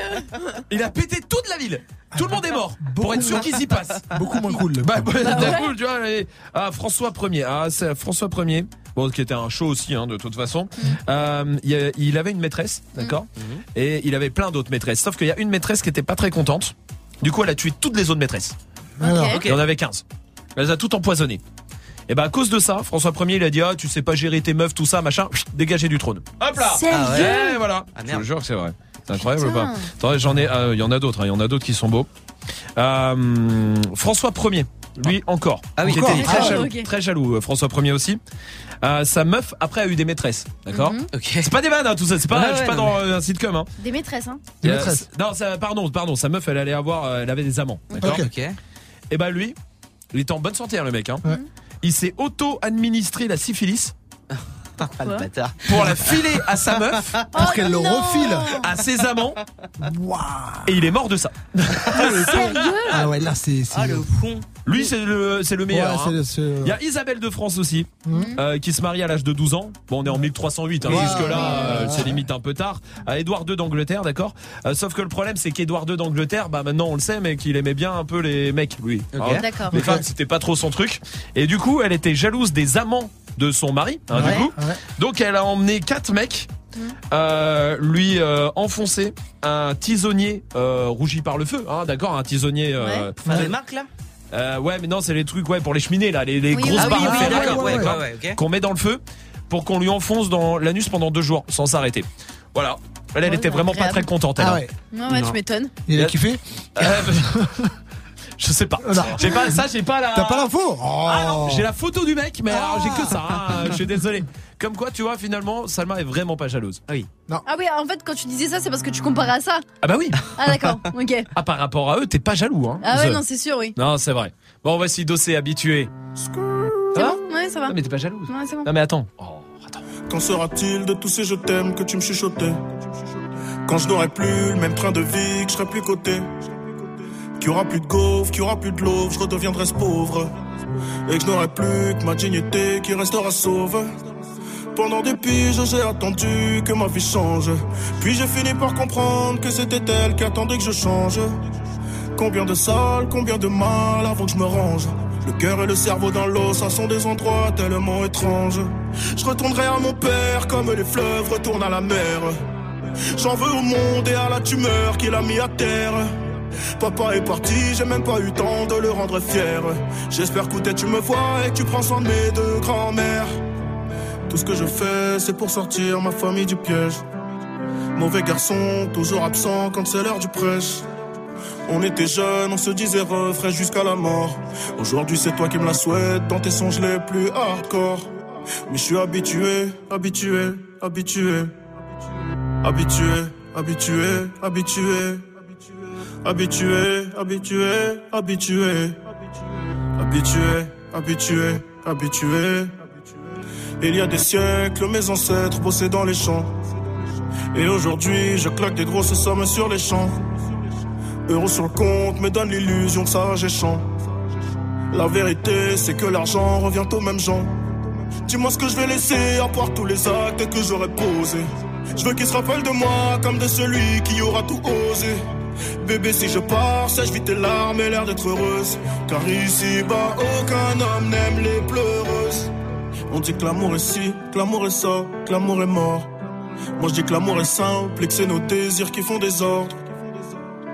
Il a pété toute la ville. Tout le monde est mort. Pour être sûr qu'ils y passent. beaucoup moins cool. Bah, bah, Bah ouais. coup, tu vois, et- ah, François 1er. Ah, c'est François 1er. Bon, qui était un show aussi, hein, de toute façon. Euh, il, avait une maîtresse, d'accord Et il avait plein d'autres maîtresses. Sauf qu'il y a une maîtresse qui était pas très contente. Du coup, elle a tué toutes les autres maîtresses. Alors. Il y en avait 15. Elle les a toutes empoisonnées. Et ben à cause de ça, François 1er il a dit ah tu sais pas gérer tes meufs tout ça machin, dégagez du trône. Hop là. Sérieux Ah ouais Et voilà. Ah, Je merde. vous jure que c'est vrai. C'est incroyable ou pas Attendez, j'en ai euh, il y en a d'autres, hein, il y en a d'autres qui sont beaux. Euh, François 1er, lui encore. Ah oui, encore. était très Ah, jaloux, ok. très jaloux euh, François 1er aussi. Euh, sa meuf après a eu des maîtresses, d'accord Mhm. Ok. C'est pas des vannes hein, tout ça, c'est pas Ouais, je suis pas non, dans euh, un sitcom hein. Des maîtresses, hein Des Euh, maîtresses. Non, ça, pardon, pardon, sa meuf elle allait avoir euh, elle avait des amants, d'accord Ok. Ok. et bah lui, il était en bonne santé hein, le mec. Hein. Ouais. Il s'est auto-administré la syphilis. Ah, le bâtard. pour la filer à sa meuf, Pour qu'elle le refile. à ses amants. Et il est mort de ça. Ah ouais, là c'est. Ah, le con. Lui, c'est le, c'est le meilleur. Ouais, hein. le- Il y a Isabelle de France aussi, Mhm. euh, qui se marie à l'âge de 12 ans. Bon, on est en 1308, hein, jusque-là, ouais, euh, c'est limite un peu tard. À Édouard II d'Angleterre, d'accord Euh, Sauf que le problème, c'est qu'Édouard II d'Angleterre, bah maintenant on le sait, mais qu'il aimait bien un peu les mecs, lui. Ok. Hein D'accord. Les femmes, c'était pas trop son truc. Et du coup, elle était jalouse des amants de son mari, hein, Ouais. du coup. Ouais. Donc elle a emmené quatre mecs. euh, lui euh, enfoncer un tisonnier euh, rougi par le feu, hein, d'accord, un tisonnier. euh, Enfin, les marques là euh, ouais, mais non, c'est les trucs ouais pour les cheminées là, les, les Oui, grosses barres oui, oui, ouais, ouais, ouais, qu'on met dans le feu pour qu'on lui enfonce dans l'anus pendant deux jours sans s'arrêter. Voilà. Elle, elle Ouais, était vraiment pas très contente. Elle, Ah hein. ouais. Non, ouais, Non. tu m'étonnes. Il a kiffé Euh, je sais pas. Non. J'ai pas ça, j'ai pas la. T'as pas l'info? Oh. Ah non, j'ai la photo du mec, mais alors j'ai que ça. hein, je suis désolé. Comme quoi, tu vois, finalement, Salma est vraiment pas jalouse. Ah oui. Ah oui, en fait, quand tu disais ça, c'est parce que tu comparais à ça. Ah bah oui. Ah d'accord, ok. Ah par rapport à eux, t'es pas jaloux, hein. Ah ouais, non, c'est sûr, oui. Non, c'est vrai. Bon, voici Dossé habitué. C'est Ah bon? Ouais, ça va. Non, mais t'es pas jalouse. Ouais, c'est bon. Non mais attends. Qu'en sera-t-il de tous ces je t'aime que tu me chuchotais? Quand je n'aurai plus le même train de vie, que je serai plus coté Qu'il aura plus de gaufres, qu'il y aura plus de l'eau, je redeviendrai ce pauvre Et que je n'aurai plus que ma dignité qui restera sauve pendant des piges, j'ai attendu que ma vie change. Puis j'ai fini par comprendre que c'était elle qui attendait que je change. Combien de salles, combien de mal avant que je me range. Le cœur et le cerveau dans l'eau, ça sont des endroits tellement étranges. Je retournerai à mon père comme les fleuves retournent à la mer. J'en veux au monde et à la tumeur qu'il a mis à terre. Papa est parti, j'ai même pas eu temps de le rendre fier. J'espère que tu me vois et que tu prends soin de mes deux grands-mères. Tout ce que je fais, c'est pour sortir ma famille du piège. Mauvais garçon, toujours absent quand c'est l'heure du prêche. On était jeunes, on se disait refrain jusqu'à la mort. Aujourd'hui, c'est toi qui me la souhaites dans tes songes les plus hardcore. Mais je suis habitué, habitué. Habitué, habitué, habitué. Habitué, habitué, habitué. Habitué, habitué, habitué. Il y a des siècles, mes ancêtres bossaient dans les champs. Et aujourd'hui, je claque des grosses sommes sur les champs. Euros sur le compte me donne l'illusion que ça champ. La vérité, c'est que l'argent revient aux mêmes gens. Dis-moi ce que je vais laisser à part tous les actes que j'aurais posés. Je veux qu'ils se rappellent de moi comme de celui qui aura tout osé. Bébé, si je pars, sèche vite tes larmes et l'air d'être heureuse. Car ici-bas, aucun homme n'aime les pleureuses. On dit que l'amour est ci, que l'amour est ça, que l'amour est mort. Moi je dis que l'amour est simple et que c'est nos désirs qui font des ordres.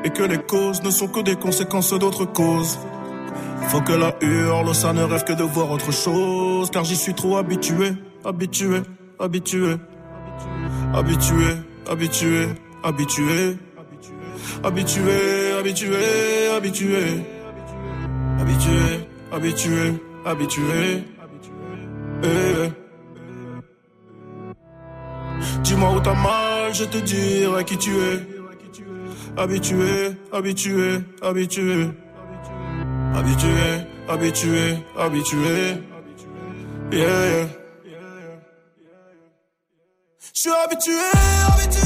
Et que les causes ne sont que des conséquences d'autres causes. Faut que la hurle, ça ne rêve que de voir autre chose. Car j'y suis trop habitué, habitué, habitué. Habitué, habitué, habitué. Habitué, habitué, habitué. Habitué, habitué, habitué. Eh, eh. Dis-moi où t'as mal, je te dirai qui tu es. Habitué, habitué, habitué. Habitué, habitué, habitué. Yeah. Je suis habitué, habitué, habitué.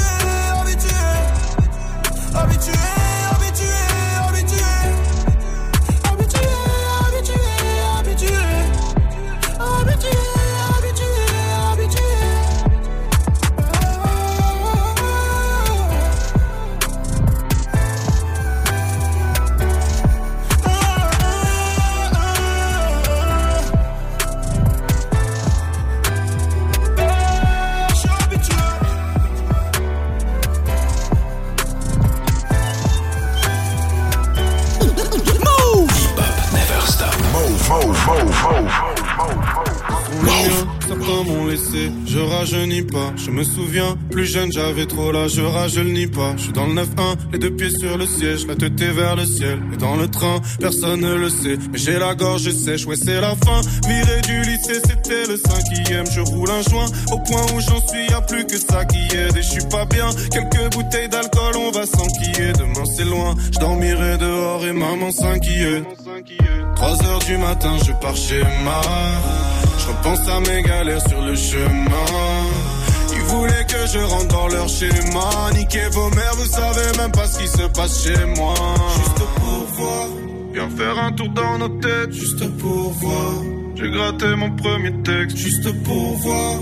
Je rajeunis pas. Je me souviens, plus jeune j'avais trop là, je rajeunis pas. Je suis dans le 9-1, les deux pieds sur le siège, la tête est vers le ciel. Et dans le train, personne ne le sait, mais j'ai la gorge sèche, ouais c'est la fin. Viré du lycée, c'était le cinquième. Je roule un joint, au point où j'en suis, y a plus que ça qui aide. Et je suis pas bien, quelques bouteilles d'alcool, on va s'enquiller. Demain c'est loin, je dormirai dehors et maman s'inquiète. 3 heures du matin, je pars chez ma Je repense à mes galères sur le chemin. Ils voulaient que je rentre dans leur schéma. Niquez vos mères, vous savez même pas ce qui se passe chez moi. Juste pour voir. Viens faire un tour dans nos têtes. Juste pour voir. J'ai gratté mon premier texte. Juste pour voir.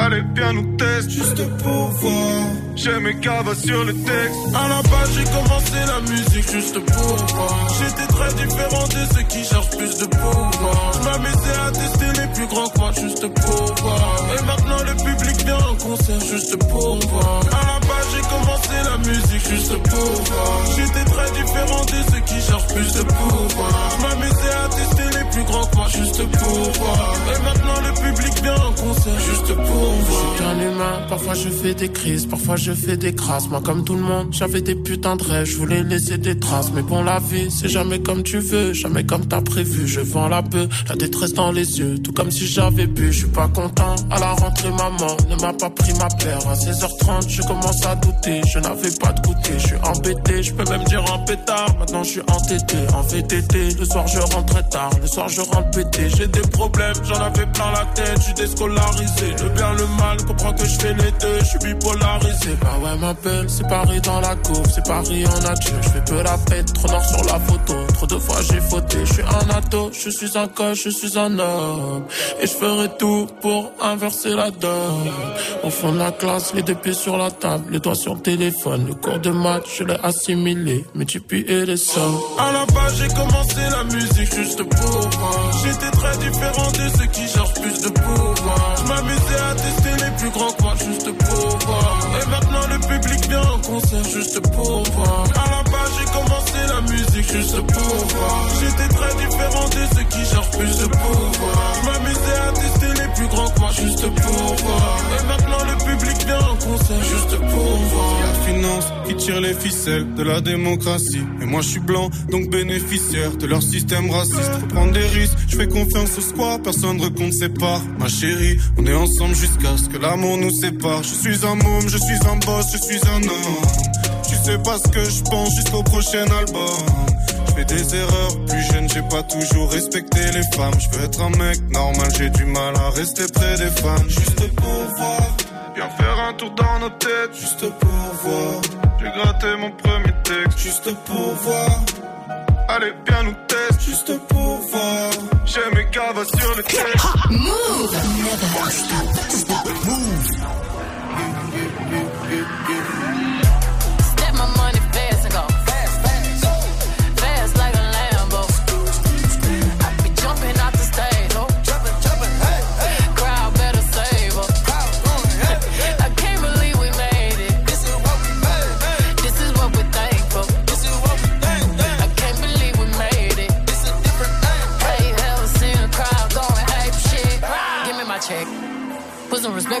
Allez, viens nous tester. Juste pour voir. J'ai mes cavas sur le texte. À la base, j'ai commencé la musique juste pour voir. J'étais très différent de ceux qui cherchent plus de pouvoir. Je m'amusais à tester les plus grands que moi juste pour voir. Et maintenant, le public vient en concert juste pour voir. À la base, j'ai commencé la musique juste pour voir. J'étais très différent de ceux qui cherchent plus de pouvoir. Je m'amusais à tester plus grands que moi juste pour voir. Et maintenant, le public vient en concert juste pour voir. Je suis qu'un humain, parfois je fais des crises, parfois je fais des crasses. Moi, comme tout le monde, j'avais des putains de rêves, je voulais laisser des traces. Mais bon, la vie, c'est jamais comme tu veux, jamais comme t'as prévu. Je vends la peu, la détresse dans les yeux, tout comme si j'avais bu. Je suis pas content, à la rentrée, maman ne m'a pas pris ma paire. À 16h30, je commence à douter, je n'avais pas de goûter. Je suis embêté, je peux même dire un pétard. Maintenant, je suis entêté, en VTT. Le soir, je rentre très tard, le soir, je rentre pété. J'ai des problèmes, j'en avais plein la tête, je suis déscolarisé. Le bien, le mal, comprends que je fais les deux, je suis bipolarisé. Bah ouais, ma belle, c'est Paris dans la cour, c'est Paris en nature. Je fais peu la fête, trop noir sur la photo. Trop de fois j'ai fauté, je suis un ado, je suis un coche, je suis un homme. Et je ferai tout pour inverser la donne. Au fond de la classe, les deux pieds sur la table, les doigts sur le téléphone. Le cours de maths, je l'ai assimilé, et les sommes. À la base, j'ai commencé la musique juste pour. J'étais très différent de ceux qui cherchent plus de pouvoir. Je m'amusais à tester les plus grands que moi juste pour voir. Et maintenant le public vient en concert juste pour voir. À la base j'ai commencé la musique juste pour voir. J'étais très différent de ceux qui cherchent plus de pouvoir. Je m'amusais à tester les plus grands que moi juste pour voir. Et maintenant le public vient en concert juste pour voir. La finance qui tire les ficelles de la démocratie. Et moi je suis blanc, donc bénéficiaire de leur système raciste. Je fais confiance au square, personne ne parts. Ma chérie, on est ensemble jusqu'à ce que l'amour nous sépare. Je suis un môme, je suis un boss, je suis un homme. Tu sais pas ce que je pense jusqu'au prochain album. Je fais des erreurs, plus jeune, j'ai pas toujours respecté les femmes. Je veux être un mec normal, j'ai du mal à rester près des femmes. Juste pour voir, viens faire un tour dans nos têtes. Juste pour voir, j'ai gratté mon premier texte. Juste pour voir, allez, viens nous tester. Juste pour j'ai mes cavas sur le texte. Move. Never stop. Stop. Move.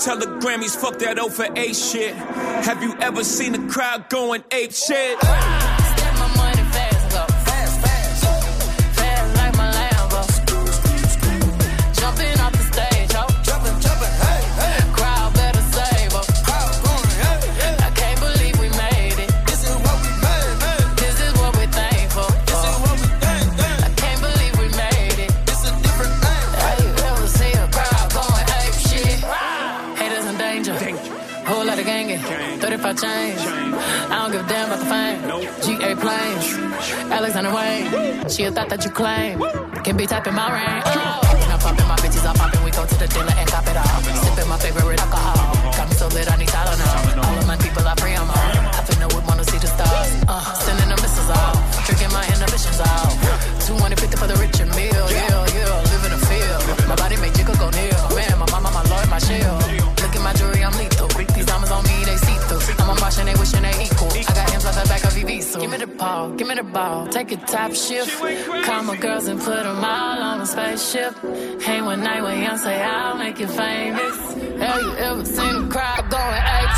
Tell the Grammys, fuck that over for A shit. Have you ever seen a crowd going ape shit? Alexander Wayne. She a thought that you claim. Can be tapping my ring. Oh. When I'm popping my bitches, I'm popping. We go to the dealer and cop it all. Sipping my favorite alcohol. Got me so lit, I need Tylenol. All of my people are free, I'm on. I finna would wanna see the stars. Uh, sending the missiles off. Tricking my inhibitions off. 250 for the rich and meal. Yeah, yeah. Live in the field. My body make jiggle go near. Man, my mama, my lord, my shield. Look at my jewelry, I'm lethal. These diamonds on me, they see through. I'm a Martian, they wishing they equal. Give me the ball, give me the ball. Take a top shift. Call my girls and put them all on a spaceship. Hang one night with young, say I'll make you famous. Have you ever seen a crowd going ape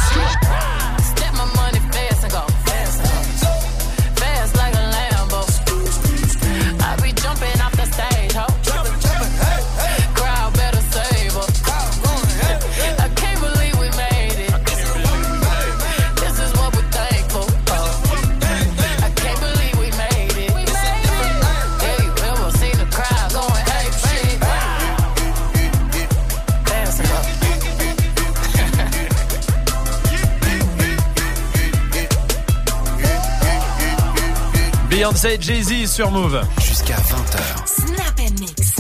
Beyoncé, Jay-Z sur Move. Jusqu'à 20h. Snap and mix.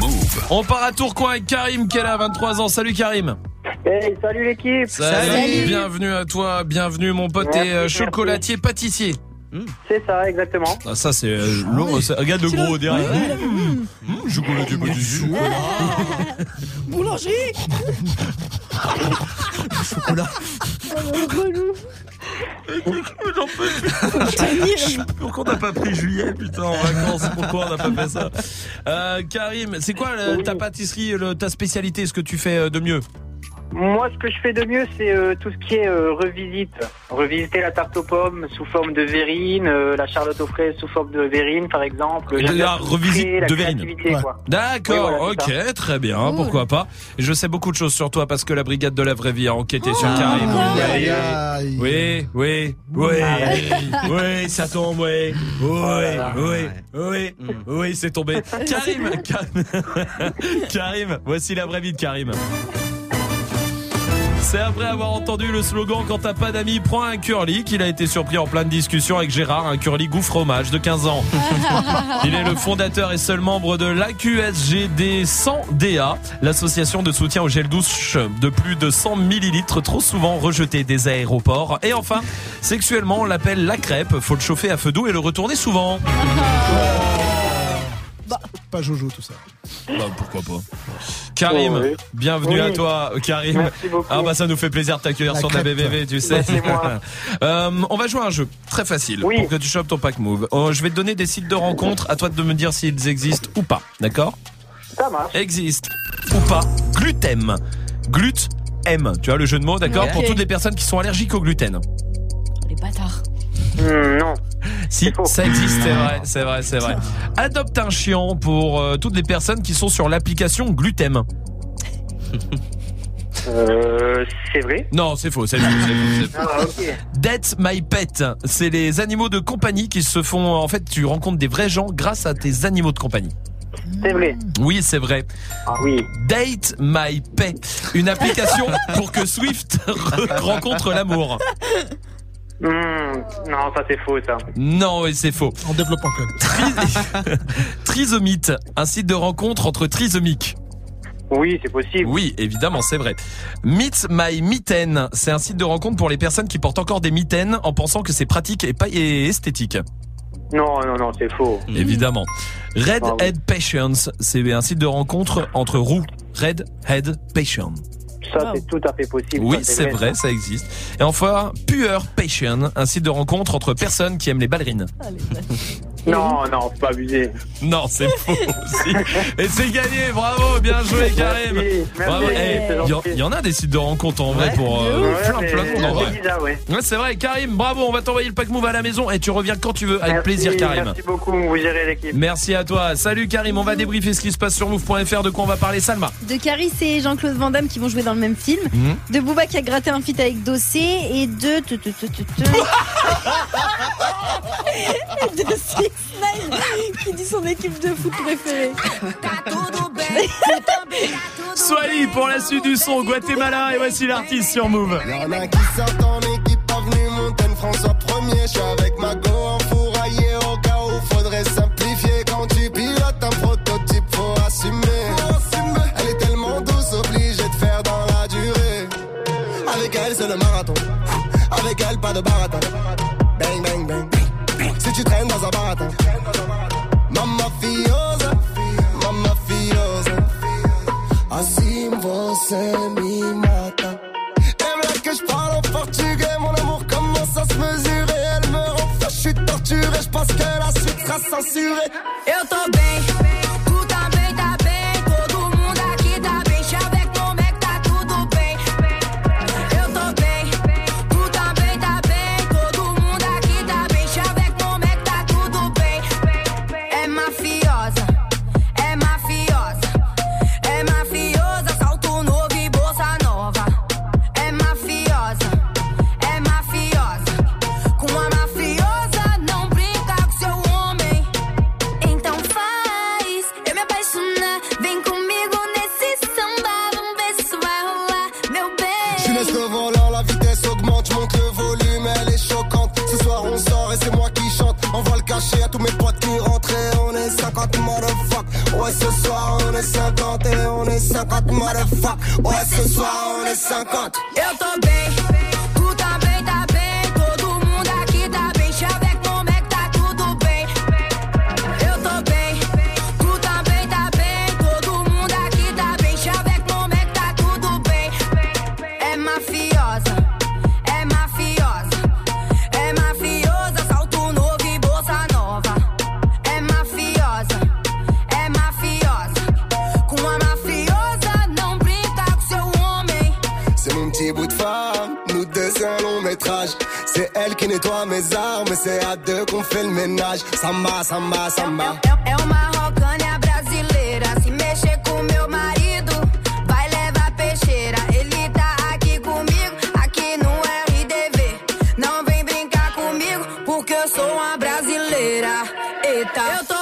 Move. On part à Tourcoing avec Karim qui est là à 23 ans. Salut Karim. Hey, salut l'équipe. Bienvenue à toi, bienvenue mon pote Merci, et euh, merci. chocolatier pâtissier. C'est ça, exactement. Ah, ça c'est euh, c'est- regarde le gros derrière. Mmh, mmh, chocolatier pâtissier. Boulanger Chocolat. J'en peux. Pourquoi on n'a pas pris juillet putain en vacances Pourquoi on n'a pas fait ça? Euh, Karim, c'est quoi ta pâtisserie, le- ta spécialité, ce que tu fais euh, de mieux? Moi, ce que je fais de mieux, c'est euh, tout ce qui est euh, revisite. Revisiter la tarte aux pommes sous forme de verrine, euh, la charlotte aux fraises sous forme de verrine, par exemple. Bien La revisite de verrine. D'accord, Oui, voilà, ok, très bien, pourquoi pas. Je sais beaucoup de choses sur toi parce que la brigade de la vraie vie a enquêté sur Karim. Aïe, Oui, oui, oui, oui, oui, ça tombe, oui, oui, oui, oui, oui, c'est tombé. Karim, Karim, Karim, voici la vraie vie de Karim. C'est après avoir entendu le slogan Quand t'as pas d'amis, prends un curly qu'il a été surpris en pleine discussion avec Gérard, un curly goût fromage de 15 ans. Il est le fondateur et seul membre de l'AQSGD 100DA, l'association de soutien au gel douche de plus de 100 millilitres trop souvent rejeté des aéroports. Et enfin, sexuellement, on l'appelle la crêpe. Faut le chauffer à feu doux et le retourner souvent. Pas Jojo tout ça. Bah, pourquoi pas. Karim, Oh, oui. bienvenue Oui. à toi, Karim. Merci beaucoup. Ah bah ça nous fait plaisir de t'accueillir sur la. BBV, tu sais. Bah. Euh, on va jouer à un jeu très facile pour que tu chopes ton pack move. Euh, je vais te donner des sites de rencontres, à toi de me dire s'ils existent ou pas, d'accord? Ça marche. Existe ou pas Glutem. Glut M, tu vois le jeu de mots, d'accord? Pour toutes les personnes qui sont allergiques au gluten. Les bâtards. Hmm, non. Si, ça existe, c'est vrai, c'est vrai, c'est vrai. Adopte un chien pour euh, toutes les personnes qui sont sur l'application Glutem. Euh, c'est vrai? Non, c'est faux, c'est faux, c'est faux. Ah, ok. My Pet, c'est les animaux de compagnie qui se font. En fait, tu rencontres des vrais gens grâce à tes animaux de compagnie. C'est vrai. Oui, c'est vrai. Ah oui. Date My Pet, une application pour que Swift re- rencontre l'amour. Hmm, non, ça c'est faux, ça. Non, oui, c'est faux. En développant code. Trisomite, un site de rencontre entre trisomiques. Oui, c'est possible. Oui, évidemment, c'est vrai. Meet My Mitten, c'est un site de rencontre pour les personnes qui portent encore des mitaines en pensant que c'est pratique et pas et esthétique. Non, non, non, c'est faux. Évidemment. Red Ah oui. Head Patience, c'est un site de rencontre entre roues. Red Head Ça, c'est tout à fait possible. Oui, c'est vrai, ça. ça existe. Et enfin, Pure Passion, un site de rencontre entre personnes qui aiment les ballerines. Non, non, faut pas abuser. Non, c'est faux aussi. Et c'est gagné, bravo, bien joué Karim. Merci, Bravo. merci, Eh, Il y, en- a des sites de rencontres en vrai pour euh, Ouais, plein, plein de monde en c'est vrai. bizarre, ouais. Ouais, c'est vrai, Karim, bravo, on va t'envoyer le pack move à la maison et tu reviens quand tu veux, avec Merci, plaisir Karim. Merci beaucoup, vous gérez l'équipe. Merci à toi. Salut Karim, on va débriefer ce qui se passe sur move.fr. De quoi on va parler, Salma De Caris et Jean-Claude Van Damme qui vont jouer dans le même film. Mhm. De Booba qui a gratté un feat avec Dossé. Et de. de, qui dit son équipe de foot préférée. Swally pour la suite du son, Guatemala et voici l'artiste sur Move. Y'en a qui sortent en équipe avenue Montaigne François Premier. Je suis avec ma go enfouraillé au cas où faudrait simplifier. Quand tu pilotes un prototype, faut assumer. Elle est tellement douce, obligée de faire dans la durée. Avec elle, c'est le marathon. Avec elle, pas de baratin. Bang, tu traînes dans un baratin. Mamma fiosa, mamma fiosa. Assim você me mata. Et là que je parle en portugais, mon amour commence à se mesurer. Elle me rend je suis torturé, je pense que la suite sera censurée. Eu tô bem, Ouais, ce soir on est 50 et on est 50 motherfuck. Ouais, ce soir on est 50. Eu tô bem, fait le ménage. Samba, samba, samba. É uma rocânia brasileira. Se mexer com meu marido, vai levar peixeira. Ele tá aqui comigo, aqui no RDV. Não vem brincar comigo, porque eu sou uma brasileira. Eita, eu tô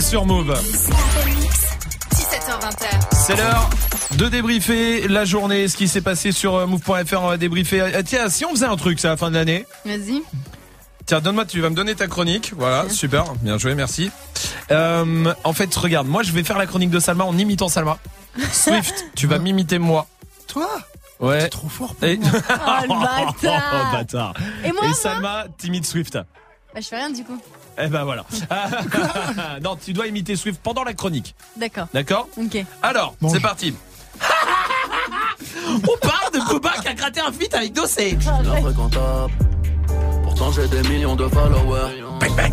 Sur Move. 17h20. C'est l'heure de débriefer la journée, ce qui s'est passé sur move.fr. On va débriefer. Euh, tiens, si on faisait un truc, c'est à la fin de l'année. Vas-y. Tiens, donne-moi, tu vas me donner ta chronique. Voilà, super, bien joué, merci. Euh, en fait, regarde, moi je vais faire la chronique de Salma en imitant Salma. Swift, tu vas m'imiter moi. Toi? Ouais. T'es trop fort. Et... Oh, le bâtard. Oh, bâtard. Et moi, moi Salma, timide Swift. Bah, je fais rien du coup. Eh ben voilà. non, tu dois imiter Swift pendant la chronique. D'accord. D'accord Ok. Alors, c'est parti. On parle de Booba qui a gratté un feat avec Dossé. Pourtant j'ai des millions de followers. Bang bang.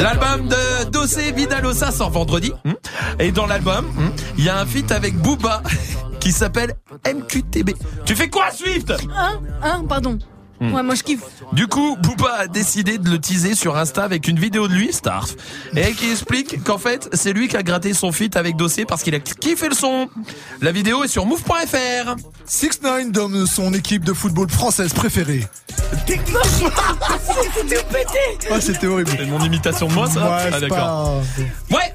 L'album de Dossé Vidalosa sort vendredi. hmm. Et dans l'album, hmm, il y a un feat avec Booba qui s'appelle MQTB. Tu fais quoi, Swift? Hein? Hein? Pardon. Hmm. Ouais, moi je kiffe. Du coup, Booba a décidé de le teaser sur Insta avec une vidéo de lui, Starf, et qui explique qu'en fait, c'est lui qui a gratté son feat avec Dossé parce qu'il a kiffé le son. La vidéo est sur move.fr. 6 9 donne son équipe de football française préférée. C'était pété. Ah, c'était horrible. C'est mon imitation de moi, ça Ouais, Ah, c'est d'accord. pas- Ouais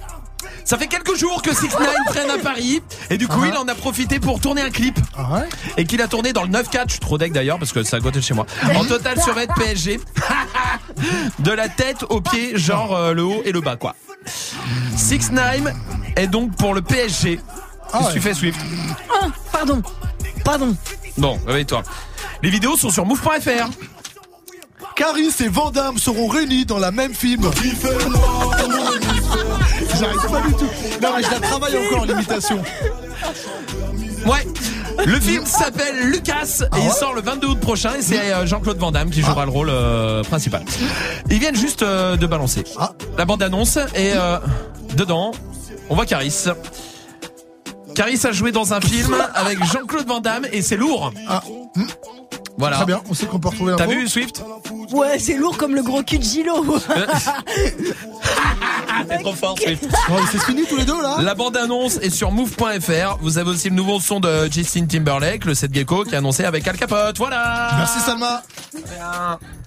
ça fait quelques jours que 6 9 traîne à Paris. Et du coup Ah. il en a profité pour tourner un clip. Et qu'il a tourné dans le 9-4 je suis trop deck d'ailleurs parce que ça a goûté de chez moi. En total sur être PSG de la tête aux pieds genre euh, le haut et le bas quoi. 6 9 est donc pour le PSG Qu'est-ce que tu fais Swift Ah, pardon. Pardon. Bon réveille-toi. Les vidéos sont sur move.fr Caris et Vandamme seront réunis dans la même film. J'arrive pas du tout. Non, mais je la travaille encore, l'imitation. Ouais. Le film s'appelle Lucas et il sort le 22 août prochain et c'est euh, Jean-Claude Van Damme qui jouera le rôle euh, principal. Ils viennent juste euh, de balancer la bande annonce et euh, dedans on voit Caris. Caris a joué dans un film avec Jean-Claude Van Damme et c'est lourd. Voilà. Très bien, on sait qu'on peut retrouver T'as vu Swift Ouais, c'est lourd comme le gros cul de Gilo. T'es trop fort Swift. c'est fini tous les deux là La bande annonce est sur move.fr. Vous avez aussi le nouveau son de Justin Timberlake, le 7 Gecko qui est annoncé avec Al Capote. Voilà. Merci Salma.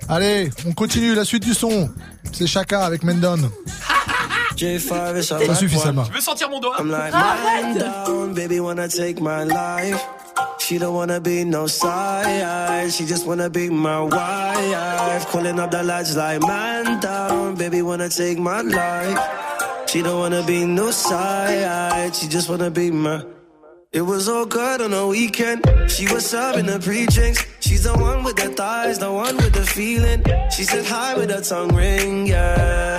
Allez, on continue la suite du son. C'est Chaka avec Mendon. Ça suffit Salma. Tu veux sentir mon doigt Arrête. She don't wanna be no side, she just wanna be my wife. Calling up the lads like, man down, baby wanna take my life. She don't wanna be no side, she just wanna be my. It was all good on the weekend. She was serving the pre-drinks. She's the one with the thighs, the one with the feeling. She said hi with her tongue ring, yeah.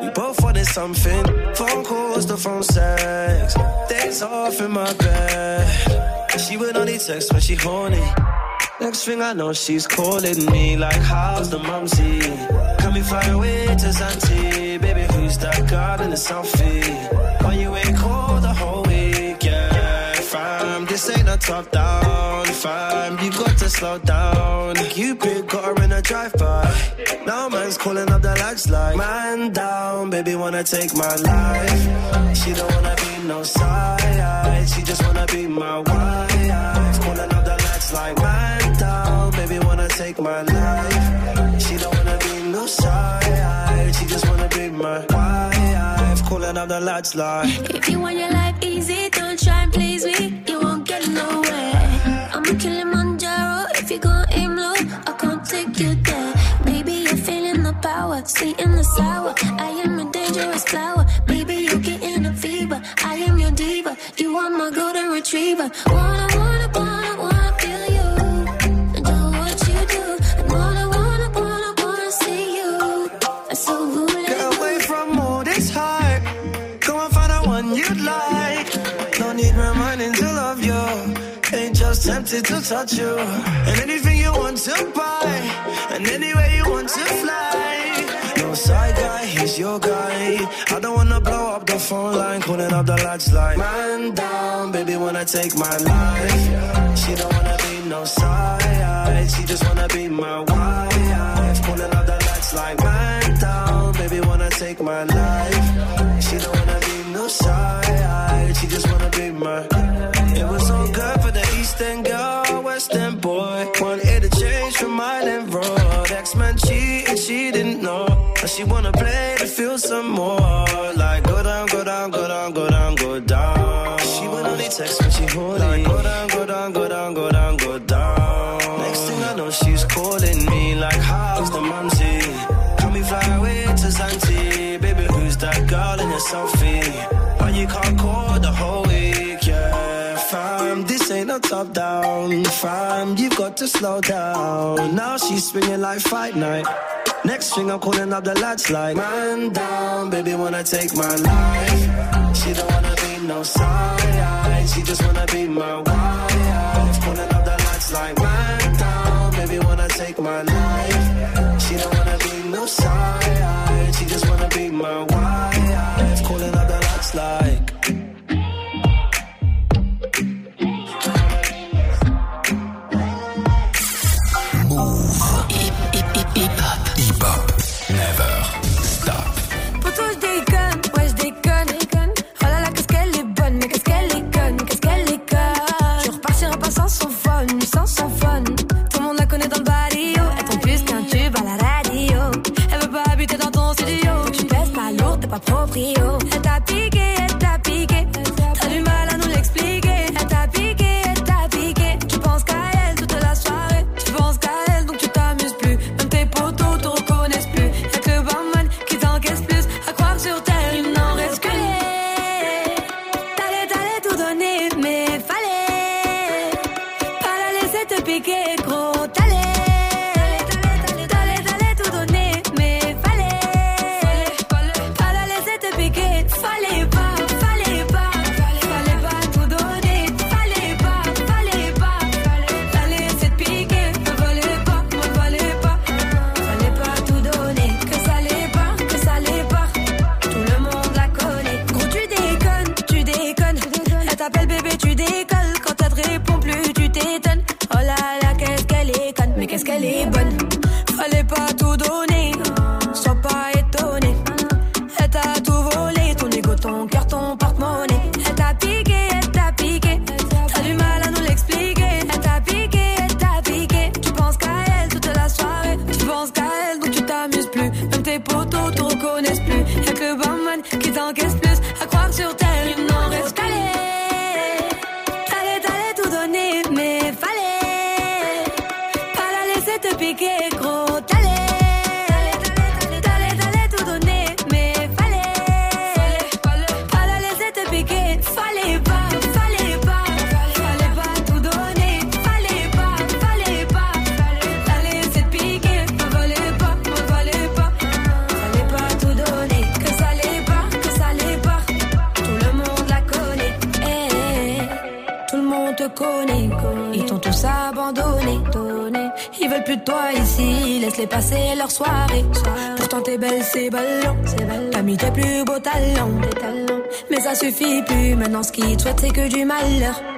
We both wanted something. Phone calls, the phone sex. Days off in my bed. She would only text when she horny. Next thing I know, she's calling me like, how's the mumsy? Can we fly away to Zanti? Baby, who's that girl in the selfie? Why you ain't called the whole week, yeah, fam? This ain't a top down, fam. You got to slow down. Cupid got her in a drive-by. Now man's calling up the lads like, man down, baby wanna take my life. She don't wanna be no side, she just wanna be my wife. Like, man down, baby wanna take my life. She don't wanna be no side, she just wanna be my wife. Calling out the lads like. If you want your life easy, don't try and please me. You won't get nowhere. I'm a Kilimanjaro. If you gon' aim low, I can't take you there. Baby, you're feeling the power, sweet in the sour. I am a dangerous flower. Baby, you're getting a fever. I am your diva. You are my golden retriever. Wanna, wanna, like. No need reminding to love you. Ain't just tempted to touch you. And anything you want to buy. And anywhere you want to fly. No side guy, he's your guy. I don't wanna blow up the phone line. Calling up the lads like, man down, baby wanna take my life. She don't wanna be no side. She just wanna be my wife. Calling up the lads like, man down, baby wanna take my life. But she wanna play to feel some more. Like go down, go down, go down, go down, go down. She would only text when she horny. Like go down, go down, go down, go down, go down. Next thing I know, she's calling me like, how's the mumsy? Can we fly away to Zanti? Baby, who's that girl in your selfie? No top down. Fam, you've got to slow down. Now she's swinging like fight night. Next thing I'm calling up the lads like Man down, baby wanna take my life She don't wanna be no side She just wanna be my wife Calling up the lads like Man down, baby wanna take my life She don't wanna be no side She just wanna be my wife pas proprio. Elle suffit plus. Maintenant ce qu'ils te souhaitent, c'est que du malheur.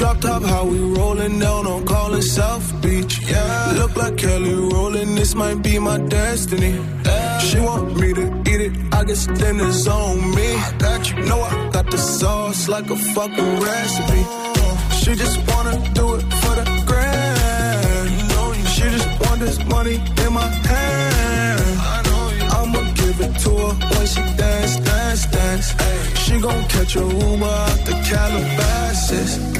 Drop top, how we rolling down on calling South Beach. Yeah, look like Kelly rolling. This might be my destiny. She want me to eat it. I guess it's on me. I got you. Know I got the sauce like a fucking recipe. She just wanna do it for the grand. She just want this money in my hand. I'ma give it to her when she dance, dance, dance. She gon' catch a Uber out the Calabasas.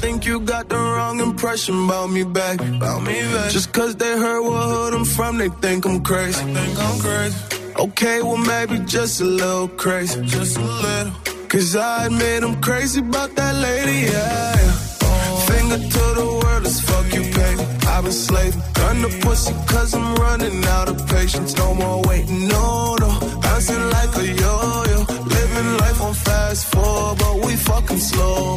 Think you got the wrong impression about me back. About me back. Just cause they heard what hood I'm from, they think I'm crazy. think I'm crazy. Okay, well maybe just a little crazy. Just a little. Cause I admit I'm crazy about that lady, yeah. Finger to the world as fuck you pay. I've been slaving. Gun the pussy cause I'm running out of patience. No more waiting, no, no. Bouncing like a yo-yo. Living life on fast forward, but we fucking slow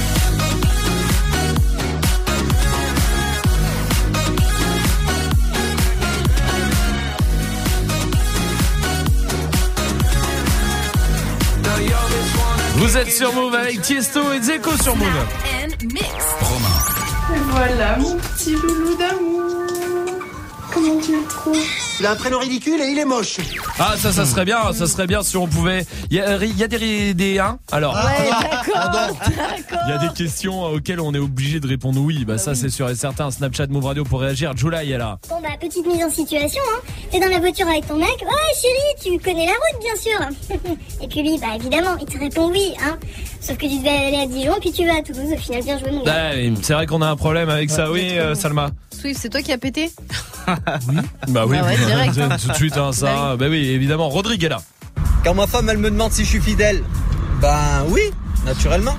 Vous êtes sur Move avec Tiesto et Zeko sur Move. Voilà mon petit loulou d'amour. Comment tu le trouves? Il a un prénom ridicule et il est moche. Ah ça ça serait bien, ça serait bien si on pouvait. Il y a, il y a des des hein alors. Ouais, d'accord. Il y a des questions auxquelles on est obligé de répondre oui. Bah ça c'est sûr et certain. Snapchat Move Radio pour réagir. July est là. Bon bah petite mise en situation, hein. T'es dans la voiture avec ton mec. Ouais chérie, tu connais la route bien sûr. Et puis lui, bah évidemment, il te répond oui, hein. Sauf que tu devais aller à Dijon, puis tu vas à Toulouse. Au final, bien joué mon gars. Ah, oui, c'est vrai qu'on a un problème avec ça. Oui, euh, Salma. Swift, c'est toi qui as pété Bah oui, Bah ouais, direct, hein. tout de suite hein, ça. Bah oui, évidemment. Rodrigue est là. Quand ma femme elle me demande si je suis fidèle, ben oui, naturellement.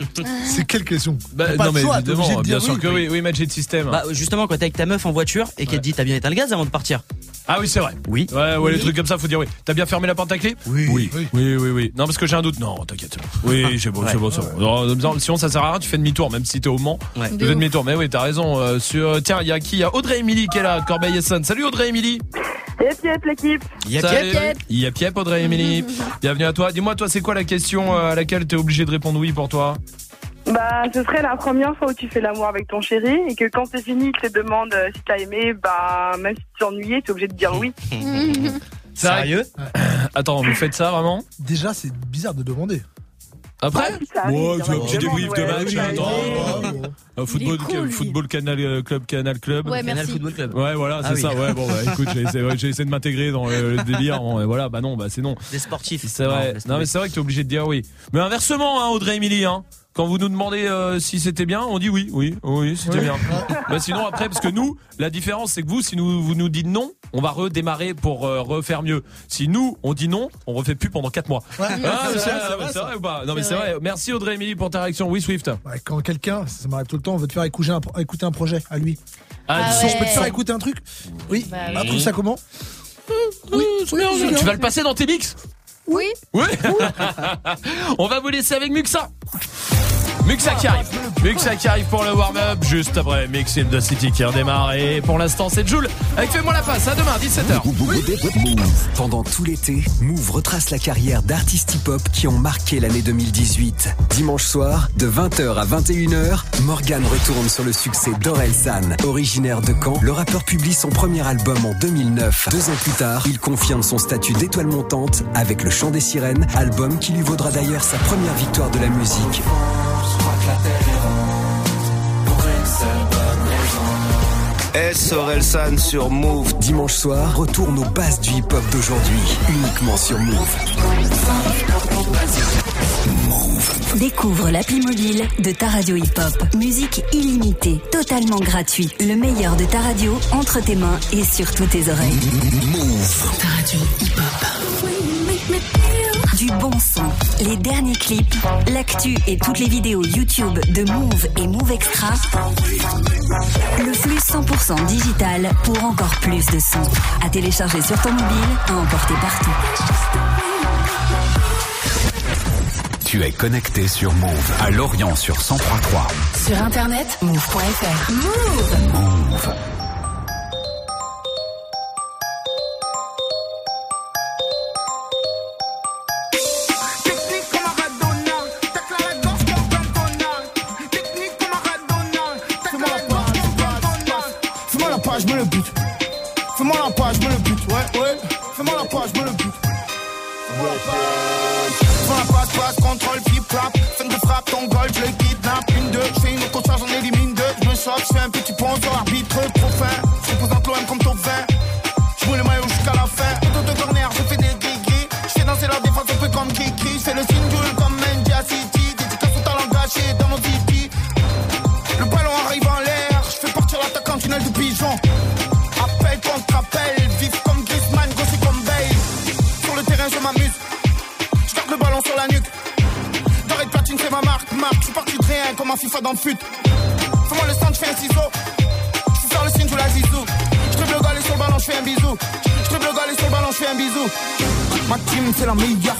C'est quelle question Bah, pas non mais choix, évidemment, de bien sûr oui. que oui. Oui, Magic System. Bah justement quand t'es avec ta meuf en voiture et qu'elle te dit t'as bien éteint le gaz avant de partir. Ah oui, c'est vrai. Oui. Ouais, ouais, les trucs comme ça, faut dire oui. T'as bien fermé la porte à clé Oui. Oui. Oui, oui, oui. Non, parce que j'ai un doute. Non, t'inquiète. Oui, c'est bon, c'est bon, c'est bon. Non, non, Sinon, ça sert à rien, tu fais demi-tour, même si t'es au Mans. Ouais. Tu fais demi-tour. Mais oui, t'as raison. euh, sur... Tiens, il y a qui? Il y a Audrey Emily qui est là, Corbeil Essonne. Salut Audrey Emily. Yep, yep, l'équipe. Yep, Salut. yep, yep. Yep, yep, Audrey Emily. Bienvenue à toi. Dis-moi, toi, c'est quoi la question euh, à laquelle t'es obligé de répondre oui pour toi Bah, ce serait la première fois où tu fais l'amour avec ton chéri et que quand c'est fini, il te demande euh, si t'as aimé, bah, même si tu t'es ennuyé, t'es obligé de dire oui. Sérieux Attends, vous faites ça vraiment? Déjà, c'est bizarre de demander. Après Ouais, tu un petit débrief de match. attends, euh, football, football Canal euh, Club, Canal Club. Ouais, Canal. Football Club. Ouais, voilà, Ah c'est oui. ça. Ouais, bon, bah, écoute, j'ai essayé, de m'intégrer dans le, le délire. Bon, et voilà, bah non, bah c'est non. Des sportifs. C'est vrai. Non, mais c'est vrai que t'es obligé de dire oui. Mais inversement, hein, Audrey Emily, hein. Quand vous nous demandez euh, si c'était bien, on dit oui, oui, oui, c'était bien. bah sinon après, parce que nous, la différence, c'est que vous, si nous, vous nous dites non, on va redémarrer pour euh, refaire mieux. Si nous, on dit non, on refait plus pendant 4 mois. Ouais, Ah, c'est vrai, ou pas Non mais C'est vrai. vrai. Merci Audrey Emily pour ta réaction. Oui Swift. Ouais, quand quelqu'un, ça m'arrive tout le temps, veut te faire écouter un, écouter un projet à lui. Ah je peux te faire écouter un truc Oui. Bah Ah, oui. trouve ça comment Oui, tu vas le passer dans tes mix Oui. Oui. on va vous laisser avec Muxa. Muxa qui arrive. Muxa qui arrive pour le warm-up juste après Mix the City qui redémarre. Et pour l'instant, c'est Joule avec Fais-moi la passe. À demain, 17h. Move. Pendant tout l'été, Move retrace la carrière d'artistes hip-hop qui ont marqué l'année 2018. Dimanche soir, de 20h à 21h, Morgan retourne sur le succès d'Orelsan. Originaire de Caen, le rappeur publie son premier album en 2009. Deux ans plus tard, il confirme son statut d'étoile montante avec Le Chant des Sirènes, album qui lui vaudra d'ailleurs sa première victoire de la musique. S. Orelsan sur Move. Dimanche soir, retourne aux bases du hip-hop d'aujourd'hui, uniquement sur Move. Découvre l'appli mobile de ta radio hip-hop. Musique illimitée, totalement gratuite. Le meilleur de ta radio entre tes mains et sur toutes tes oreilles. Move. Ta radio hip-hop bon son, les derniers clips, l'actu et toutes les vidéos YouTube de Move et Move Extra. Le flux 100% digital pour encore plus de son. À télécharger sur ton mobile, à emporter partout. Tu es connecté sur Move à Lorient sur 1033. Sur internet, move.fr. Move. move. Fais-moi la page, me le but, ouais, ouais. Fais-moi la page, me le but. Fais-moi la page. Fais-moi la passe, contrôle, flip, clap. Fin de frappe, ton goal, je le kidnappe. Une, deux, je fais une concert, j'en élimine deux. Je me choque, je un petit Fais-moi le sang, je fais un ciseau. Je sors le signe, je la zizou. Je triple le sur le ballon, je fais un bisou. Je triple le sur le ballon, je fais un bisou. Ma team, c'est la meilleure.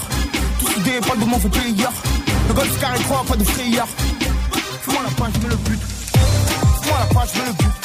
Tous idées, pas de mon fait player. Le golf car il croit, pas de frayeur. Fais-moi la page, je mets le but. Fais-moi la page, je mets le but.